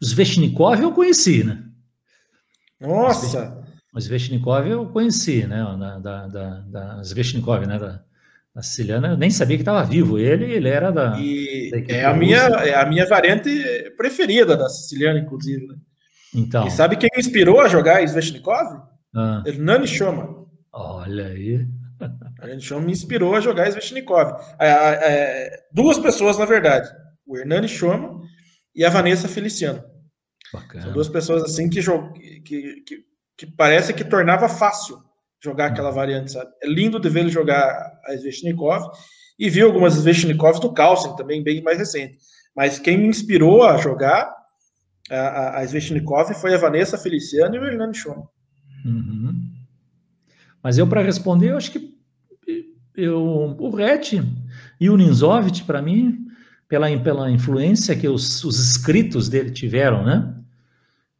os Veshnikov eu conheci, né. Nossa! Os Veshnikov eu conheci, né, da, da, da, das Veshnikov, né, da, da siciliana, eu nem sabia que estava vivo ele, ele era da... E da é, a minha, é a minha variante preferida da siciliana, inclusive, né? Então. E sabe quem me inspirou a jogar Sveshnikov? Ah. Hernani Choma. Olha aí. A gente me inspirou a jogar Sveshnikov. É, é, duas pessoas, na verdade. O Hernani Choma e a Vanessa Feliciano. Bacana. São duas pessoas assim que, que, que, que parece que tornava fácil jogar aquela hum. variante, sabe? É lindo de ver ele jogar a Sveshnikov e vi algumas Sveshnikovs do Carlsen também, bem mais recente. Mas quem me inspirou a jogar a, a, Sveshnikov foi a Vanessa Feliciano e o Hernani Choma. Uhum. Mas eu, para responder, eu acho que eu, o Rett e o Ninzovich, para mim, pela, pela influência que os, os escritos dele tiveram, né?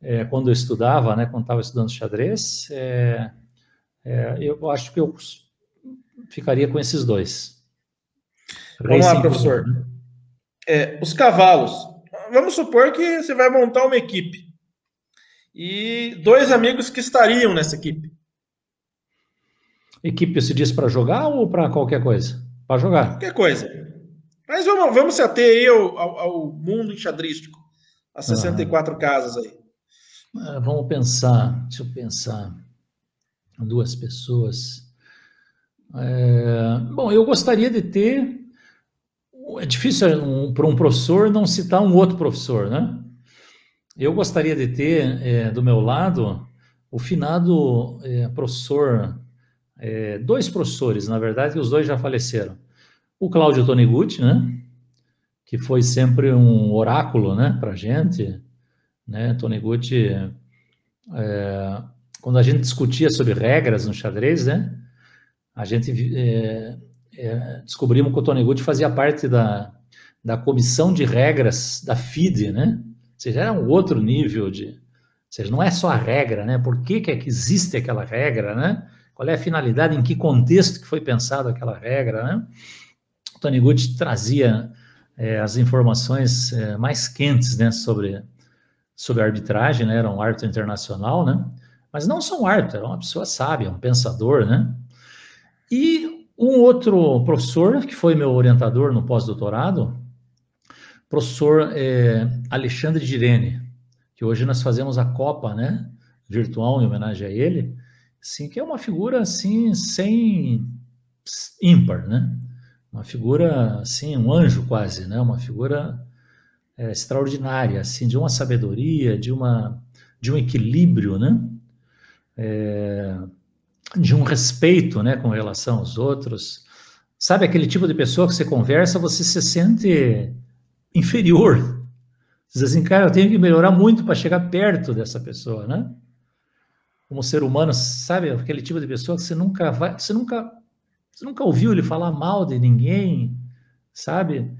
É, quando eu estudava, né? Quando estava estudando xadrez, é, é, eu acho que eu ficaria com esses dois. Vamos lá, professor. Né? É, os cavalos. Vamos supor que você vai montar uma equipe e dois amigos que estariam nessa equipe. Equipe se diz para jogar ou para qualquer coisa? Para jogar. Qualquer coisa. Mas vamos, vamos se ater aí ao, ao, ao mundo enxadrístico, as 64 ah. casas aí. Ah, vamos pensar, deixa eu pensar. Duas pessoas. É, bom, eu gostaria de ter. É difícil um, para um professor não citar um outro professor, né? Eu gostaria de ter é, do meu lado o finado é, professor é, dois professores, na verdade, os dois já faleceram. O Cláudio Tonigucci, né? Que foi sempre um oráculo, né? Para gente, né? Tonigucci, é, quando a gente discutia sobre regras no xadrez, né? A gente é, descobrimos que o Tonigucci fazia parte da, da comissão de regras da FIDE, né? Ou seja, era um outro nível de... Ou seja, não é só a regra, né? Por que, que, é que existe aquela regra, né? qual é a finalidade, em que contexto que foi pensado aquela regra, né? O Taniguchi trazia é, as informações é, mais quentes, né, sobre, sobre arbitragem, né, era um árbitro internacional, né, mas não só um árbitro, era uma pessoa sábia, um pensador, né, e um outro professor, que foi meu orientador no pós-doutorado, professor é, Alexandre Girene, que hoje nós fazemos a Copa, né, virtual em homenagem a ele, Sim, que é uma figura assim sem ímpar, né? Uma figura assim, um anjo quase, né? Uma figura é, extraordinária, assim, de uma sabedoria, de uma de um equilíbrio, né? É, de um respeito, né, com relação aos outros. Sabe aquele tipo de pessoa que você conversa, você se sente inferior. Diz assim, cara, eu tenho que melhorar muito para chegar perto dessa pessoa, né? Como ser humano, sabe, aquele tipo de pessoa que você nunca vai, você nunca, você nunca ouviu ele falar mal de ninguém, sabe?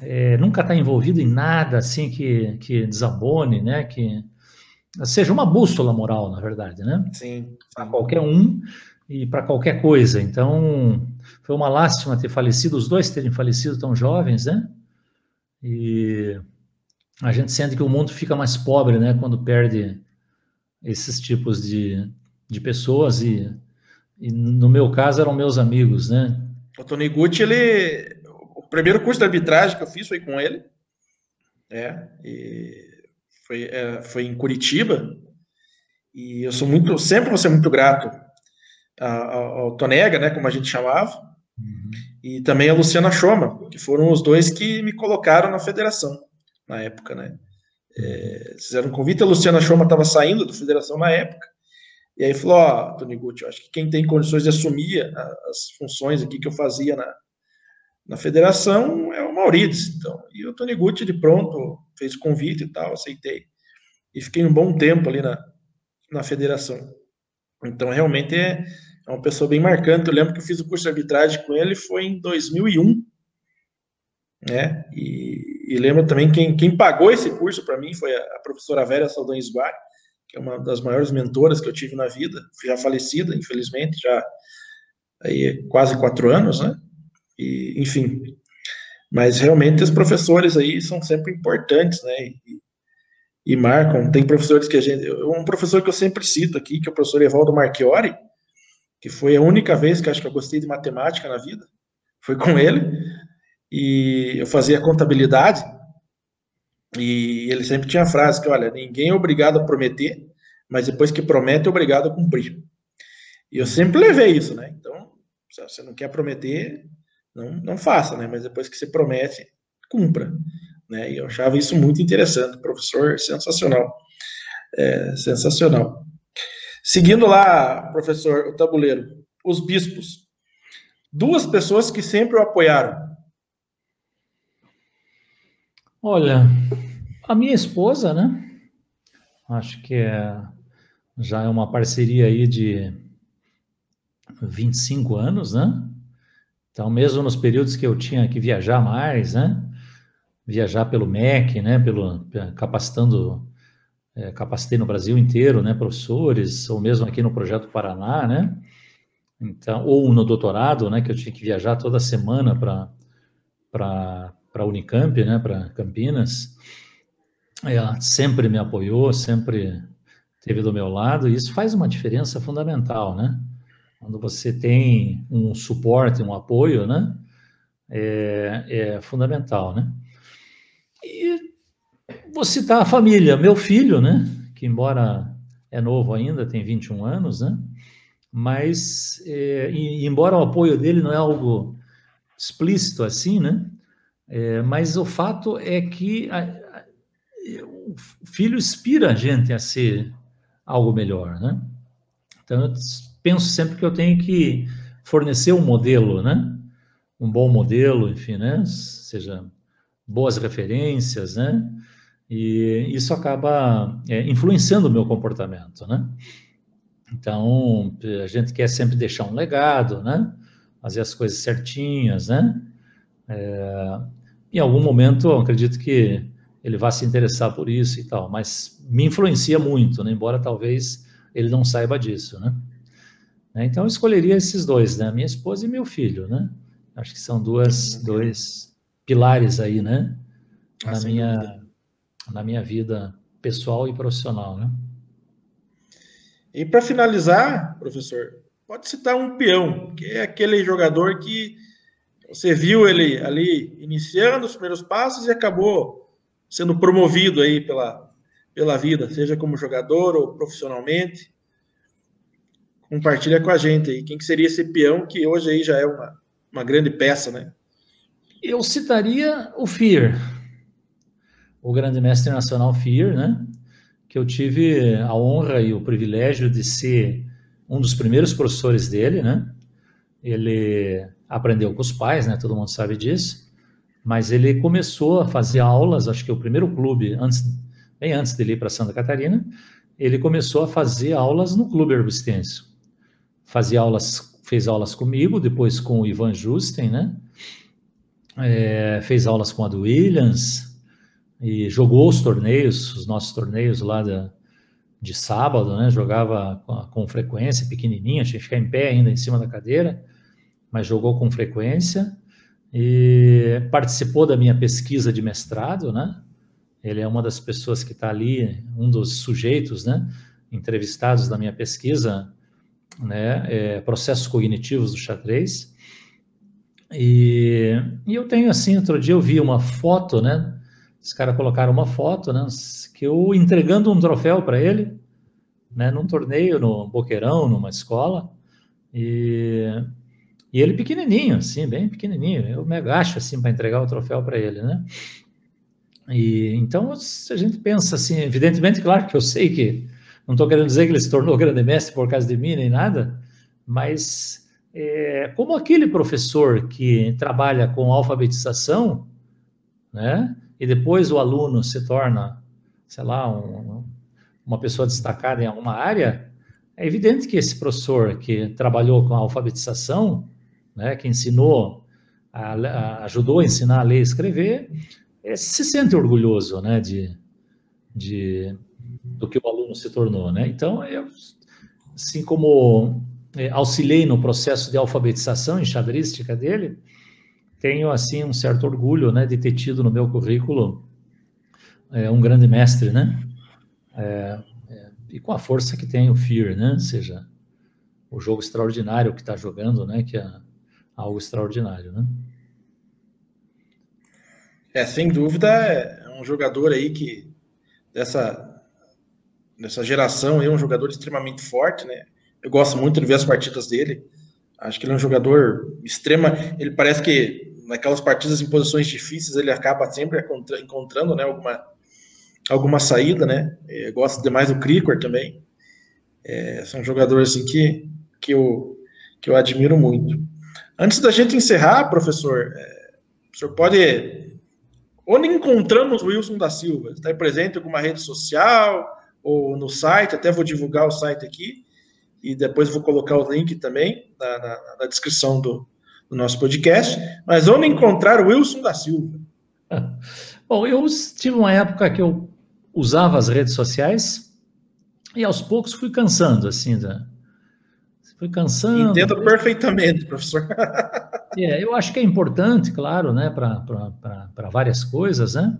É, nunca está envolvido em nada assim que, que desabone, né? Que seja uma bússola moral, na verdade, né? Sim. Para qualquer um e para qualquer coisa. Então, foi uma lástima ter falecido, os dois terem falecido tão jovens, né? E a gente sente que o mundo fica mais pobre, né, quando perde esses tipos de, de pessoas e, e no meu caso eram meus amigos, né? O Tony Gucci, ele, o primeiro curso de arbitragem que eu fiz foi com ele, é, foi, é, foi em Curitiba e eu sou muito, sempre vou ser muito grato ao, ao Tonega, né, como a gente chamava, uhum. e também a Luciana Choma, que foram os dois que me colocaram na federação na época, né? É, fizeram um convite, a Luciana Schoma estava saindo da federação na época, e aí falou, ó, oh, Tony Gucci, eu acho que quem tem condições de assumir as funções aqui que eu fazia na, na federação é o Maurício, então, e o Tony Gucci de pronto fez convite e tal, aceitei, e fiquei um bom tempo ali na, na federação. Então, realmente é, é uma pessoa bem marcante, eu lembro que eu fiz o curso de arbitragem com ele, foi em 2001, né, e e lembro também quem, quem pagou esse curso para mim foi a, a professora Vera Saldanha Guari, que é uma das maiores mentoras que eu tive na vida, já falecida, infelizmente, já aí quase quatro anos, né? E, enfim, mas realmente os professores aí são sempre importantes, né? E, e marcam. Tem professores que a gente. Um professor que eu sempre cito aqui, que é o professor Evaldo Marchiori, que foi a única vez que acho que eu gostei de matemática na vida, foi com ele e eu fazia contabilidade, e ele sempre tinha a frase que, olha, ninguém é obrigado a prometer, mas depois que promete, é obrigado a cumprir. E eu sempre levei isso, né? Então, se você não quer prometer, não, não faça, né? Mas depois que você promete, cumpra. Né? E eu achava isso muito interessante. Professor sensacional. É, sensacional. Seguindo lá, professor, o tabuleiro, os bispos. Duas pessoas que sempre o apoiaram. Olha, a minha esposa, né? Acho que é, já é uma parceria aí de 25 anos, né? Então, mesmo nos períodos que eu tinha que viajar mais, né? Viajar pelo MEC, né? Pelo, capacitando, é, capacitei no Brasil inteiro, né? Professores, ou mesmo aqui no Projeto Paraná, né? Então, ou no doutorado, né? Que eu tinha que viajar toda semana para para Unicamp, né, para Campinas. Ela sempre me apoiou, sempre esteve do meu lado, e isso faz uma diferença fundamental, né? Quando você tem um suporte, um apoio, né? É, é fundamental, né? E vou citar a família, meu filho, né? Que embora é novo ainda, tem 21 anos, né? Mas, é, embora o apoio dele não é algo explícito assim, né? É, mas o fato é que a, a, o filho inspira a gente a ser algo melhor, né? Então, penso sempre que eu tenho que fornecer um modelo, né? Um bom modelo, enfim, né? Seja boas referências, né? E isso acaba é, influenciando o meu comportamento, né? Então, a gente quer sempre deixar um legado, né? Fazer as coisas certinhas, né? É, em algum momento, eu acredito que ele vá se interessar por isso e tal, mas me influencia muito, né? embora talvez ele não saiba disso, né? Então eu escolheria esses dois, né? Minha esposa e meu filho, né? Acho que são duas, dois pilares aí, né? Ah, na minha, na minha vida pessoal e profissional, né? E para finalizar, professor, pode citar um peão, que é aquele jogador que você viu ele ali iniciando os primeiros passos e acabou sendo promovido aí pela, pela vida, seja como jogador ou profissionalmente. Compartilha com a gente aí quem que seria esse peão que hoje aí já é uma, uma grande peça, né? Eu citaria o Fear, o grande mestre nacional Fear, né? Que eu tive a honra e o privilégio de ser um dos primeiros professores dele, né? Ele aprendeu com os pais, né? Todo mundo sabe disso. mas ele começou a fazer aulas, acho que o primeiro clube, antes, bem antes dele ir para Santa Catarina, ele começou a fazer aulas no Clube Herbistêncio. Fazia aulas, fez aulas comigo, depois com o Ivan Justen, né? É, fez aulas com a do Williams e jogou os torneios, os nossos torneios lá da, de sábado, né? Jogava com, com frequência, pequenininha, tinha que ficar em pé ainda em cima da cadeira, mas jogou com frequência e participou da minha pesquisa de mestrado, né? Ele é uma das pessoas que está ali, um dos sujeitos, né, entrevistados da minha pesquisa, né, é, processos cognitivos do xadrez. E, e, eu tenho assim, outro dia eu vi uma foto, né, os caras colocaram uma foto, né, que eu entregando um troféu para ele, né, num torneio no Boqueirão, numa escola, e, e ele pequenininho, assim, bem pequenininho, eu me agacho assim para entregar o troféu para ele, né? E então, se a gente pensa assim, evidentemente, claro que eu sei que não estou querendo dizer que ele se tornou grande mestre por causa de mim nem nada, mas é, como aquele professor que trabalha com alfabetização, né, e depois o aluno se torna, sei lá, um, uma pessoa destacada em alguma área, é evidente que esse professor que trabalhou com alfabetização, né, que ensinou, a, a, ajudou a ensinar a ler e escrever, é, se sente orgulhoso, né, de, de, do que o aluno se tornou, né? Então, eu, assim como é, auxiliei no processo de alfabetização enxadrística dele, tenho, assim, um certo orgulho, né, de ter tido no meu currículo é, um grande mestre, né? É, é e com a força que tem o FEAR, né? Ou seja, o jogo extraordinário que está jogando, né? Que é algo extraordinário, né? É, sem dúvida, é um jogador aí que dessa, dessa geração é um jogador extremamente forte, né? Eu gosto muito de ver as partidas dele. Acho que ele é um jogador extrema. Ele parece que naquelas partidas em posições difíceis ele acaba sempre encontrando, né, alguma alguma saída, né? Eu gosto demais do Cricor também. É, são jogadores assim que que eu que eu admiro muito. Antes da gente encerrar, professor, é, o senhor pode Onde encontramos o Wilson da Silva? Está presente em alguma rede social ou no site? Até vou divulgar o site aqui e depois vou colocar o link também na, na, na descrição do, do, nosso podcast. Mas onde encontrar o Wilson da Silva? Bom, eu tive uma época que eu usava as redes sociais e aos poucos fui cansando, assim, da, fui cansando. Entendo perfeitamente, professor. É, eu acho que é importante, claro, né, para várias coisas, né?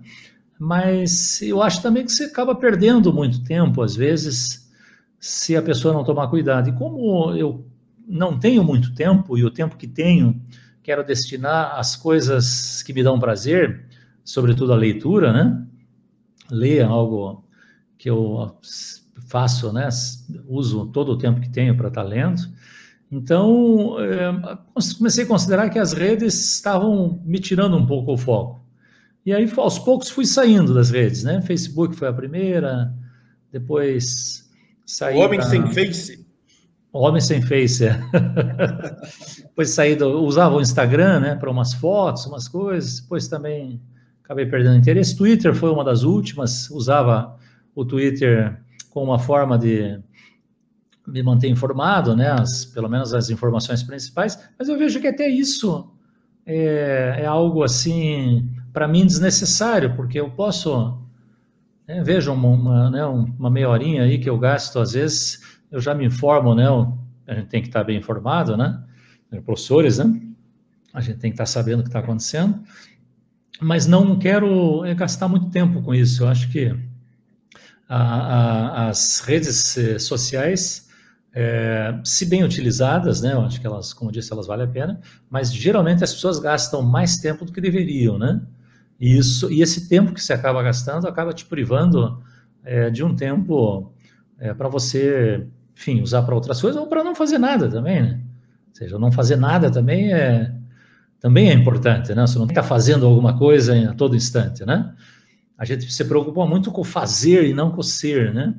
Mas eu acho também que você acaba perdendo muito tempo, às vezes, se a pessoa não tomar cuidado. E como eu não tenho muito tempo, e o tempo que tenho, quero destinar às coisas que me dão prazer, sobretudo a leitura, né? Ler algo que eu faço, né? Uso todo o tempo que tenho para estar lendo. Então, é, comecei a considerar que as redes estavam me tirando um pouco o foco. E aí, aos poucos, fui saindo das redes, né? Facebook foi a primeira, depois saí. Homem pra... sem face. Homem sem face, é. depois saí do... usava o Instagram, né, para umas fotos, umas coisas. Depois também acabei perdendo interesse. Twitter foi uma das últimas. Usava o Twitter como uma forma de me manter informado, né, as, pelo menos as informações principais, mas eu vejo que até isso é, é algo assim, para mim, desnecessário, porque eu posso, né, veja uma, uma, né, uma meia horinha aí que eu gasto, às vezes, eu já me informo, né, a gente tem que estar bem informado, né, professores, né, a gente tem que estar sabendo o que está acontecendo, mas não quero é, gastar muito tempo com isso, eu acho que a, a, as redes eh, sociais é, se bem utilizadas, né, eu acho que elas, como eu disse, elas valem a pena, mas geralmente as pessoas gastam mais tempo do que deveriam, né? E, isso, e esse tempo que você acaba gastando acaba te privando é, de um tempo é, para você, enfim, usar para outras coisas ou para não fazer nada também, né? Ou seja, não fazer nada também é, também é importante, né? Você não está fazendo alguma coisa a todo instante, né? A gente se preocupa muito com o fazer e não com o ser, né?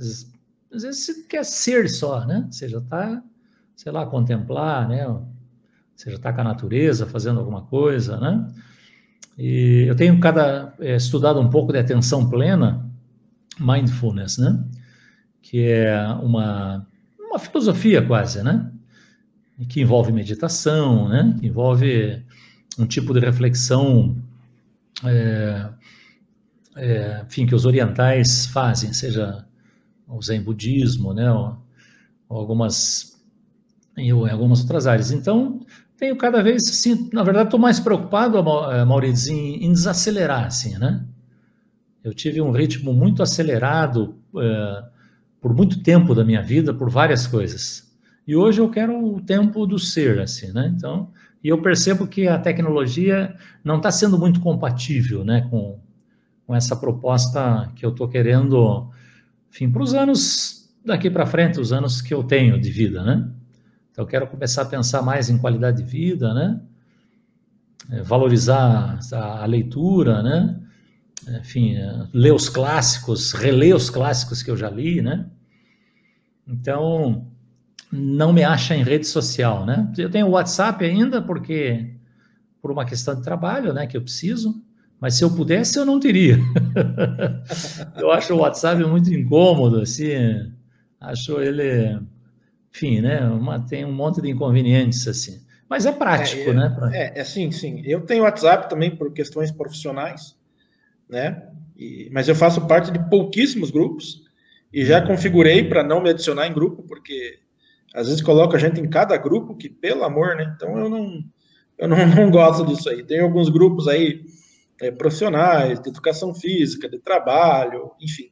às vezes você quer ser só, né? Você já está, sei lá, contemplar, né? Você já está com a natureza fazendo alguma coisa, né? E eu tenho cada é, estudado um pouco de atenção plena, mindfulness, né? Que é uma, uma filosofia quase, né? Que envolve meditação, né? Que envolve um tipo de reflexão, é, é, enfim, que os orientais fazem, seja o Zen budismo, né? Ou, ou algumas em algumas outras áreas. Então, tenho cada vez, assim, na verdade, estou mais preocupado, eh, Maurício, em, em, desacelerar, assim, né? Eu tive um ritmo muito acelerado é, por muito tempo da minha vida, por várias coisas. E hoje eu quero o tempo do ser, assim, né? Então, e eu percebo que a tecnologia não está sendo muito compatível, né, com, com essa proposta que eu estou querendo, enfim, para os anos daqui para frente, os anos que eu tenho de vida, né? Então, eu quero começar a pensar mais em qualidade de vida, né? É, valorizar a, leitura, né? Enfim, é, ler os clássicos, reler os clássicos que eu já li, né? Então, não me acha em rede social, né? Eu tenho o WhatsApp ainda porque por uma questão de trabalho, né, que eu preciso, mas se eu pudesse eu não teria. eu acho o WhatsApp muito incômodo, assim, acho ele enfim, né? Uma, tem um monte de inconvenientes assim. Mas é prático, é, né? Pra... É, é sim, sim. Eu tenho WhatsApp também por questões profissionais, né? E, mas eu faço parte de pouquíssimos grupos e já configurei para não me adicionar em grupo, porque às vezes coloca a gente em cada grupo, que pelo amor, né? Então eu não, eu não, não gosto disso aí. Tem alguns grupos aí é, profissionais, de educação física, de trabalho, enfim,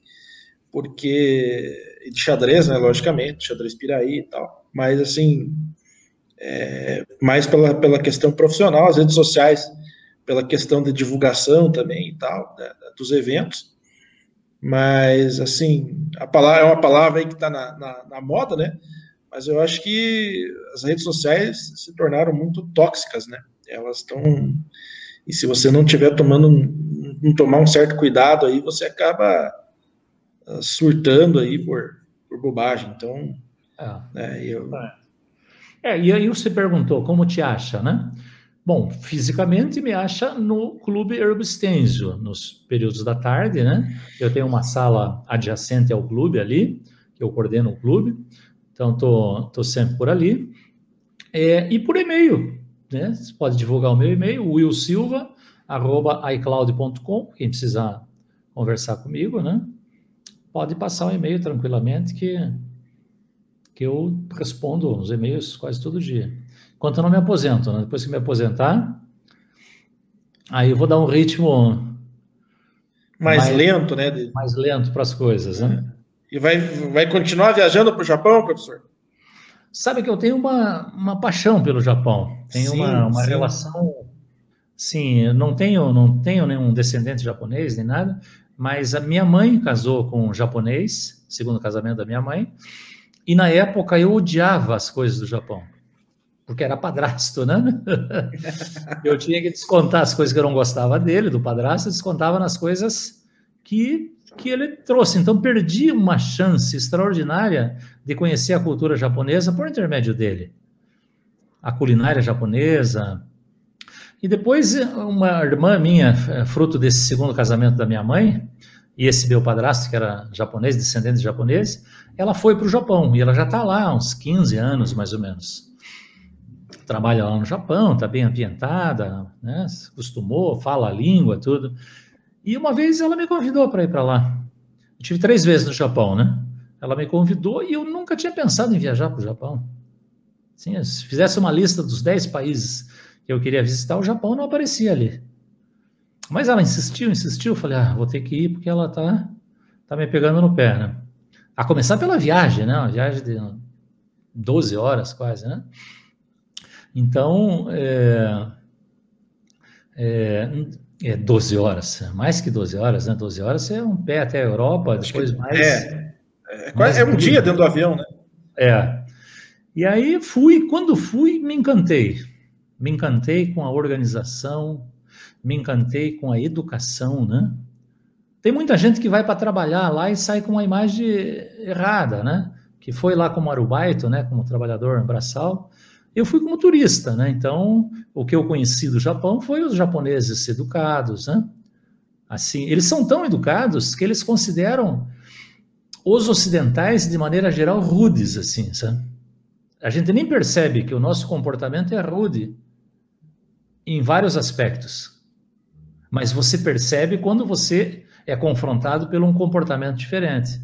porque de xadrez, né, logicamente, xadrez Piraí e tal, mas assim, é, mais pela, pela questão profissional, as redes sociais, pela questão de divulgação também e tal, né, dos eventos, mas assim, a palavra é uma palavra aí que está na, na, na, moda, né, mas eu acho que as redes sociais se tornaram muito tóxicas, né, elas estão, e se você não estiver tomando, não tomar um certo cuidado aí, você acaba surtando aí por, por bobagem. Então, é. Né, eu... é, e aí você perguntou como te acha, né? Bom, fisicamente me acha no Clube Herbstenzio, nos períodos da tarde, né? Eu tenho uma sala adjacente ao clube ali, que eu coordeno o clube, então tô, tô sempre por ali. É, e por e-mail, né? Você pode divulgar o meu e-mail, willsilva.icloud.com, quem precisar conversar comigo, né? Pode passar um e-mail tranquilamente que, que eu respondo os e-mails quase todo dia. Enquanto eu não me aposento, né? depois que me aposentar, aí eu vou dar um ritmo mais, mais lento, né? Mais lento para as coisas, né? E vai, vai continuar viajando para o Japão, professor? Sabe que eu tenho uma, uma paixão pelo Japão. Tenho sim, uma, uma sim. relação. Sim, não tenho, não tenho nenhum descendente japonês nem nada, mas a minha mãe casou com um japonês, segundo casamento da minha mãe, e na época eu odiava as coisas do Japão, porque era padrasto, né? eu tinha que descontar as coisas que eu não gostava dele, do padrasto, descontava nas coisas que, que ele trouxe. Então perdi uma chance extraordinária de conhecer a cultura japonesa por intermédio dele. A culinária japonesa, e depois, uma irmã minha, é, fruto desse segundo casamento da minha mãe, e esse meu padrasto, que era japonês, descendente de japonês, ela foi para o Japão, e ela já está lá há uns 15 anos, mais ou menos. Trabalha lá no Japão, está bem ambientada, né? Se acostumou, fala a língua, tudo. E uma vez ela me convidou para ir para lá. Eu tive três vezes no Japão, né? Ela me convidou e eu nunca tinha pensado em viajar para o Japão. Sim, se fizesse uma lista dos 10 países que eu queria visitar, o Japão não aparecia ali. Mas ela insistiu, insistiu, falei, ah, vou ter que ir porque ela tá, tá me pegando no pé, né? A começar pela viagem, né? Uma viagem de 12 horas quase, né? Então, é, é, é 12 horas, mais que 12 horas, né? 12 horas é um pé até a Europa, depois mais. É, é, quase, é um dia dentro do avião, né? É. E aí fui, quando fui, me encantei me encantei com a organização, me encantei com a educação, né? Tem muita gente que vai para trabalhar lá e sai com uma imagem errada, né? Que foi lá como arubaito, né? Como trabalhador braçal, eu fui como turista, né? Então, o que eu conheci do Japão foi os japoneses educados, né? Assim, eles são tão educados que eles consideram os ocidentais, de maneira geral, rudes, assim, sabe? A gente nem percebe que o nosso comportamento é rude em vários aspectos. Mas você percebe quando você é confrontado por um comportamento diferente.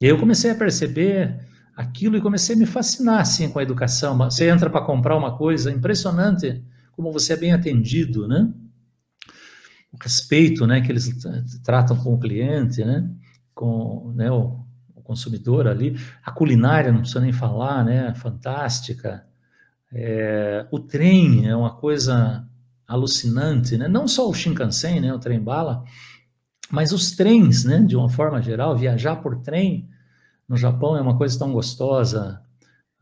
E eu comecei a perceber aquilo e comecei a me fascinar assim com a educação. Você entra para comprar uma coisa, impressionante como você é bem atendido, né? O respeito, né, que eles tratam com o cliente, né? Com, né, o, o consumidor ali. A culinária, não precisa nem falar, né? Fantástica. É, o trem é uma coisa alucinante, né? Não só o Shinkansen, né, o trem bala, mas os trens, né, de uma forma geral, viajar por trem no Japão é uma coisa tão gostosa,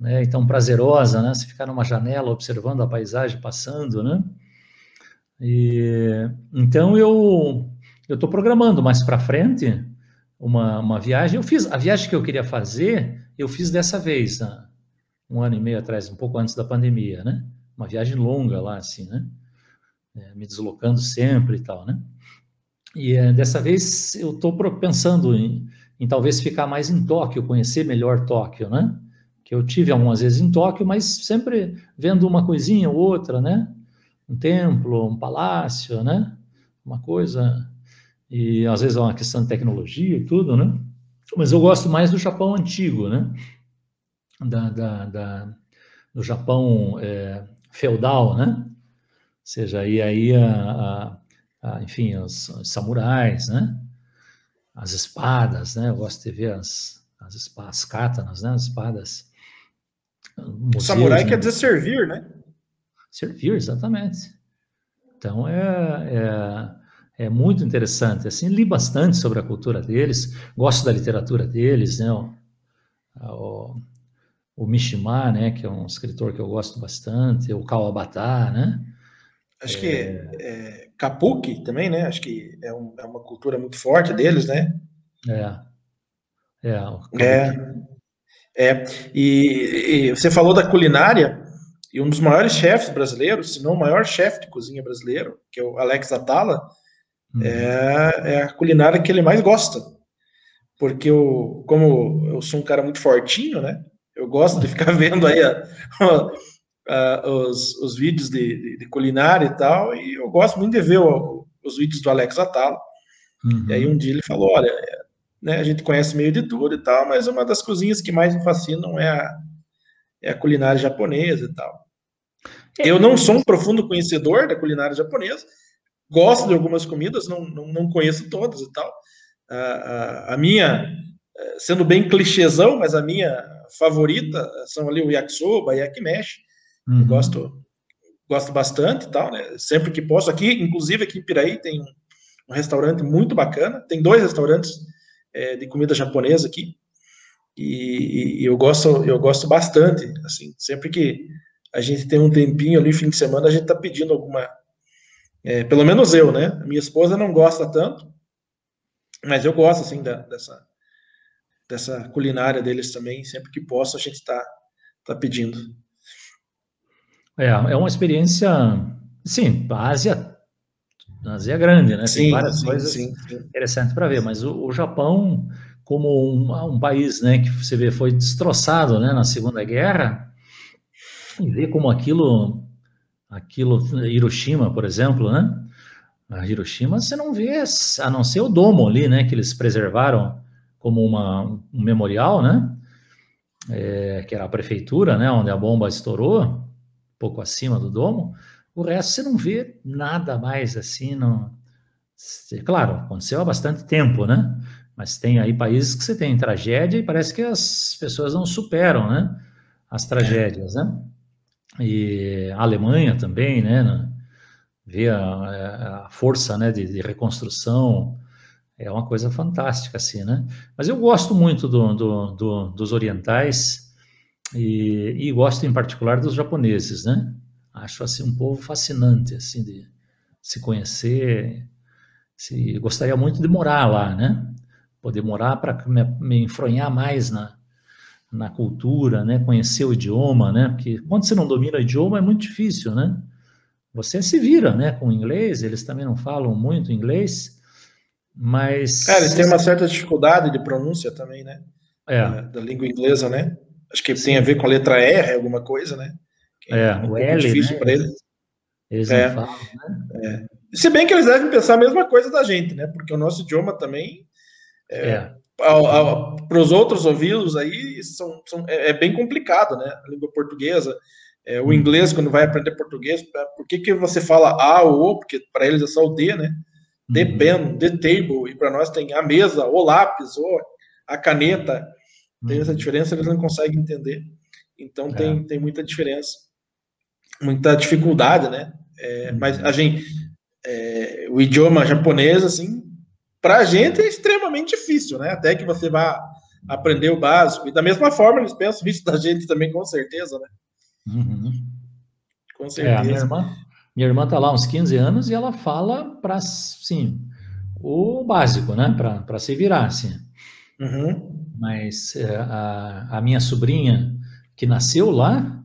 né, e tão prazerosa, né? Você ficar numa janela observando a paisagem passando, né? E, então eu eu estou programando mais para frente uma, uma viagem. Eu fiz a viagem que eu queria fazer, eu fiz dessa vez, né? Um ano e meio atrás, um pouco antes da pandemia, né? Uma viagem longa lá, assim, né? É, me deslocando sempre e tal, né? E é, dessa vez eu estou pensando em, em talvez ficar mais em Tóquio, conhecer melhor Tóquio, né? Que eu tive algumas vezes em Tóquio, mas sempre vendo uma coisinha ou outra, né? Um templo, um palácio, né? Uma coisa. E às vezes é uma questão de tecnologia e tudo, né? Mas eu gosto mais do Japão antigo, né? Da, da, da do Japão é, feudal, né? Ou seja, e aí a, a, a enfim, os, os samurais, né? as espadas, né? Eu gosto de ver as, as espadas, katanas, né? As espadas. Museus, Samurai né? quer dizer servir, né? Servir, exatamente. Então é, é, é, muito interessante. Assim, li bastante sobre a cultura deles, gosto da literatura deles, né? O, o, o Mishima, né? Que é um escritor que eu gosto bastante, o Kawabata, né? Acho que é, é, Kapuki também, né? Acho que é, um, é, uma cultura muito forte deles, né? É. É. É. é. E, e, você falou da culinária, e um dos maiores chefes brasileiros, se não o maior chefe de cozinha brasileiro, que é o Alex Atala, uhum. é, é a culinária que ele mais gosta. Porque eu, como eu sou um cara muito fortinho, né? Eu gosto de ficar vendo aí a, uh, os, os vídeos de, de, de, culinária e tal, e eu gosto muito de ver o, os vídeos do Alex Atala. Uhum. E aí um dia ele falou, olha, né, a gente conhece meio de tudo e tal, mas uma das cozinhas que mais me fascinam é a, é a culinária japonesa e tal. É. Eu não sou um profundo conhecedor da culinária japonesa, gosto de algumas comidas, não, não, não conheço todas e tal. A, a, a, minha, sendo bem clichêzão, mas a minha favorita são ali o yakisoba, yakimeshi, Uhum. gosto, gosto bastante e tal, né? Sempre que posso. Aqui, inclusive aqui em Piraí, tem um restaurante muito bacana. Tem dois restaurantes é, de comida japonesa aqui. E, e, eu gosto, eu gosto bastante. Assim, sempre que a gente tem um tempinho ali, fim de semana, a gente tá pedindo alguma. É, pelo menos eu, né? Minha esposa não gosta tanto, mas eu gosto assim da, dessa dessa culinária deles também. Sempre que posso, a gente tá tá pedindo. É, é uma experiência, sim, a Ásia, a Ásia é grande, né? Sim, Tem várias sim, coisas sim, interessantes para ver, mas o, o Japão, como um, um, país, né, que você vê foi destroçado, né, na Segunda Guerra, e ver como aquilo, aquilo, Hiroshima, por exemplo, né? A Hiroshima você não vê, a não ser o domo ali, né, que eles preservaram como uma, um memorial, né? É, que era a prefeitura, né, onde a bomba estourou pouco acima do domo, o resto você não vê nada mais assim. Não... Claro, aconteceu há bastante tempo, né? Mas tem aí países que você tem tragédia e parece que as pessoas não superam, né? As tragédias, né? E a Alemanha também, né? Ver a, a força né, de, de, reconstrução é uma coisa fantástica, assim, né? Mas eu gosto muito do, do, do, dos orientais e, e, gosto em particular dos japoneses, né? Acho assim um povo fascinante, assim, de se conhecer. Se, gostaria muito de morar lá, né? Poder morar para me, me enfronhar mais na, na cultura, né? Conhecer o idioma, né? Porque quando você não domina o idioma é muito difícil, né? Você se vira, né? Com o inglês, eles também não falam muito inglês, mas... Cara, eles têm uma certa dificuldade de pronúncia também, né? É. Da, da língua inglesa, né? Acho que tem a ver com a letra R, alguma coisa, né? Que é, um o L, difícil né? para eles. Eles é. não falam, né? É. Se bem que eles devem pensar a mesma coisa da gente, né? Porque o nosso idioma também, é, é. para os outros ouvidos aí, são, são, é, é, bem complicado, né? A língua portuguesa, é, o inglês, quando vai aprender português, por que, que você fala A ou O? Porque para eles é só o D, né? The uhum. pen, the table, e para nós tem a mesa, o lápis, ou a caneta. Tem essa uhum. diferença, eles não conseguem entender. Então tem, tem muita diferença, muita dificuldade, né? É, mas a gente, é, o idioma japonês, assim, para a gente é extremamente difícil, né? Até que você vá aprender o básico. E da mesma forma, eles pensam isso da gente também, com certeza, né? Uhum. Com certeza. É, minha irmã, minha irmã tá lá uns 15 anos e ela fala para, sim, o básico, né? Para se virar, assim. Uhum. Mas é, a, a minha sobrinha, que nasceu lá,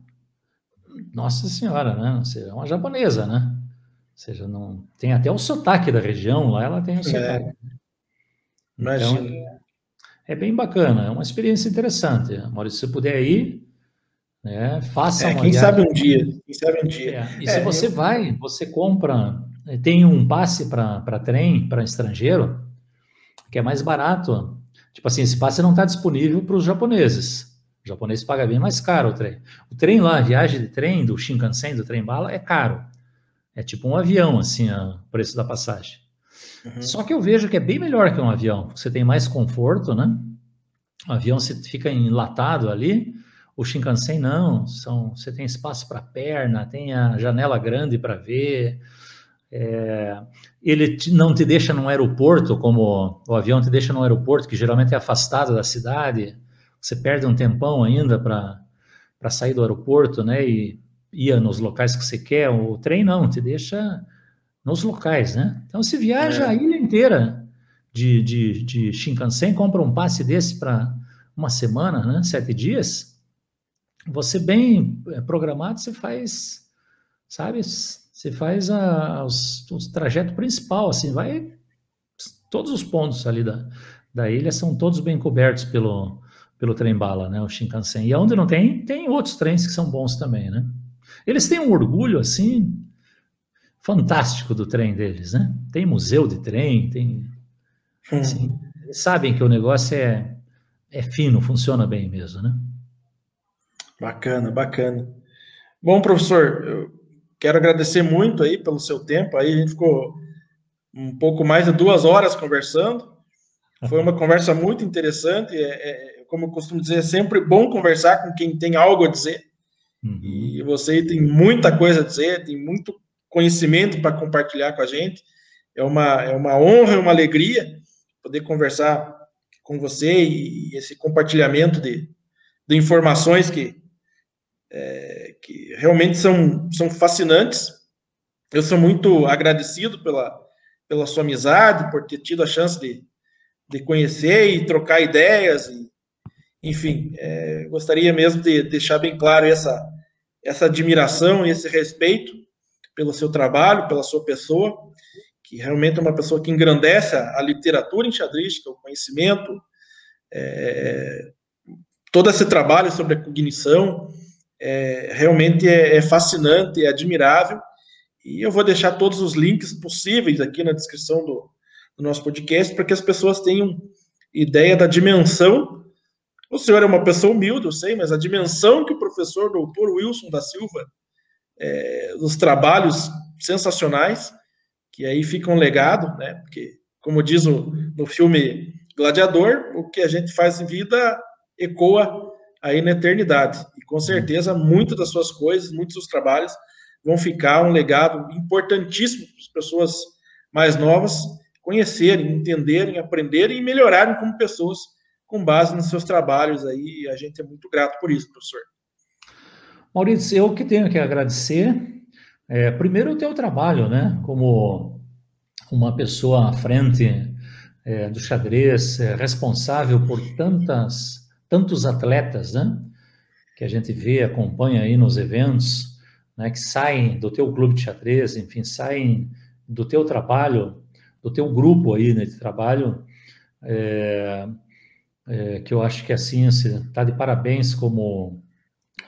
nossa senhora, né? É uma japonesa, né? Ou seja, não tem até o sotaque da região lá, ela tem o é. sotaque. Então, é bem bacana, é uma experiência interessante. Maurício, se você puder ir, né, faça é, uma quem viagem. sabe um dia, quem sabe um dia. É, e se é, você eu... vai, você compra, tem um passe para trem, para estrangeiro, que é mais barato. Tipo assim, esse passe não está disponível para os japoneses. O japonês paga bem mais caro o trem. O trem lá, a viagem de trem, do Shinkansen, do trem bala, é caro. É tipo um avião, assim, o preço da passagem. Uhum. Só que eu vejo que é bem melhor que um avião. Você tem mais conforto, né? O avião você fica enlatado ali. O Shinkansen não. São, você tem espaço para perna, tem a janela grande para ver. É, ele te, não te deixa num aeroporto, como o avião te deixa num aeroporto, que geralmente é afastado da cidade. Você perde um tempão ainda para sair do aeroporto, né? E ia nos locais que você quer, o trem não, te deixa nos locais, né? Então, se viaja é. a ilha inteira de, de, de Shinkansen, compra um passe desse para uma semana, né? Sete dias, você bem é, programado, você faz, sabe? Você faz a, os, os trajeto principal, assim, vai... Todos os pontos ali da, da ilha são todos bem cobertos pelo, pelo trem bala, né? O Shinkansen. E onde não tem, tem outros trens que são bons também, né? Eles têm um orgulho assim fantástico do trem deles, né? Tem museu de trem, tem hum. assim, eles sabem que o negócio é é fino, funciona bem mesmo, né? Bacana, bacana. Bom, professor, eu quero agradecer muito aí pelo seu tempo. Aí a gente ficou um pouco mais de duas horas conversando. Foi uma conversa muito interessante. É, é, como eu costumo dizer, é sempre bom conversar com quem tem algo a dizer. Uhum. E você tem muita coisa a dizer, tem muito conhecimento para compartilhar com a gente. É uma, é uma honra, é uma alegria poder conversar com você e esse compartilhamento de, de informações que, é, que realmente são, são fascinantes. Eu sou muito agradecido pela, pela sua amizade, por ter tido a chance de, de conhecer e trocar ideias. E, enfim, é, gostaria mesmo de deixar bem claro essa, essa admiração e esse respeito pelo seu trabalho, pela sua pessoa, que realmente é uma pessoa que engrandece a, literatura enxadrística, o conhecimento, é, todo esse trabalho sobre a cognição, é, realmente é, é fascinante, é admirável, e eu vou deixar todos os links possíveis aqui na descrição do, do nosso podcast, para que as pessoas tenham ideia da dimensão o senhor é uma pessoa humilde, eu sei, mas a dimensão que o professor doutor Wilson da Silva, é, dos trabalhos sensacionais, que aí fica um legado, né? Porque, como diz o, no filme Gladiador, o que a gente faz em vida ecoa aí na eternidade. E com certeza, muitas das suas coisas, muitos dos trabalhos vão ficar um legado importantíssimo para as pessoas mais novas conhecerem, entenderem, aprenderem e melhorarem como pessoas com base nos seus trabalhos aí. A gente é muito grato por isso, professor. Maurício, eu que tenho que agradecer, é, primeiro o teu trabalho, né, como uma pessoa à frente é, do xadrez, é, responsável por tantas, tantos atletas, né? Que a gente vê, acompanha aí nos eventos, né? Que saem do teu clube de xadrez, enfim, saem do teu trabalho, do teu grupo aí né, de trabalho, é, é, que eu acho que assim, está de parabéns como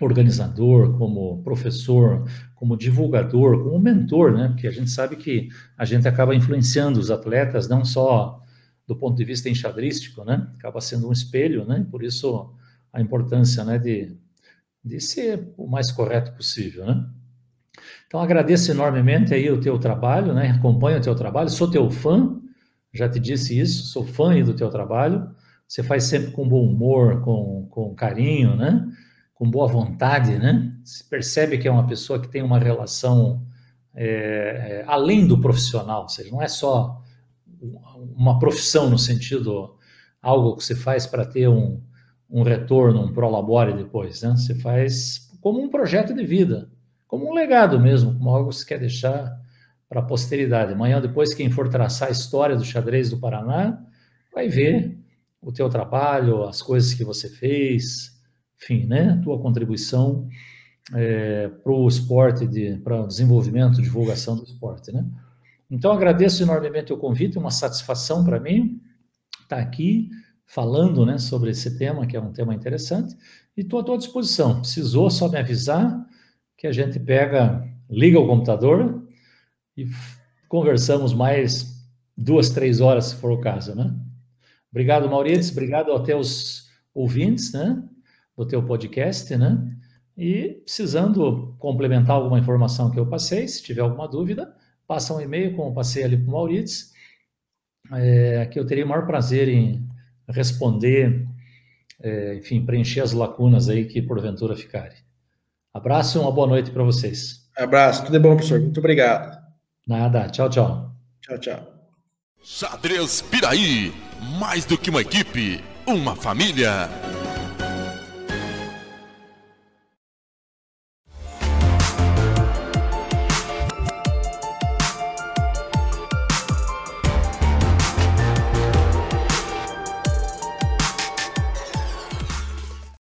organizador, como professor, como divulgador, como mentor, né? Porque a gente sabe que a gente acaba influenciando os atletas, não só do ponto de vista enxadrístico, né? Acaba sendo um espelho, né? Por isso a importância, né, de, de ser o mais correto possível, né? Então agradeço enormemente aí o teu trabalho, né? Acompanho o teu trabalho, sou teu fã, já te disse isso, sou fã aí do teu trabalho. Você faz sempre com bom humor, com, com carinho, né? Com boa vontade, né? Se percebe que é uma pessoa que tem uma relação é, é, além do profissional, ou seja, não é só uma profissão no sentido algo que você faz para ter um, um retorno, um prolabore depois, né? Você faz como um projeto de vida, como um legado mesmo, como algo que você quer deixar para a posteridade. Amanhã, depois, quem for traçar a história do xadrez do Paraná, vai ver o teu trabalho, as coisas que você fez, enfim, né? Tua contribuição é, para o esporte, para o desenvolvimento, divulgação do esporte, né? Então, agradeço enormemente o convite, uma satisfação para mim estar aqui falando né, sobre esse tema, que é um tema interessante, e estou à tua disposição. Precisou só me avisar que a gente pega, liga o computador e conversamos mais duas, três horas, se for o caso, né? Obrigado, Maurício, obrigado aos teus ouvintes, né, do teu podcast, né? E precisando complementar alguma informação que eu passei, se tiver alguma dúvida, passa um e-mail, como passei ali para o Maurício, é, que eu teria o maior prazer em responder, é, enfim, preencher as lacunas aí que porventura ficarem. Abraço e uma boa noite para vocês. Abraço, tudo é bom, professor. Muito obrigado. Nada, tchau, tchau. Tchau, tchau. Xadrez Piraí, mais do que uma equipe, uma família.